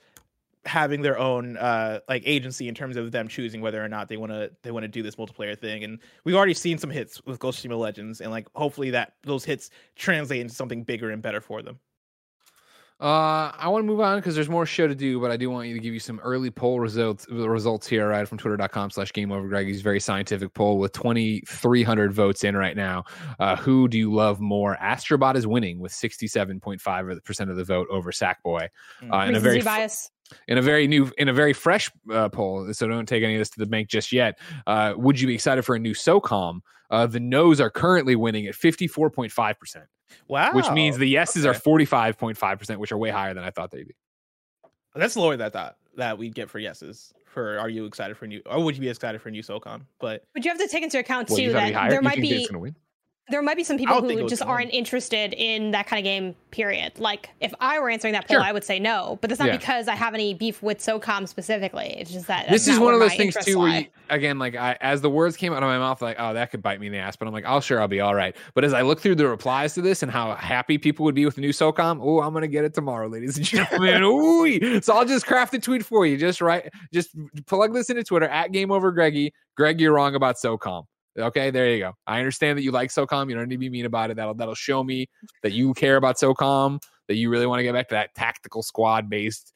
having their own uh like agency in terms of them choosing whether or not they want to they want to do this multiplayer thing and we've already seen some hits with Ghost of Tsushima Legends and like hopefully that those hits translate into something bigger and better for them. Uh, I want to move on because there's more show to do, but I do want you to give you some early poll results results here, right? From twitter.com slash game over Greggy's very scientific poll with 2,300 votes in right now. Uh, who do you love more? Astrobot is winning with 67.5% of the vote over Sackboy. Mm. Uh, in a very Recency bias. In a very new in a very fresh uh, poll so don't take any of this to the bank just yet uh, would you be excited for a new socom uh, the no's are currently winning at 54.5% Wow. which means the yeses are 45.5% which are way higher than i thought they'd be That's lower than I thought that we'd get for yeses. For are you excited for new or would you be excited for new SOCOM? But But you have to take into account Well, too thought that there You might think be it's gonna win? There might be some people don't think it who just aren't interested in that kind of game. Period. Like if I were answering that poll, Sure. I would say no. But that's not Yeah. because I have any beef with SOCOM specifically. It's just that this is one of those things too where you, again like I, as the words came out of my mouth like oh that could bite me in the ass but i'm like oh sure i'll be all right but as i look through the replies to this and how happy people would be with the new socom oh i'm gonna get it tomorrow ladies and gentlemen Ooh, so i'll just craft a tweet for you just right just plug this into twitter at game over greggy greg you're wrong about socom Okay, there you go. I understand that you like SOCOM. You don't need to be mean about it. That'll that'll show me that you care about SOCOM, that you really want to get back to that tactical squad based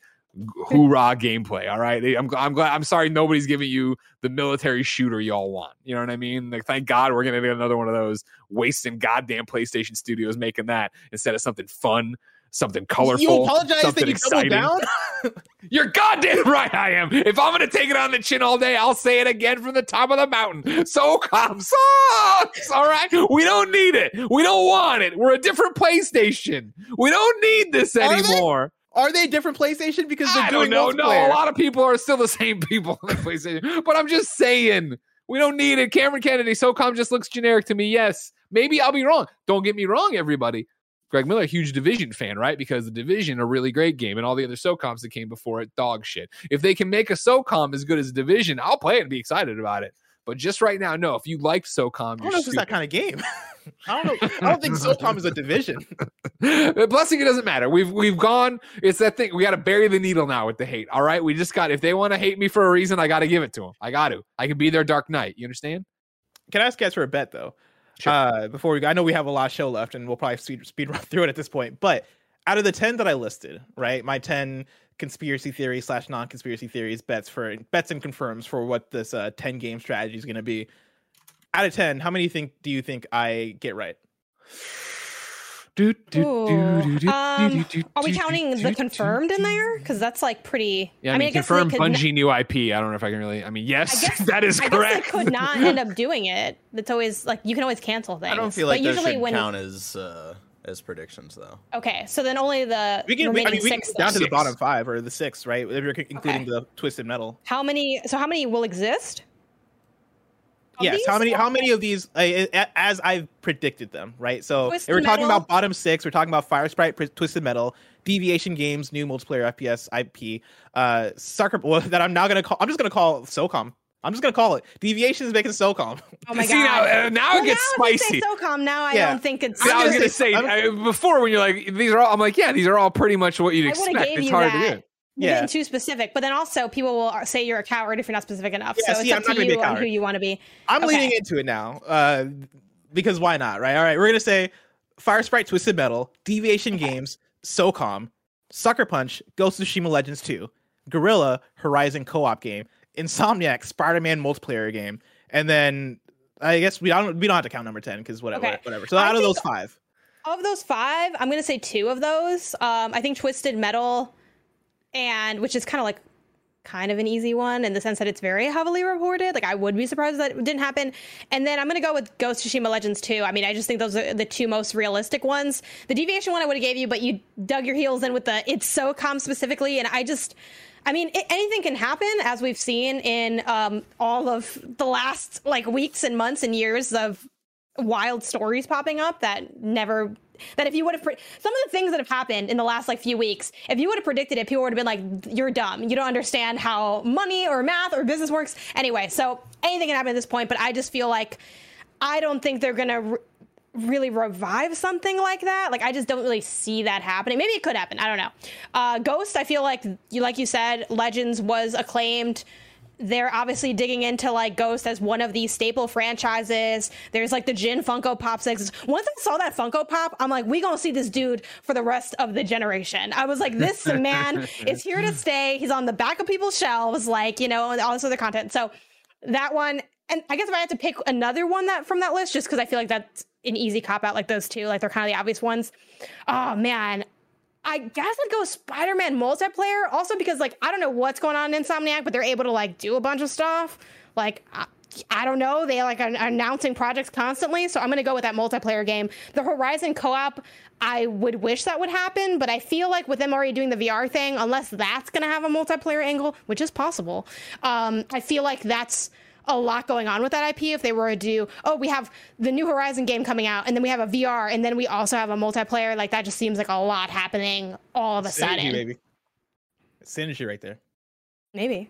hoorah gameplay. All right. I'm, I'm glad. I'm sorry nobody's giving you the military shooter y'all want. You know what I mean? Like, thank God we're gonna get another one of those wasting goddamn PlayStation Studios making that instead of something fun, something colorful, you apologize something that you doubled exciting. down. You're goddamn right. I am. If I'm gonna take it on the chin all day, I'll say it again from the top of the mountain. SOCOM sucks. All right. We don't need it. We don't want it. We're a different PlayStation. We don't need this Are they? anymore. Are they a different PlayStation because they're I doing don't know. No, a lot of people are still the same people on the PlayStation. But I'm just saying, we don't need it. Cameron Kennedy, SOCOM just looks generic to me. Yes, maybe I'll be wrong. Don't get me wrong, everybody. Greg Miller, huge Division fan, right? Because the Division, a really great game, and all the other SOCOMs that came before it, dog shit. If they can make a SOCOM as good as Division, I'll play it and be excited about it. But just right now, no. If you like SOCOM, I don't know if it's that kind of game. I don't know. I don't think SOCOM is a division. Blessing, it doesn't matter. We've we've gone. It's that thing. We got to bury the needle now with the hate. All right. We just got. If they want to hate me for a reason, I got to give it to them. I got to. I can be their Dark Knight. You understand? Can I ask guys for a bet though? Sure. Uh, before we go, I know we have a lot of show left, and we'll probably speed speed run through it at this point. But out of the ten that I listed, right, my ten conspiracy theory slash non conspiracy theories bets for bets and confirms for what this uh, ten game strategy is going to be. Out of ten, how many think do you think I get right? Do, do, do, Um, Are we counting the confirmed in there? Because that's like pretty. Yeah, I mean, guess they confirm could Bungie new IP. I don't know if I can really. I mean, yes, I guess- that is I correct. could not end up doing it. That's always like you can always cancel things. I don't feel like but usually when count as uh, as predictions though. okay, so then only the We can. We, I remaining mean, we six. down to the bottom five or the six, right? If you're including Okay. the twisted metal. How many? So how many will exist? Yes. How many? How many of these? Uh, as I've predicted them, right? So Twisted if we're talking Metal. about bottom six. We're talking about Fire Sprite, Twisted Metal, Deviation Games, new multiplayer FPS IP, uh, Sucker. Well, that I'm now gonna call. I'm just gonna call SOCOM. I'm just gonna call it. Deviation is making SOCOM. Oh my See, god! now, uh, now Well, it gets now spicy. say SOCOM. Now I Yeah. don't think it's. See, I was gonna say- I'm- uh, before when you're like these are all. I'm like, yeah, these are all pretty much what you'd I expect. It's hard to that. do. Yeah. getting too specific, but then also people will say you're a coward if you're not specific enough. Yeah, so see, it's I'm up not to gonna be a you on who you want to be. I'm Okay. leaning into it now, uh, because why not? Right? All right, we're gonna say Fire Sprite, Twisted Metal, Deviation Games, SOCOM, Sucker Punch, Ghost of Tsushima Legends 2, Guerrilla Horizon co-op game, Insomniac Spider-Man multiplayer game, and then I guess we don't we don't have to count number ten because whatever Okay. whatever. So I out of those five, Of those five, I'm gonna say two of those. Um, I think Twisted Metal, and which is kind of like kind of an easy one in the sense that it's very heavily reported. Like I would be surprised that it didn't happen. And then I'm gonna go with Ghost Tsushima Legends 2. I mean, I just think those are the two most realistic ones. The deviation one I would have gave you, but you dug your heels in with the it's SOCOM specifically, and I just. I mean, it, anything can happen, as we've seen in um, all of the last like weeks and months and years of wild stories popping up that never that if you would have pre- some of the things that have happened in the last like few weeks if you would have predicted it people would have been like you're dumb. You don't understand how money or math or business works. Anyway so anything can happen at this point but i just feel like i don't think they're gonna re- really revive something like that. Like i just don't really see that happening. Maybe it could happen. I don't know. Uh, ghost i feel like you like you said legends was acclaimed they're obviously digging into like Ghost as one of these staple franchises. There's like the Jin Funko Pop six. Once I saw that Funko Pop, I'm like, we gonna see this dude for the rest of the generation. I was like, this man is here to stay. He's on the back of people's shelves, like you know, and all this other content. So that one, and I guess if I had to pick another one that from that list, just because I feel like that's an easy cop out, like those two, like they're kind of the obvious ones. Oh man, I guess I'd go Spider-Man multiplayer. Also because like I don't know what's going on in Insomniac, but they're able to like do a bunch of stuff. Like I, I don't know, they like are announcing projects constantly, so I'm gonna go with that multiplayer game. The Horizon co-op, I would wish that would happen, but I feel like with them already doing the VR thing, unless that's gonna have a multiplayer angle, which is possible, um, I feel like that's a lot going on with that IP if they were to do, oh, we have the new Horizon game coming out, and then we have a VR, and then we also have a multiplayer. Like that just seems like a lot happening all of a synergy, sudden. baby, synergy right there. Maybe.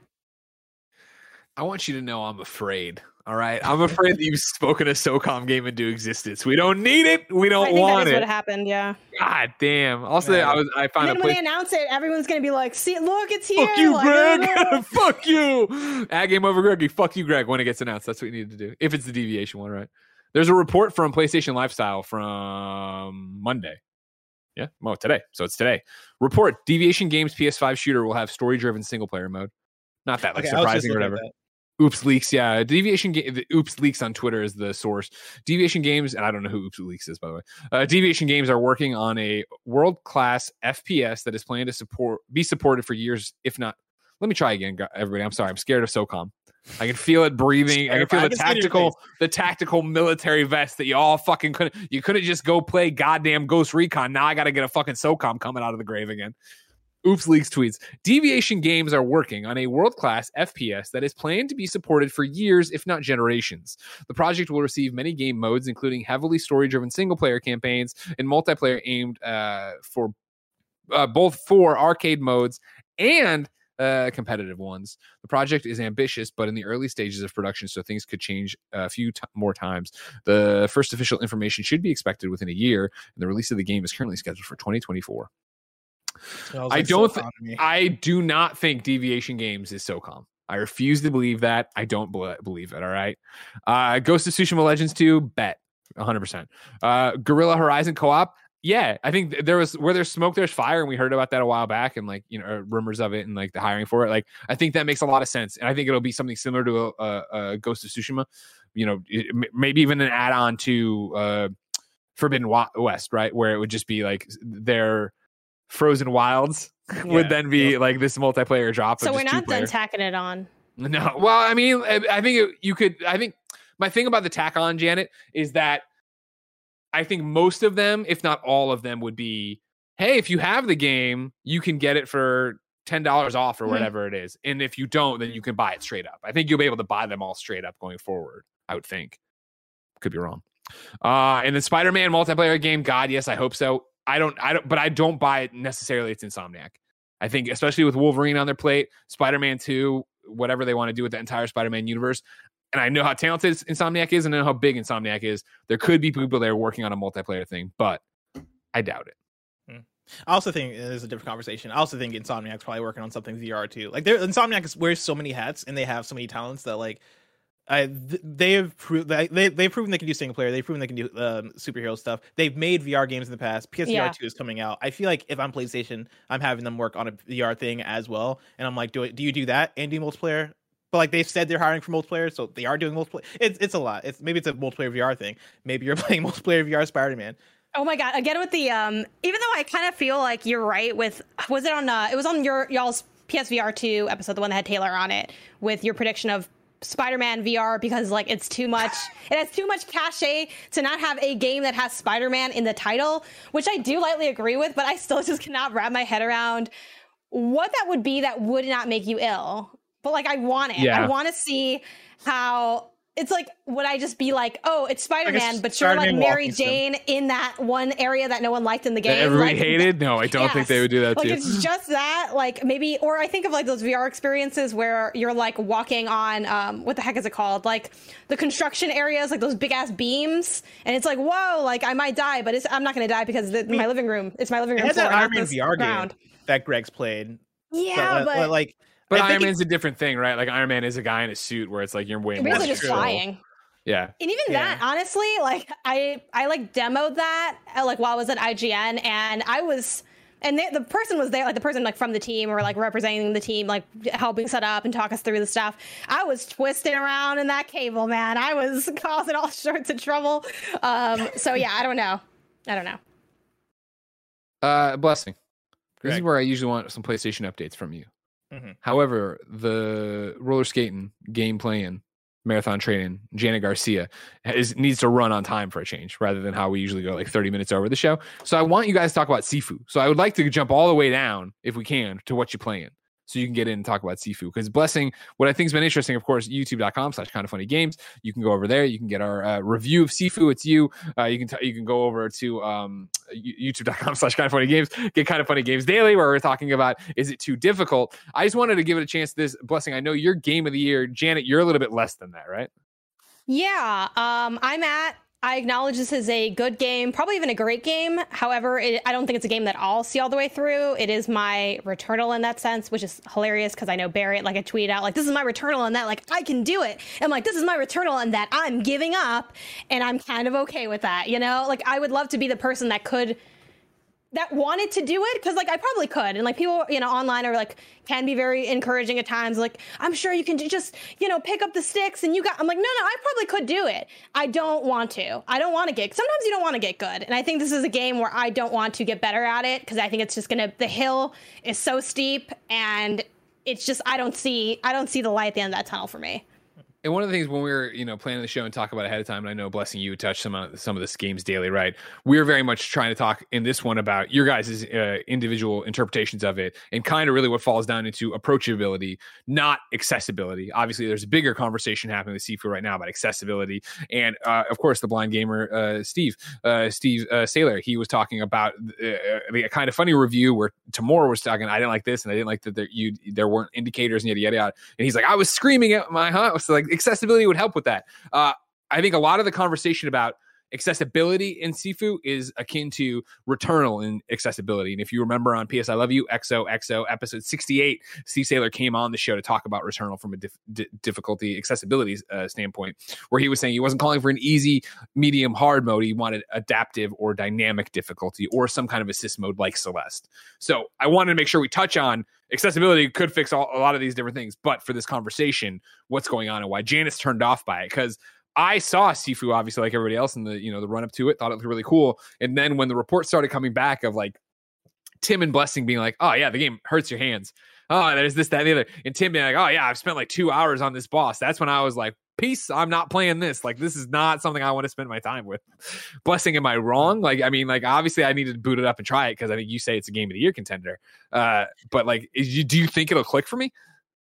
I want you to know I'm afraid. All right. I'm afraid that you've spoken a SOCOM game into existence. We don't need it. We don't think that want is what happened. Yeah. God damn. Also, Yeah. I was I found a then when place. they announce it, everyone's gonna be like, "See, look, it's here!" Fuck you, like, Greg. Fuck you. Ad game over Greggy. Fuck you, Greg. When it gets announced, that's what you need to do. If it's the deviation one, right? There's a report from PlayStation Lifestyle from Monday. Yeah, well, today. So it's today. Report: Deviation Games PS5 shooter will have story-driven single-player mode. Not that like Okay, I was just surprising or looking at whatever. Oops leaks, yeah. Deviation game. The Oops leaks on Twitter is the source. Deviation Games, and I don't know who Oops leaks is by the way. Uh, Deviation Games are working on a world class FPS that is planned to support be supported for years, if not. Let me try again, everybody. I'm sorry. I'm scared of SOCOM. I can feel it breathing. I can feel I the can see it in your tactical, the tactical military vest that you all fucking couldn't. You couldn't just go play goddamn Ghost Recon. Now I got to get a fucking SOCOM coming out of the grave again. Oops Leaks tweets Deviation Games are working on a world class FPS that is planned to be supported for years, if not generations. The project will receive many game modes, including heavily story driven single player campaigns and multiplayer aimed uh, for uh, both for arcade modes and uh, competitive ones. The project is ambitious, but in the early stages of production, so things could change a few t- more times. The first official information should be expected within a year, and the release of the game is currently scheduled for 2024. I like don't. I do not think Deviation Games is SOCOM. I refuse to believe that. I don't bel- believe it. All right. Uh, Ghost of Tsushima Legends 2, bet 100%. Uh, Guerrilla Horizon co op, yeah. I think th- there was where there's smoke, there's fire. And we heard about that a while back and like, you know, uh, rumors of it and like the hiring for it. Like, I think that makes a lot of sense. And I think it'll be something similar to a, Ghost of Tsushima, you know, it- m- maybe even an add on to uh, Forbidden West, right? Where it would just be like their Frozen Wilds would Yeah, then be like this multiplayer drop. So we're not two-player. done tacking it on. No, well, I mean, I I think it, you could. I think my thing about the tack on Janet is that I think most of them, if not all of them, would be, hey, if you have the game, you can get it for ten dollars off or Mhm. whatever it is, and if you don't, then you can buy it straight up. I think you'll be able to buy them all straight up going forward. I would think. Could be wrong. Uh, and the Spider-Man multiplayer game, God, yes, I hope so. I don't, I don't, but I don't buy it necessarily. It's Insomniac. I think, especially with Wolverine on their plate, Spider-Man Two, whatever they want to do with the entire Spider-Man universe. And I know how talented Insomniac is, and I know how big Insomniac is. There could be people there working on a multiplayer thing, but I doubt it. Hmm. I also think is a different conversation. I also think Insomniac's probably working on something VR too. Like, Insomniac wears so many hats and they have so many talents that like I they have proved they they've proven they can do single player. They've proven they can do um, superhero stuff. They've made VR games in the past. PSVR Yeah. two is coming out. I feel like if I'm PlayStation, I'm having them work on a VR thing as well. And I'm like, do it? Do you do that and do multiplayer? But like they've said they're hiring for multiplayer, so they are doing multiplayer. It's it's a lot. It's maybe it's a multiplayer VR thing. Maybe you're playing multiplayer VR Spider Man. Oh my god! Again with the um, even though I kind of feel like you're right with was it on uh, it was on your y'all's PSVR two episode, the one that had Taylor on it, with your prediction of Spider-Man VR because like it's too much. it has too much cachet to not have a game that has Spider-Man in the title, which I do lightly agree with, but I still just cannot wrap my head around what that would be that would not make you ill. But like I want it. Yeah. I want to see how. It's like, would I just be like, oh, it's Spider Man, but you're like Mary. Jane in that one area that no one liked in the That game? everybody like, hated? No, I don't think they would do that like too. it's just that like maybe or i think of like those vr experiences where you're like walking on um what the heck is it called like the construction areas like those big ass beams and it's like whoa like i might die but it's i'm not gonna die because the, my living room it's my living It room has floor, that Iron Man VR ground. game that Greg's played. yeah But, but, like, But I think Iron it- Man's a different thing, right? Like Iron Man is a guy in a suit where it's like you're way you're more basically just control. flying Yeah. And even Yeah. that, honestly, like I I like demoed that uh, like while I was at IGN, and I was. And they, the person was there, like the person like from the team or like representing the team, like helping set up and talk us through the stuff. I was twisting around in that cable, man. I was causing all sorts of trouble. Um, so yeah, I don't know. I don't know. Uh, blessing. This is where I usually want some PlayStation updates from you. Mhm. However, the roller skating, game playing, marathon training, Janet Garcia is needs to run on time for a change rather than how we usually go like 30 minutes over the show. So I want you guys to talk about Sifu. So I would like to jump all the way down if we can to what you're playing. So you can get in and talk about Sifu. Because blessing, what I think has been interesting, of course, youtube.com slash kind of funny games. You can go over there. You can get our uh, review of Sifu. It's you. Uh, you can t- you can go over to um, youtube.com slash kind of funny games. Get kind of funny games daily where we're talking about is it too difficult? I just wanted to give it a chance. This blessing. I know your game of the year, Janet. You're a little bit less than that, right? Yeah, um, I'm at. I acknowledge this is a good game, probably even a great game. However, it, I don't think it's a game that I'll see all the way through. It is my Returnal in that sense, which is hilarious because I know Barrett, like I tweet out, like, this is my Returnal and that, like, I can do it. I'm like, this is my Returnal and that I'm giving up. And I'm kind of okay with that, you know? Like, I would love to be the person that could that wanted to do it? Because like i probably could and like people you know online are like can be very encouraging at times like i'm sure you can just you know pick up the sticks and you got i'm like no no i probably could do it. I don't want to. I don't want to get sometimes you don't want to get good and i think this is a game where i don't want to get better at it because i think it's just gonna the hill is so steep and it's just i don't see i don't see the light at the end of that tunnel for me And one of the things when we were, you know, planning the show and talk about ahead of time, and I know blessing you touched some of some of this games daily, right? We're very much trying to talk in this one about your guys' uh, individual interpretations of it, and kind of really what falls down into approachability, not accessibility. Obviously, there's a bigger conversation happening with Sifu right now about accessibility, and uh, of course, the blind gamer uh, Steve, uh, Steve uh, Saylor, he was talking about uh, the kind of funny review where Tamora was talking, I didn't like this, and I didn't like that there you there weren't indicators and yada yada yada, and he's like, I was screaming at my house, like accessibility would help with that. Uh, I think a lot of the conversation about accessibility in Sifu is akin to Returnal in accessibility. And if you remember on PS I Love You, XOXO episode 68, Steve Saylor came on the show to talk about Returnal from a dif- di- difficulty accessibility uh, standpoint, where he was saying he wasn't calling for an easy, medium, hard mode. He wanted adaptive or dynamic difficulty or some kind of assist mode like Celeste. So I wanted to make sure we touch on accessibility could fix all, a lot of these different things. But for this conversation, what's going on and why Janice turned off by it? Because I saw Sifu obviously like everybody else in the you know the run up to it, thought it looked really cool. And then when the reports started coming back of like Tim and Blessing being like, oh yeah, the game hurts your hands. Oh, there's this, that, and the other. And Tim being like, oh yeah, I've spent like two hours on this boss. That's when I was like, peace, I'm not playing this. Like, this is not something I want to spend my time with. Blessing, am I wrong? Like, I mean, like obviously I needed to boot it up and try it because I think you say it's a game of the year contender. Uh, but like, you, do you think it'll click for me?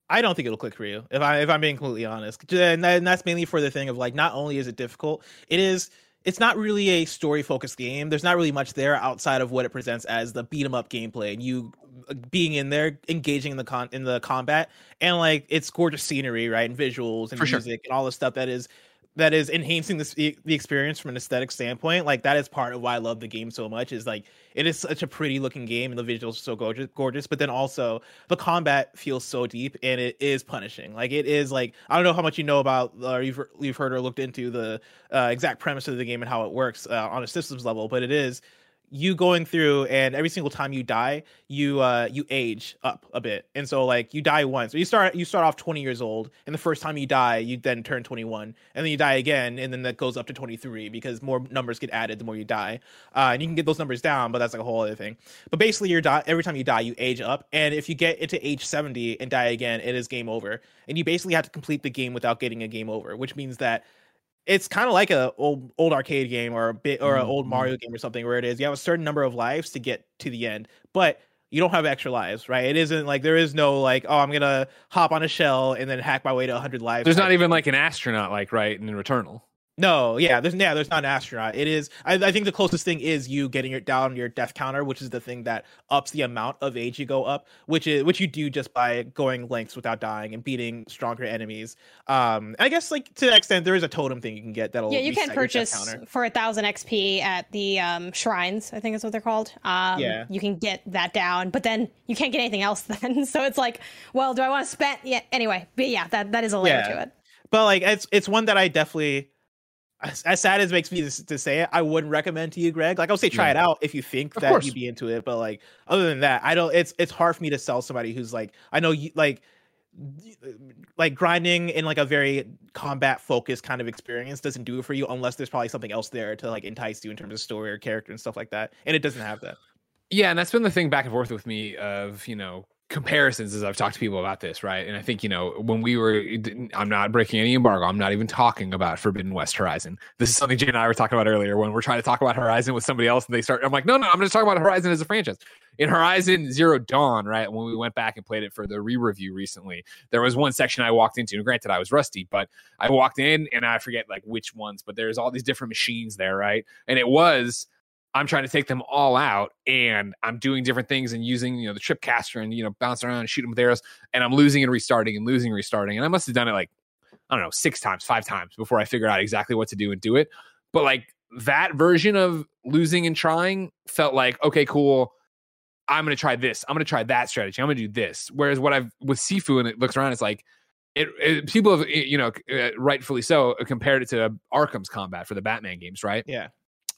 I don't think it'll click for you if I if I'm being completely honest. And that's mainly for the thing of like not only is it difficult, it is it's not really a story focused game. There's not really much there outside of what it presents as the beat 'em up gameplay and you uh, being in there, engaging in the con in the combat, and like it's gorgeous scenery, right, and visuals and For sure. music and all the stuff that is that is enhancing this the experience from an aesthetic standpoint like that is part of why i love the game so much is like it is such a pretty looking game and the visuals are so gorgeous gorgeous but then also the combat feels so deep and it is punishing. Like it is like i don't know how much you know about or you've, you've heard or looked into the uh, exact premise of the game and how it works uh, on a systems level but it is you going through and every single time you die you uh you age up a bit. And so like you die once. You start you start off 20 years old and the first time you die you then turn 21 and then you die again and then that goes up to 23 because more numbers get added the more you die. Uh, and you can get those numbers down but that's like a whole other thing. But basically you're die every time you die you age up and if you get into age 70 and die again it is game over. And you basically have to complete the game without getting a game over which means that it's kind of like a old old arcade game or a bit or an old Mhm. Mario game or something where it is you have a certain number of lives to get to the end, but you don't have extra lives, right? It isn't like there is no like oh I'm gonna hop on a shell and then hack my way to 100 lives. There's not even like an astronaut, like right in an Returnal. No, yeah, there's yeah, there's not an astronaut. It is. I, I think the closest thing is you getting your down your death counter, which is the thing that ups the amount of age you go up, which is which you do just by going lengths without dying and beating stronger enemies. Um, I guess like to that extent, there is a totem thing you can get that'll yeah, you can reset your death purchase for a thousand XP at the um, shrines. I think is what they're called. Um, Yeah. you can get that down, but then you can't get anything else. Then, so it's like, well, do I want to spend? Yeah. Anyway, but yeah, that that is a layer Yeah. to it. but like it's it's one that I definitely. As, as sad as it makes me to, to say it, I wouldn't recommend to you, Greg. Like I'll say try Yeah. it out if you think Of that course. you'd be into it, but like other than that, I don't. It's it's hard for me to sell somebody who's like I know you like like grinding in like a very combat focused kind of experience doesn't do it for you unless there's probably something else there to like entice you in terms of story or character and stuff like that, and it doesn't have that. Yeah, and that's been the thing back and forth with me of you know comparisons as I've talked to people about this, right? And I think you know when we were, I'm not breaking any embargo. I'm not even talking about Forbidden West Horizon. This is something Jay and I were talking about earlier when we're trying to talk about Horizon with somebody else, and they start. I'm like, no, no, I'm just talking about Horizon as a franchise. In Horizon Zero Dawn, right? When we went back and played it for the re-review recently, there was one section I walked into, and granted I was rusty, but I walked in and I forget like which ones, but there's all these different machines there, right? And it was I'm trying to take them all out and I'm doing different things and using, you know, the trip caster and, you know, bounce around and shooting with arrows and I'm losing and restarting and losing and restarting. And I must have done it like, I don't know, six times, five times before I figured out exactly what to do and do it. But like that version of losing and trying felt like, okay, cool. I'm going to try this. I'm going to try that strategy. I'm going to do this. Whereas what I've with Sifu and it looks around, it's like, it, it people have, you know, uh, rightfully so, compared it to Arkham's combat for the Batman games, right? Yeah,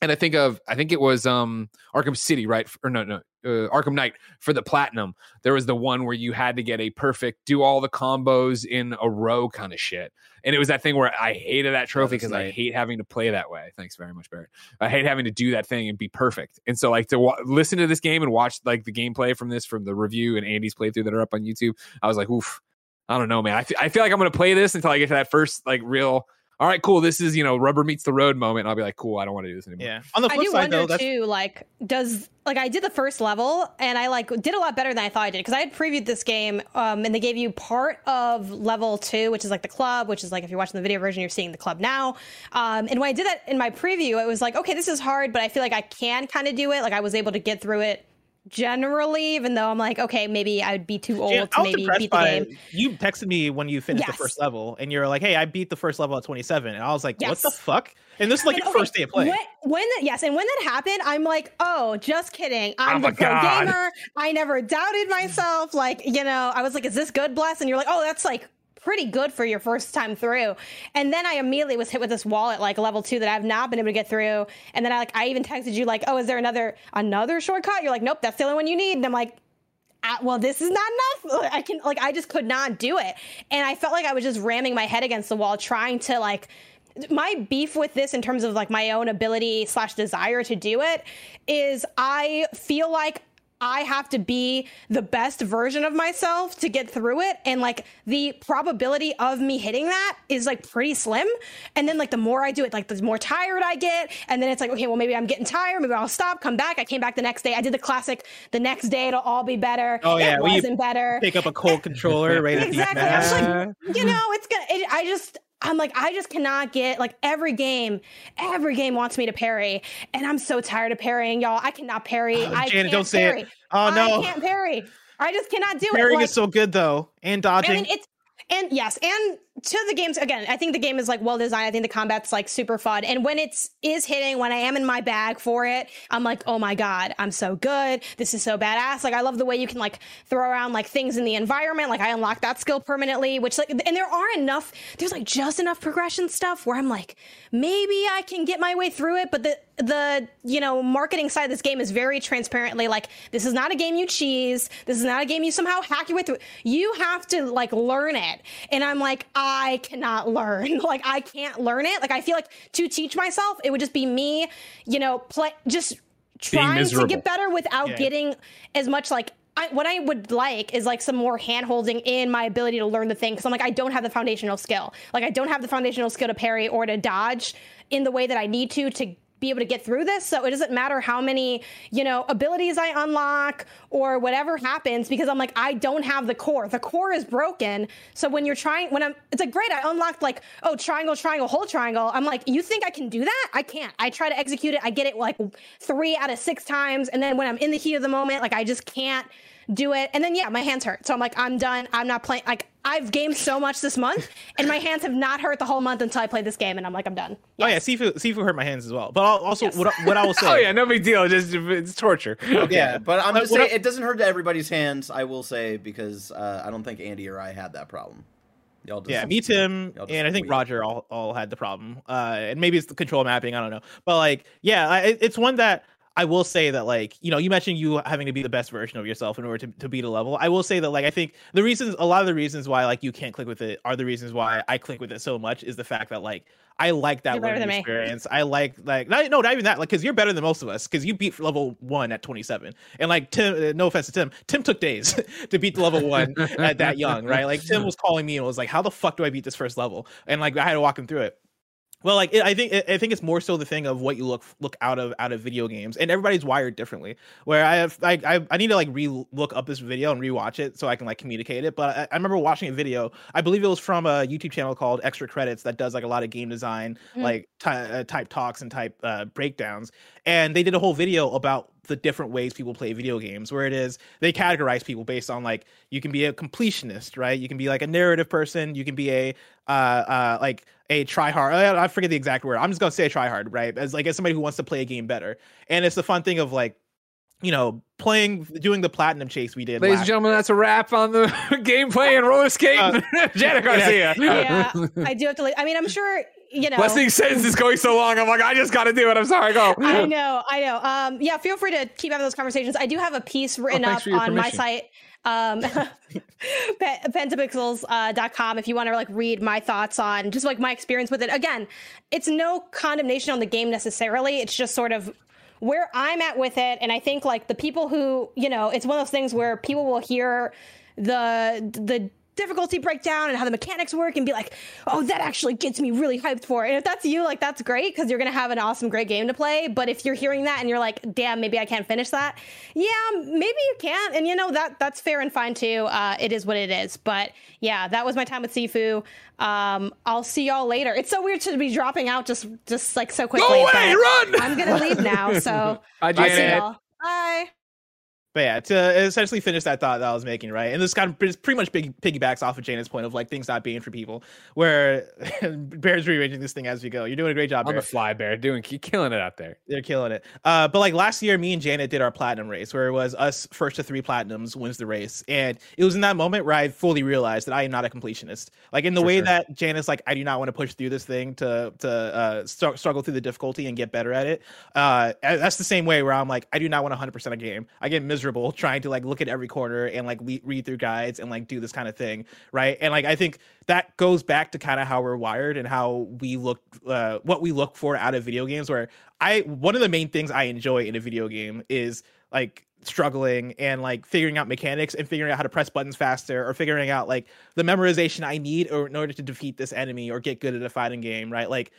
and I think of I think it was um Arkham City, right? Or no, no, uh, Arkham Knight for the platinum. There was the one where you had to get a perfect, do all the combos in a row kind of shit. And it was that thing where I hated that trophy because I hate having to play that way. Thanks very much, Barrett. I hate having to do that thing and be perfect. And so like to wa- listen to this game and watch like the gameplay from this from the review and Andy's playthrough that are up on YouTube. I was like, oof. I don't know, man. I I feel like I'm gonna play this until I get to that first like real. All right, cool. This is you know rubber meets the road moment. And I'll be like, cool. I don't want to do this anymore. yeah. On the I flip do side, wonder though, that's too, like, does like I did the first level and I like did a lot better than I thought I did because I had previewed this game um, and they gave you part of level two, which is like the club, which is like if you're watching the video version, you're seeing the club now. Um, and when I did that in my preview, it was like, okay, this is hard, but I feel like I can kind of do it. Like I was able to get through it generally, even though I'm like, okay, maybe I'd be too old Yeah, to maybe beat the by game. you texted me when you finished Yes. the first level, and you're like, "Hey, I beat the first level at 27," and I was like, "What the fuck?" And this is like And, your okay, first day of play. When, when that, yes, and when that happened, I'm like, oh, just kidding. I'm Oh the pro God. gamer. I never doubted myself. Like, you know, I was like, is this good, bless? And you're like, oh, that's like pretty good for your first time through. And then I immediately was hit with this wall at like level two that I've not been able to get through. And then I like, I even texted you like, oh, is there another another shortcut? You're like, nope, that's the only one you need. And I'm like. "Ah, well, this is not enough. I can like I just could not do it, and I felt like I was just ramming my head against the wall, trying to like my beef with this in terms of like my own ability slash desire to do it is I feel like I have to be the best version of myself to get through it. And like the probability of me hitting that is like pretty slim. And then like the more I do it, like the more tired I get. And then it's like, okay, well, maybe I'm getting tired. Maybe I'll stop, come back. I came back the next day. I did the classic, the next day it'll all be better. Oh, yeah, It well, wasn't better Pick up a cold controller right at the exactly. I was like, you know, it's gonna. It, I just, I'm like, I just cannot get like every game, every game wants me to parry, and I'm so tired of parrying, y'all. I cannot parry. Oh, I Janet, can't don't say it. parry. Oh, no. I can't parry. I just cannot do it. Parrying Like, is so good though, and I dodging. mean, it's and yes, and to the games again i think the game is like well designed. I think the combat's like super fun. And when it's is hitting when i am in my bag for it i'm like oh my god i'm so good. This is so badass. Like i love the way you can like throw around like things in the environment. Like i unlock that skill permanently which like and there are enough there's like just enough progression stuff where i'm like maybe i can get my way through it but the the you know marketing side of this game is very transparently like this is not a game you cheese this is not a game you somehow hack your way through. You have to like learn it. And i'm like i cannot learn. Like i can't learn it. Like i feel like to teach myself it would just be me you know play just trying to get better without Yeah. getting as much like I, what I would like is like some more hand holding in my ability to learn the thing. Because I'm like I don't have the foundational skill. Like I don't have the foundational skill to parry or to dodge in the way that I need to to be able to get through this. So it doesn't matter how many, you know, abilities I unlock or whatever happens because I'm like, I don't have the core. The core is broken. So when you're trying, when I'm, it's like, great, I unlocked like, oh, triangle, triangle, whole triangle. I'm like, you think I can do that? I can't. I try to execute it. I get it like three out of six times. And then when I'm in the heat of the moment, like I just can't do it. And then, yeah, my hands hurt. So I'm like, I'm done. I'm not playing. Like, I've gamed so much this month and my hands have not hurt the whole month until I played this game. And I'm like, I'm done. Oh yeah, Sifu Sifu hurt my hands as well. But I'll- also, Yes. what I- what I will say. Oh yeah, no big deal. Just it's torture. Yeah, but I'm just saying I- it doesn't hurt everybody's hands. I will say because uh, I don't think Andy or I had that problem. Y'all just Yeah, me, Tim, and I think weird. Roger all, all had the problem. Uh, and maybe it's the control mapping. I don't know, but like, yeah, I, it's one that I will say that like, you know, you mentioned you having to be the best version of yourself in order to, to beat a level. I will say that like, I think the reasons, a lot of the reasons why like you can't click with it are the reasons why I click with it so much is the fact that like I like that You're better learning than me. experience. I like like not, no, not even that. Like, because you're better than most of us. Because you beat level one at 27, and like Tim. Uh, no offense to Tim, Tim took days to beat the level one at that young, right? Like Tim was calling me and was like, "How the fuck do I beat this first level?" And like I had to walk him through it. Well, like it, I think I think it's more so the thing of what you look look out of out of video games, and everybody's wired differently. Where I have I I, I need to like re look up this video and rewatch it so I can like communicate it. But I, I remember watching a video. I believe it was from a YouTube channel called Extra Credits that does like a lot of game design, Mm. like ty- uh, type talks and type uh, breakdowns. And they did a whole video about the different ways people play video games where it is they categorize people based on like you can be a completionist right you can be like a narrative person you can be a uh uh like a try hard I I forget the exact word I'm just gonna say try hard right as like as somebody who wants to play a game better and it's the fun thing of like you know playing doing the platinum chase we did Ladies and gentlemen, that's a wrap on the gameplay and roller skate. Uh, Janet Garcia. yeah, I do have to. leave. I mean, I'm sure you know. Leslie's sentence is going so long. I'm like, I just got to do it. I'm sorry. Go. I know, I know. Um, yeah, feel free to keep having those conversations. I do have a piece written thanks up for your on my site, um, pentapixels.com, uh, dot com, if you want to like read my thoughts on just like my experience with it. Again, it's no condemnation on the game necessarily. It's just sort of where I'm at with it. And I think like the people who, you know, it's one of those things where people will hear the the difficulty breakdown and how the mechanics work and be like, oh, that actually gets me really hyped for it. And if that's you, like that's great because you're gonna have an awesome, great game to play. But if you're hearing that and you're like, damn, maybe I can't finish that, yeah, maybe you can't. And you know that that's fair and fine too. Uh, it is what it is. But yeah, that was my time with Sifu. Um, I'll see y'all later. It's so weird to be dropping out just just like so quickly. Go away, run! I'm gonna leave now. So Bye, I'll see y'all. Bye. But yeah, to essentially finish that thought that I was making, right? And this kind of pretty much big piggybacks off of Janet's point of like things not being for people, where Bear's rearranging this thing as we go. You're doing a great job, On Bear. the fly, Bear. Doing, killing it out there. They're killing it. Uh, but like last year, me and Janet did our platinum race, where it was us first to three platinums wins the race, and it was in that moment where I fully realized that I am not a completionist. Like in the way sure. that Janet's like, I do not want to push through this thing to to uh, str- struggle through the difficulty and get better at it. Uh, that's the same way where I'm like, I do not want 100 percent a game. I get miserable trying to like look at every corner and like le- read through guides and like do this kind of thing, right? And like I think that goes back to kind of how we're wired and how we look, uh, what we look for out of video games. Where I one of the main things I enjoy in a video game is like struggling and like figuring out mechanics and figuring out how to press buttons faster or figuring out like the memorization I need or in order to defeat this enemy or get good at a fighting game, right? Like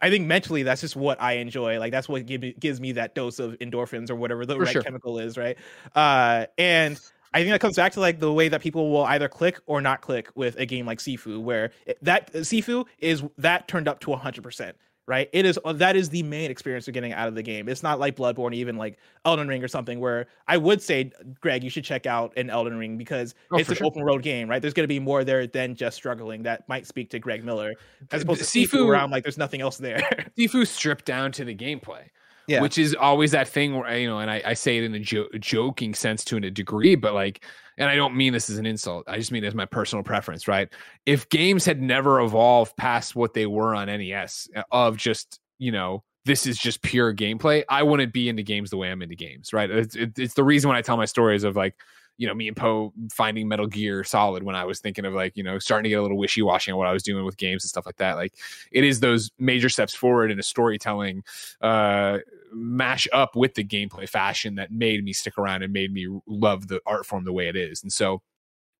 I think mentally that's just what I enjoy. Like that's what give me, gives me that dose of endorphins or whatever the For right sure. chemical is, right? Uh and I think that comes back to like the way that people will either click or not click with a game like Sifu, where it- that Sifu is that turned up to 100%, right? It is uh, that is the main experience you're getting out of the game. It's not like Bloodborne, even like Elden Ring or something, where I would say, Greg, you should check out an Elden Ring because Oh, it's an sure. open road game, right? There's going to be more there than just struggling. That might speak to Greg Miller, as opposed to Sifu- I'm like, there's nothing else there. Sifu stripped down to the gameplay. Yeah. Which is always that thing where, you know, and I, I say it in a jo- joking sense to a degree, but like, and I don't mean this as an insult. I just mean as my personal preference, right? If games had never evolved past what they were on NES uh, of just, you know, this is just pure gameplay, I wouldn't be into games the way I'm into games, right? It's, it's the reason when I tell my stories of like, you know, me and Poe finding Metal Gear Solid when I was thinking of like, you know, starting to get a little wishy washy on what I was doing with games and stuff like that. Like, it is those major steps forward in a storytelling uh, mash up with the gameplay fashion that made me stick around and made me love the art form the way it is. And so,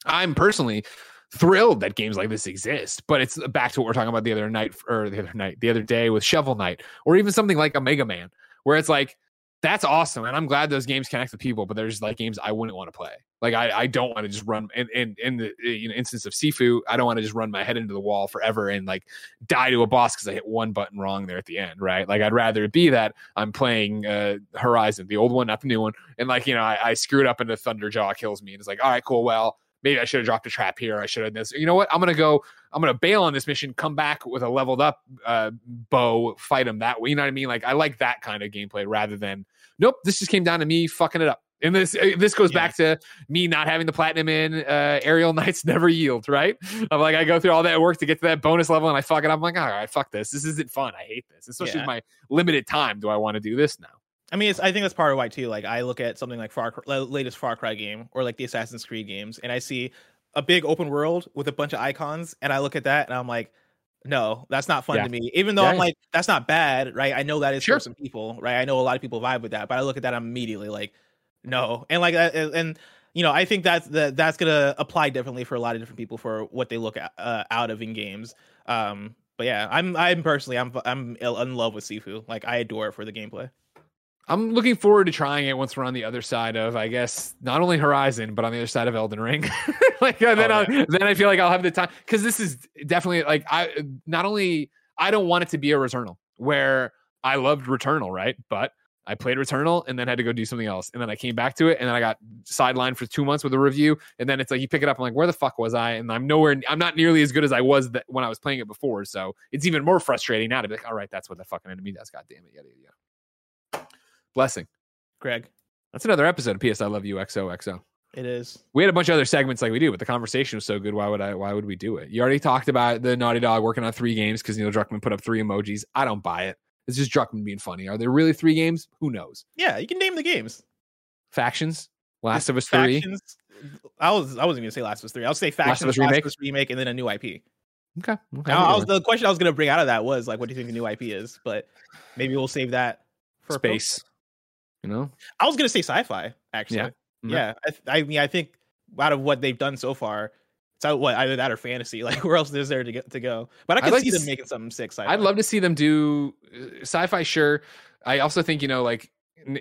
I'm personally thrilled that games like this exist. But it's back to what we're talking about the other night or the other night, the other day with Shovel Knight, or even something like a Mega Man, where it's like that's awesome, and I'm glad those games connect with people. But there's like games I wouldn't want to play. Like I, I don't want to just run in in, in the you know, instance of Sifu, I don't want to just run my head into the wall forever and like die to a boss because I hit one button wrong there at the end, right? Like I'd rather it be that I'm playing uh, Horizon, the old one, not the new one, and like you know I, I screwed up and the Thunderjaw kills me, and it's like all right, cool, well maybe I should have dropped a trap here. I should have this. You know what? I'm gonna go. I'm gonna bail on this mission. Come back with a leveled up uh, bow. Fight him that way. You know what I mean? Like I like that kind of gameplay rather than nope. This just came down to me fucking it up. And this uh, this goes Yeah. back to me not having the platinum in uh, aerial knights never yield. Right? I'm like I go through all that work to get to that bonus level and I fuck it up. I'm like all right, fuck this. This isn't fun. I hate this. Especially Yeah. my limited time. Do I want to do this now? I mean, it's, I think that's part of why too. Like, I look at something like Far Cry, latest Far Cry game or like the Assassin's Creed games, and I see a big open world with a bunch of icons, and I look at that and I'm like, no, that's not fun Yeah. to me. Even though Yeah, I'm like, that's not bad, right? I know that is Sure. for some people, right? I know a lot of people vibe with that, but I look at that I'm immediately like, no, and like, uh, and, and you know, I think that's that that's gonna apply differently for a lot of different people for what they look at, uh, out of in games. Um, but yeah, I'm I'm personally I'm I'm in love with Sifu. Like, I adore it for the gameplay. I'm looking forward to trying it once we're on the other side of, I guess, not only Horizon, but on the other side of Elden Ring. like uh, then, Oh, I'll, then I feel like I'll have the time because this is definitely like I not only I don't want it to be a Returnal where I loved Returnal, right? But I played Returnal and then had to go do something else, and then I came back to it, and then I got sidelined for two months with a review, and then it's like you pick it up, I'm like, where the fuck was I? And I'm nowhere, I'm not nearly as good as I was that when I was playing it before, so it's even more frustrating now to be like, all right, that's what the fucking enemy does. God damn it, yada yada. Blessing. Greg, That's another episode of PS I Love You XOXO. it is. We had a bunch of other segments like we do, but the conversation was so good. Why would I? Why would we do it? You already talked about the Naughty Dog working on three games because Neil Druckmann put up three emojis. I don't buy it. It's just Druckmann being funny. Are there really three games? Who knows? Yeah, you can name the games. Factions, Last of Us Three. I was I wasn't gonna say Last of Us Three. I'll say Last Factions, of Us Last remake? of Us remake, and then a new IP. Okay. okay, Now, I was, the question I was gonna bring out of that was like, what do you think the new IP is? But maybe we'll save that for a space. You know. I was gonna say sci-fi. Actually, Yeah. Mhm. yeah. I, th- I mean, I think out of what they've done so far, it's out what either that or fantasy. Like, where else is there to get to go? But I can like see them s- making something sick. Sci-fi. I'd love to see them do uh, sci-fi. Sure. I also think you know, like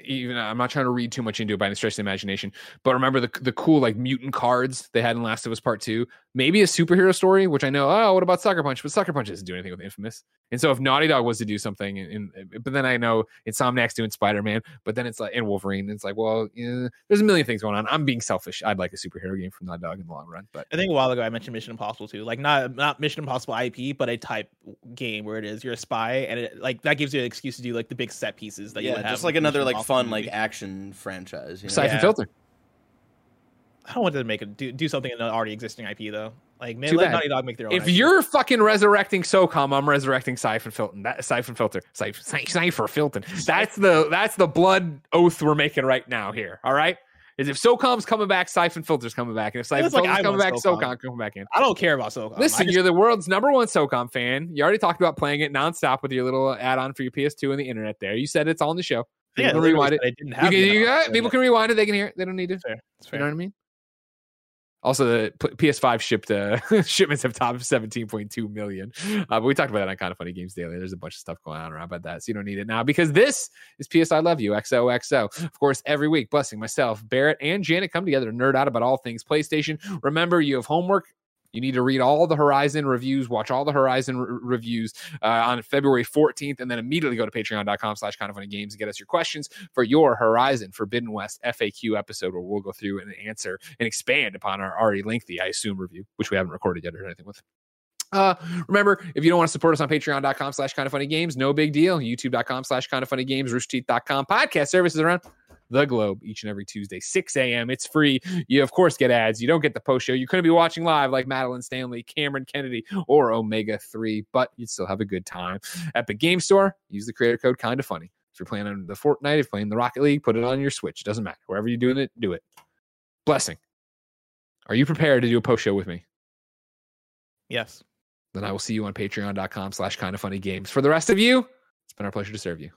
even I'm not trying to read too much into it by any stretch of the imagination, but remember the the cool like mutant cards they had in Last of Us Part Two. Maybe a superhero story, which I know. Oh, what about Sucker Punch? But Sucker Punch doesn't do anything with Infamous. And so if Naughty Dog was to do something, in, in but then I know Insomniac's doing Spider Man, but then it's like and Wolverine. It's like, well, yeah, there's a million things going on. I'm being selfish. I'd like a superhero game from Naughty Dog in the long run, but I think a while ago I mentioned Mission Impossible too, like not not Mission Impossible IP, but a type game where it is you're a spy, and it like that gives you an excuse to do like the big set pieces that you yeah, would just with like another Mission like Impossible fun like action franchise. You know? Syphon Yeah. Filter. I don't want them to make it do, do something in an already existing IP though. Like man, Too let bad. Naughty Dog make their own. If IP. you're fucking resurrecting SOCOM, I'm resurrecting Syphon Filter. That Syphon Filter. Syphon, Syphon Filter. That's the that's the blood oath we're making right now here. All right. Is if SOCOM's coming back, Syphon Filter's coming back. And if Syphon It's like Filter's I coming back, want SOCOM. SOCOM. coming back in. I don't care about SOCOM. Listen, just, you're the world's number one SOCOM fan. You already talked about playing it nonstop with your little add-on for your PS2 and the internet there. You said it's all in the show. Yeah, People can rewind it. said I didn't You have can, you got, people can rewind it. They can hear it. They don't need to. It's fair. You know what I mean? Also, the PS5 shipped uh, shipments have topped 17.2 million. Uh, but we talked about that on Kind of Funny Games Daily. There's a bunch of stuff going on around about that, so you don't need it now because this is PS I Love You XOXO. Of course, every week, blessing myself, Barrett, and Janet come together to nerd out about all things PlayStation. Remember, you have homework You need to read all the Horizon reviews, watch all the Horizon re- reviews uh, on February 14th, and then immediately go to patreon.com slash kind of funny games and get us your questions for your Horizon Forbidden West FAQ episode where we'll go through and answer and expand upon our already lengthy, I assume, review, which we haven't recorded yet or anything with. Uh, remember, if you don't want to support us on patreon.com slash kind of funny games, no big deal. YouTube.com slash kind of funny games, roosterteeth.com podcast services around the globe each and every Tuesday, 6 a.m. It's free. You, of course, get ads. You don't get the post show. You couldn't be watching live like Madeline Stanley, Cameron Kennedy, or Omega 3, but you'd still have a good time. Epic Game Store, use the creator code kind of funny. If you're playing on the Fortnite, if you're playing the Rocket League, put it on your Switch. It doesn't matter. Wherever you're doing it, do it. Blessing. Are you prepared to do a post show with me? Yes. Then I will see you on patreon.com slash kind of funny games. For the rest of you, it's been our pleasure to serve you.